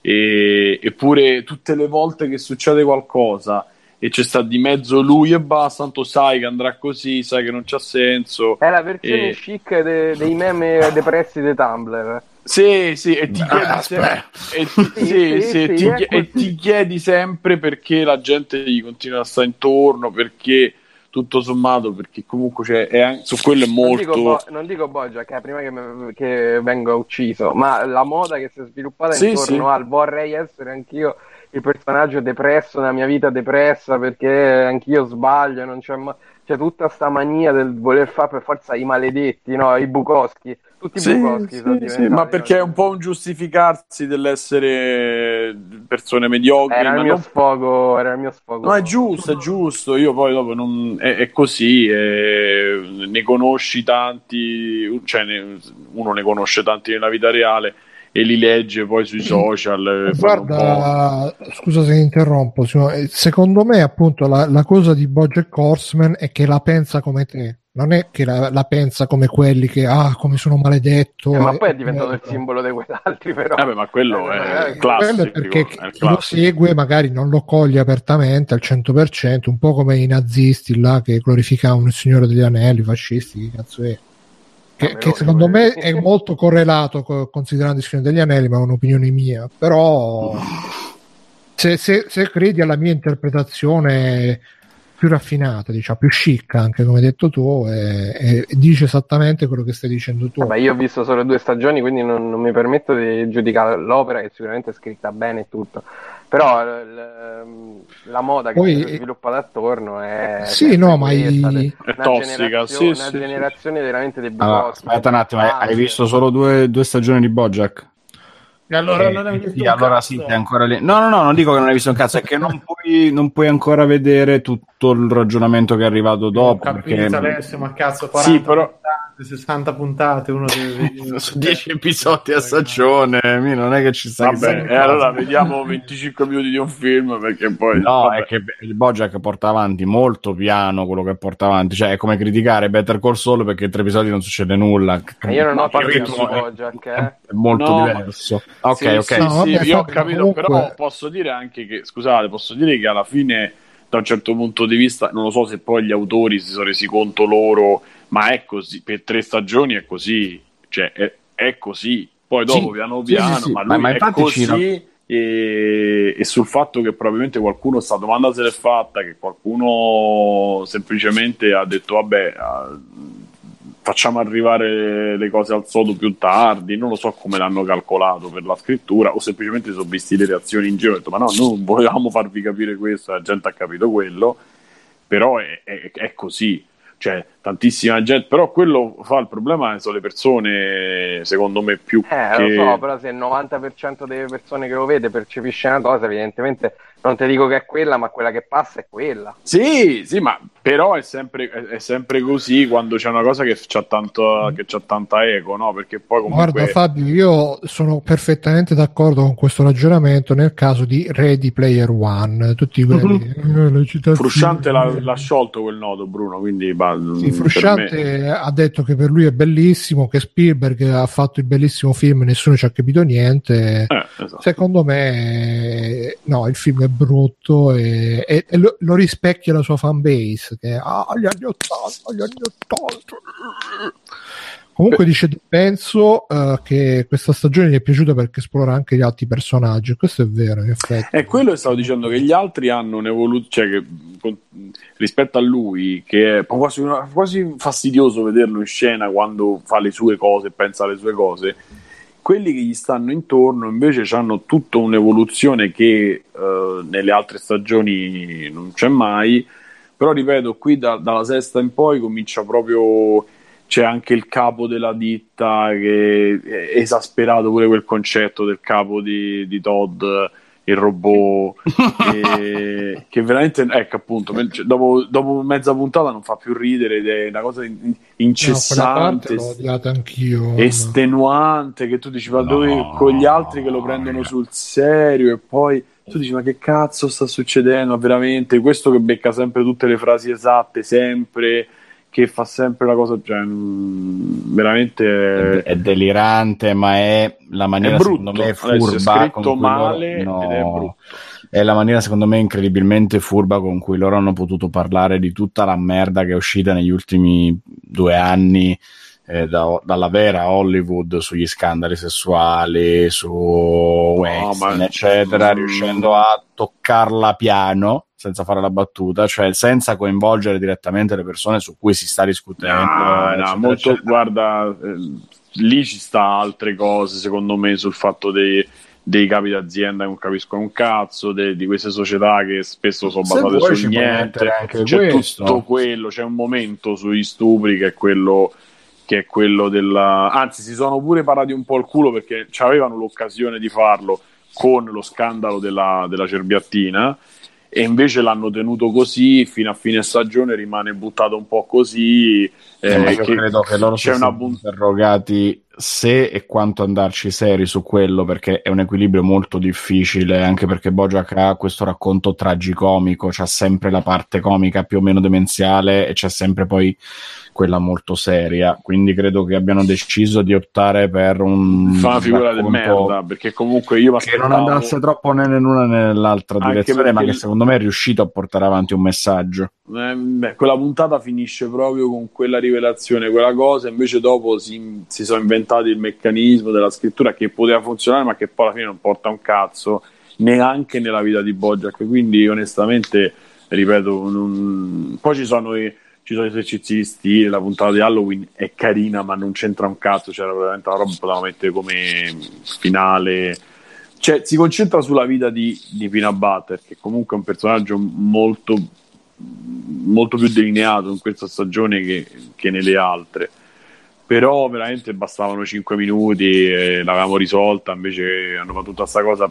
S1: E, eppure tutte le volte che succede qualcosa e c'è sta di mezzo lui e basta, tanto sai che andrà così, sai che non c'ha senso.
S6: È la versione
S1: E-
S6: chic de- dei meme depressi di Tumblr.
S1: Sì, sì, e ti
S4: Ah,
S1: chiedi
S4: aspetta.
S1: sempre, e ti,
S6: Sì,
S1: sì, ti chie- e ti chiedi sempre perché la gente gli continua a stare intorno, perché tutto sommato, perché comunque c'è, è su quello è
S6: Non dico,
S1: molto...
S6: Bo- non dico Bojack, eh, prima che, me- che venga ucciso, ma la moda che si è sviluppata
S1: Sì,
S6: intorno
S1: sì.
S6: al vorrei essere anch'io il personaggio depresso nella mia vita depressa perché anch'io sbaglio, non c'è, ma- c'è tutta sta mania del voler fare per forza i maledetti, no? I Bukowski, tutti
S1: Sì,
S6: Bukowski
S1: sì, sì, ma perché è un po' un giustificarsi dell'essere persone mediocri,
S6: Era il mio
S1: non-
S6: sfogo, era il mio sfogo.
S1: No, è giusto, è giusto. Io poi dopo non... è, è così. è- Ne conosci tanti, cioè ne- uno ne conosce tanti nella vita reale e li legge poi sui social. e fanno un po'-
S2: Guarda, scusa se interrompo, eh, secondo me appunto la, la cosa di Bojack Horseman è che la pensa come te, non è che la, la pensa come quelli che, ah, come sono maledetto.
S6: Eh, ma
S2: eh,
S6: poi è diventato il
S2: eh,
S6: simbolo di quell'altri, però.
S1: Vabbè, ma quello
S6: Eh,
S1: è classico.
S2: quello è perché
S1: è
S2: chi
S1: il
S2: lo
S1: classico.
S2: segue magari non lo coglie apertamente al 100%, un po' come i nazisti là che glorificavano il Signore degli Anelli, i fascisti, che cazzo è? Che, che secondo me è molto correlato co- considerando il Signore degli Anelli, ma è un'opinione mia. Però se, se- se credi alla mia interpretazione più raffinata, diciamo, più chic anche come hai detto tu, e- e dice esattamente quello che stai dicendo tu.
S6: Vabbè, io ho visto solo due stagioni, quindi non, non mi permetto di giudicare l'opera, che sicuramente è scritta bene e tutto. Però l- la moda che
S2: Poi-
S6: si è sviluppata attorno è.
S2: Sì,
S6: è
S2: no, ma i-
S1: È
S6: una
S1: tossica,
S6: generazione-
S1: sì,
S6: una
S1: sì, sì.
S6: generazione veramente dei
S4: Allora, aspetta un attimo, hai, hai
S6: Anche-
S4: visto solo due, due stagioni di Bojack?
S3: E allora
S4: Eh,
S3: non hai visto
S4: sì, allora
S3: cazzo.
S4: sì, sei ancora lì. No, no, no, non dico che non hai visto un cazzo, è che non puoi, non puoi ancora vedere tutto il ragionamento che è arrivato dopo.
S3: Capito,
S4: Perché
S3: Alessio, ma cazzo, 40
S1: Sì, però-
S3: 60 puntate, uno deve...
S4: su 10 episodi a stagione, mi non è che ci sta
S1: Vabbè, e
S4: cosa.
S1: allora vediamo 25 minuti di un film perché poi...
S4: No,
S1: vabbè.
S4: è che il Bojack porta avanti molto piano quello che porta avanti, cioè è come criticare Better Call Saul perché in tre episodi non succede nulla.
S6: Ma io non ho capito su Bojack, eh.
S4: È molto
S1: No,
S4: diverso. Ok,
S1: Sì,
S4: ok.
S1: sì,
S2: No,
S1: sì,
S2: vabbè,
S1: io ho capito,
S2: comunque-
S1: però posso dire anche che, scusate, posso dire che alla fine, da un certo punto di vista, non lo so se poi gli autori si sono resi conto loro, ma è così, per tre stagioni è così, cioè è, è così. Poi dopo
S4: Sì,
S1: piano piano,
S4: sì, sì,
S1: ma
S4: ma-
S1: lui
S4: ma
S1: è
S4: infatti ci-
S1: così e, e sul fatto che probabilmente qualcuno sta domanda se l'è fatta, che qualcuno semplicemente ha detto vabbè ah, facciamo arrivare le cose al sodo più tardi, non lo so come l'hanno calcolato per la scrittura o semplicemente sono visti le reazioni in giro e ho detto ma no, non volevamo farvi capire questo, la gente ha capito quello, però è, è- è così. Cioè, tantissima gente, però quello fa il problema sono le persone, secondo me, più
S6: Eh,
S1: che...
S6: lo so, però se il 90% delle persone che lo vede percepisce una cosa, evidentemente non ti dico che è quella, ma quella che passa è quella.
S1: Sì, sì, ma però è sempre, è, è sempre così quando c'è una cosa che c'ha, tanto, che c'ha tanta eco, no? Perché poi comunque...
S2: Guarda Fabio, io sono perfettamente d'accordo con questo ragionamento nel caso di Ready Player One. Tutti quelli, citazioni-
S1: Frusciante l'ha, l'ha sciolto quel nodo, Bruno, quindi... va-
S2: Sì, Frusciante
S1: me-
S2: ha detto che per lui è bellissimo, che Spielberg ha fatto il bellissimo film e nessuno ci ha capito niente.
S1: Eh, esatto.
S2: Secondo me, no, il film è brutto e, e- e lo, lo rispecchia la sua fanbase che ah, gli anni 80, gli anni 80. Comunque dice penso eh, che questa stagione gli è piaciuta perché esplora anche gli altri personaggi. Questo è vero, in effetti.
S1: E quello che stavo dicendo che gli altri hanno un'evoluzione, cioè con- rispetto a lui, che è quasi, quasi fastidioso vederlo in scena quando fa le sue cose, pensa alle sue cose. Quelli che gli stanno intorno invece hanno tutta un'evoluzione che eh, nelle altre stagioni non c'è mai. Però ripeto, qui da- dalla sesta in poi comincia proprio c'è anche il capo della ditta che è esasperato pure quel concetto del capo di, di Todd il robot e- che veramente ecco appunto cioè, dopo, dopo mezza puntata non fa più ridere ed è una cosa in-
S2: No,
S1: incessante
S2: anch'io.
S1: estenuante che tu dici ma dove con gli altri che lo prendono sul serio? E poi tu dici ma che cazzo sta succedendo? Veramente? Questo che becca sempre tutte le frasi esatte sempre che fa sempre la cosa cioè, mm, veramente
S4: È, è delirante, ma è la maniera
S1: È brutto.
S4: secondo me
S1: Adesso è
S4: furba
S1: scritto male
S4: loro,
S1: ed è brutto.
S4: è la maniera secondo me incredibilmente furba con cui loro hanno potuto parlare di tutta la merda che è uscita negli ultimi due anni eh, da- dalla vera Hollywood sugli scandali sessuali, su Weinstein,
S1: ma-
S4: eccetera,
S1: Mm.
S4: riuscendo a toccarla piano senza fare la battuta, cioè senza coinvolgere direttamente le persone su cui si sta discutendo.
S1: No, no,
S4: eccetera,
S1: molto,
S4: eccetera.
S1: guarda, eh, lì ci sta altre cose, secondo me, sul fatto dei, dei capi d'azienda che non capiscono un cazzo, de- di queste società che spesso sono basate su niente. C'è
S4: questo.
S1: tutto quello, c'è un momento sugli stupri che è quello che è quello della anzi si sono pure parati un po' il culo perché avevano l'occasione di farlo con lo scandalo della, della cerbiattina e invece l'hanno tenuto così fino a fine stagione rimane buttato un po' così
S4: Eh,
S1: eh,
S4: io
S1: che
S4: credo che loro siano
S1: bun-
S4: interrogati se e quanto andarci seri su quello perché è un equilibrio molto difficile anche perché Bojack ha questo racconto tragicomico c'ha sempre la parte comica più o meno demenziale e c'è sempre poi quella molto seria quindi credo che abbiano deciso di optare per un
S1: fa una figura
S4: racconto
S1: merda perché comunque io
S4: che non andasse troppo né nell'una né nell'altra direzione ma che secondo me è riuscito a portare avanti un messaggio
S1: Eh, beh, quella puntata finisce proprio con quella rivelazione, quella cosa, invece dopo si, si sono inventati il meccanismo della scrittura che poteva funzionare, ma che poi alla fine non porta un cazzo neanche nella vita di Bojack. Quindi, onestamente, ripeto, non- poi ci sono i. Ci sono esercizi di stile, la puntata di Halloween è carina, ma non c'entra un cazzo. C'era veramente una roba che potevamo mettere come finale. Cioè, si concentra sulla vita di, di Peanut Butter, che comunque è un personaggio molto molto più delineato in questa stagione che, che nelle altre. Però veramente bastavano 5 minuti e l'avevamo risolta. Invece hanno fatto tutta questa cosa.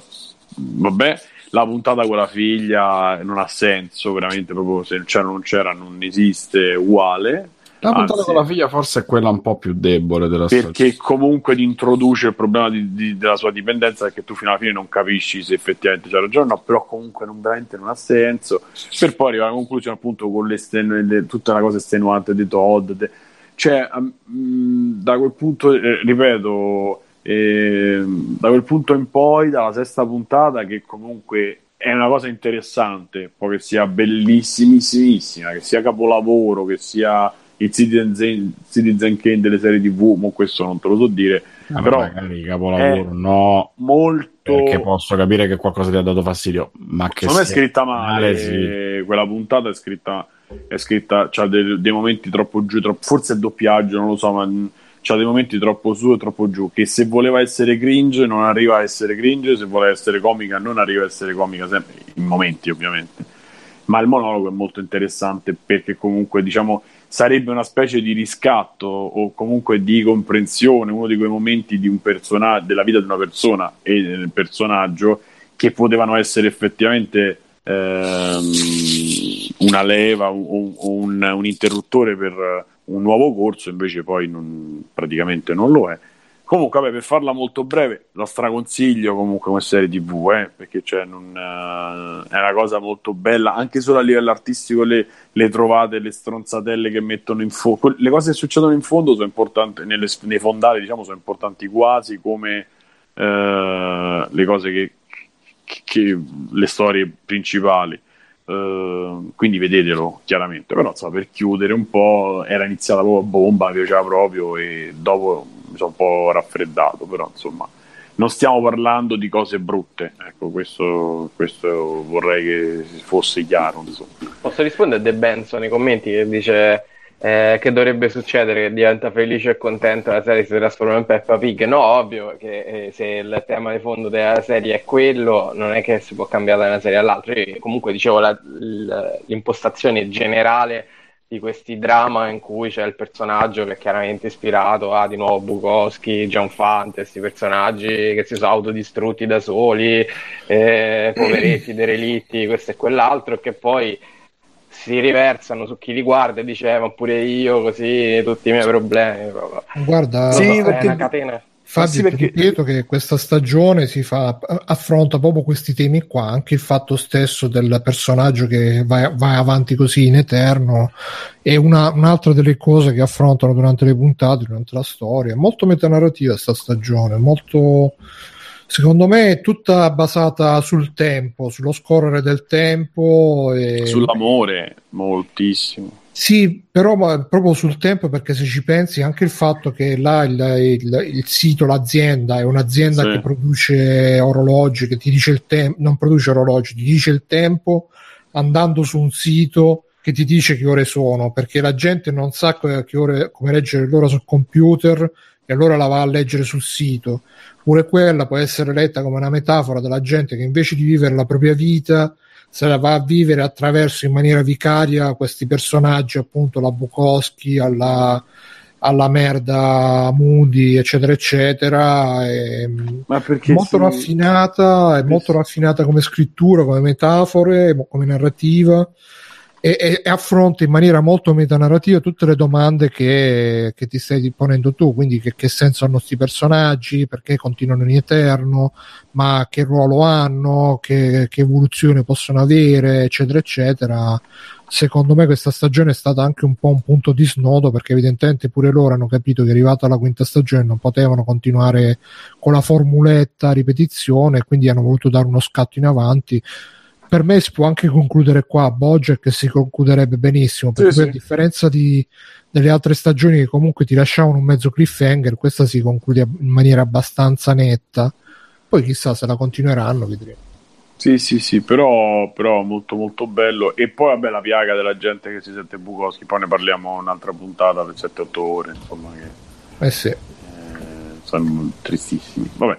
S1: Vabbè, la puntata con la figlia non ha senso, veramente proprio se c'era o non c'era, non esiste uguale.
S4: la puntata
S1: Anzi,
S4: con la figlia forse è quella un po' più debole della stagione
S1: perché comunque ti introduce il problema di- di- della sua dipendenza perché tu fino alla fine non capisci se effettivamente c'ha ragione o no, però comunque non, veramente non ha senso per poi arrivare alla conclusione appunto con l'estenu- le- tutta la cosa estenuante di Todd de- cioè mm, da quel punto eh, ripeto ehm, da quel punto in poi dalla sesta puntata che comunque è una cosa interessante poi che sia bellissimissima che sia capolavoro che sia il Citizen, Citizen Kane delle serie tv, ma questo non te lo so dire,
S4: Vabbè,
S1: però
S4: magari capolavoro no
S1: molto
S4: perché posso capire che qualcosa ti ha dato fastidio ma che
S1: me è scritta male,
S4: finale, sì.
S1: quella puntata è scritta, è scritta c'ha dei, dei momenti troppo giù, troppo, forse è doppiaggio, non lo so, ma c'ha dei momenti troppo su e troppo giù, che se voleva essere cringe non arriva a essere cringe, se voleva essere comica non arriva a essere comica, sempre in momenti ovviamente. Ma il monologo è molto interessante perché comunque diciamo sarebbe una specie di riscatto o comunque di comprensione, uno di quei momenti di un personaggio, della vita di una persona e del personaggio che potevano essere effettivamente ehm, una leva o un, un, un interruttore per un nuovo corso, invece poi non- praticamente non lo è. Comunque, vabbè, per farla molto breve, la straconsiglio comunque come serie TV, eh, perché cioè, non, eh, è una cosa molto bella, anche solo a livello artistico le, le trovate, le stronzatelle che mettono in fondo, le cose che succedono in fondo sono importanti, nelle- nei fondali diciamo sono importanti quasi come eh, le cose che, che- le storie principali. Eh, quindi vedetelo chiaramente. Però insomma, per chiudere un po', era iniziata proprio a bomba, mi piaceva proprio e dopo mi sono un po' raffreddato, però insomma non stiamo parlando di cose brutte, ecco questo, questo vorrei che fosse chiaro. Insomma.
S6: Posso rispondere a De Benzo nei commenti che dice eh, che dovrebbe succedere diventa felice e contento la serie si trasforma in Peppa Pig? No, ovvio che eh, se il tema di fondo della serie è quello, non è che si può cambiare da una serie all'altra. Io, comunque dicevo la, l'impostazione generale di questi drama in cui c'è il personaggio che è chiaramente ispirato a di nuovo Bukowski, John Fante, questi personaggi che si sono autodistrutti da soli, eh, poveretti, derelitti, questo e quell'altro, che poi si riversano su chi li guarda e dice "Eh, pure io così tutti i miei problemi
S2: Guarda,
S1: Sì,
S6: è
S1: perché-
S6: una catena
S2: Fabio,
S1: sì, perché-
S2: ripeto che questa stagione si fa, affronta proprio questi temi qua, anche il fatto stesso del personaggio che va, va avanti così in eterno è una- un'altra delle cose che affrontano durante le puntate, durante la storia. È molto metanarrativa sta stagione, molto secondo me è tutta basata sul tempo, sullo scorrere del tempo e
S1: Sull'amore, moltissimo.
S2: sì, però proprio sul tempo, perché se ci pensi anche il fatto che là il, il- il sito, l'azienda è un'azienda
S1: Sì.
S2: che produce orologi, che ti dice il tempo, non produce orologi, ti dice il tempo andando su un sito che ti dice che ore sono, perché la gente non sa che ore, come leggere l'ora sul computer e allora la va a leggere sul sito. Pure quella può essere letta come una metafora della gente che invece di vivere la propria vita se la va a vivere attraverso in maniera vicaria questi personaggi, appunto la Bukowski, alla, alla merda Moody, eccetera, eccetera.
S1: Ma perché
S2: molto
S1: si-
S2: raffinata, è molto raffinata come scrittura, come metafore, come narrativa. E, e- affronta in maniera molto metanarrativa tutte le domande che, che ti stai ponendo tu, quindi che, che senso hanno questi personaggi, perché continuano in eterno, ma che ruolo hanno, che, che evoluzione possono avere, eccetera, eccetera. Secondo me questa stagione è stata anche un po' un punto di snodo perché evidentemente pure loro hanno capito che arrivata la quinta stagione non potevano continuare con la formuletta ripetizione e quindi hanno voluto dare uno scatto in avanti. Per me si può anche concludere qua Bojack si concluderebbe benissimo perché
S1: Sì,
S2: poi
S1: sì.
S2: a differenza di, delle altre stagioni che comunque ti lasciavano un mezzo cliffhanger, questa si conclude in maniera abbastanza netta. Poi chissà se la continueranno, vedremo.
S1: Sì, sì, sì, però, però molto molto bello. E poi vabbè la piaga della gente che si sente Bukowski, poi ne parliamo un'altra puntata per 7-8 ore, insomma, che
S2: Eh sì.
S1: eh, sono tristissimi. Vabbè.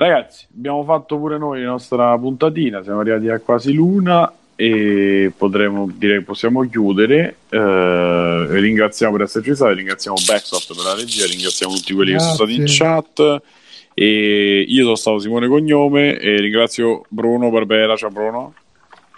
S1: Ragazzi, abbiamo fatto pure noi la nostra puntatina, siamo arrivati a quasi l'una e potremo dire che possiamo chiudere. Eh, ringraziamo per esserci stati, ringraziamo Backsoft per la regia, ringraziamo tutti quelli che sono stati in
S2: Grazie.
S1: chat. E io sono stato Simone Cognome e ringrazio Bruno Barbera. Ciao Bruno.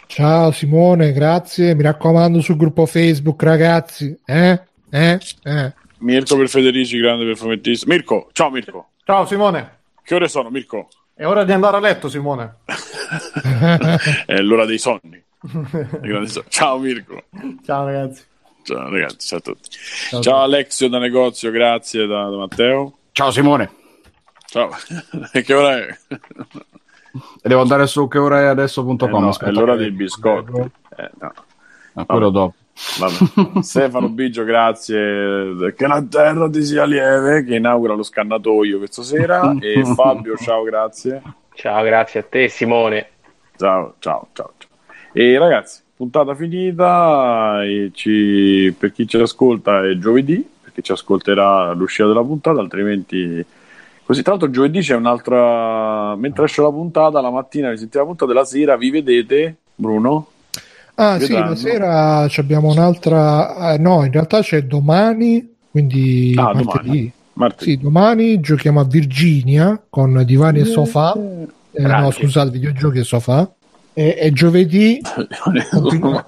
S2: Ciao Simone, grazie. Mi raccomando sul gruppo Facebook, ragazzi. Eh? Eh? Eh?
S1: Mirko per Federici, grande per fumettista. Mirko, ciao Mirko.
S3: Ciao Simone,
S1: Che ore sono Mirko?
S3: è ora di andare a letto Simone.
S1: È l'ora dei sonni. Ciao Mirko.
S3: Ciao ragazzi.
S1: Ciao ragazzi, ciao a tutti. Ciao, Alexio da negozio, grazie da, da Matteo.
S4: Ciao Simone.
S1: Ciao. che ora è?
S4: E devo andare su che ora è adesso.com.
S1: Eh no, è l'ora dei biscotti. Eh, no.
S4: Ah, quello dopo.
S1: Stefano Biggio, grazie. Che la terra ti sia lieve, che inaugura lo scannatoio questa sera. E Fabio, ciao, grazie.
S6: ciao grazie a te Simone
S1: Ciao, ciao, ciao. ciao. E ragazzi, puntata finita. E ci- per chi ci ascolta è giovedì, perché ci ascolterà l'uscita della puntata, altrimenti. Così, tra l'altro, giovedì c'è un'altra. Mentre esce la puntata, la mattina vi sentite la puntata, la sera vi vedete, Bruno.
S2: Ah sì,
S1: Vedranno.
S2: la sera ci abbiamo un'altra... eh, no, in realtà c'è domani, quindi
S1: Ah,
S2: martedì.
S1: domani. Martedì.
S2: Sì, domani giochiamo a Virginia con divani e sofà. Eh, no, scusate, videogiochi e sofà. E, e giovedì continu-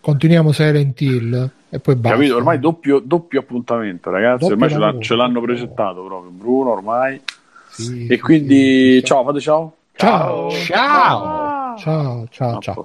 S2: continuiamo Silent Hill e poi basta.
S1: Capito? Ormai doppio, doppio appuntamento, ragazzi.
S2: Doppio
S1: ormai ce, l'ha- ce l'hanno precettato proprio, Bruno. Ormai.
S2: Sì,
S1: E
S2: sì,
S1: quindi,
S2: sì.
S1: ciao, fate ciao.
S2: Ciao,
S4: Ciao.
S2: ciao, ciao, ciao.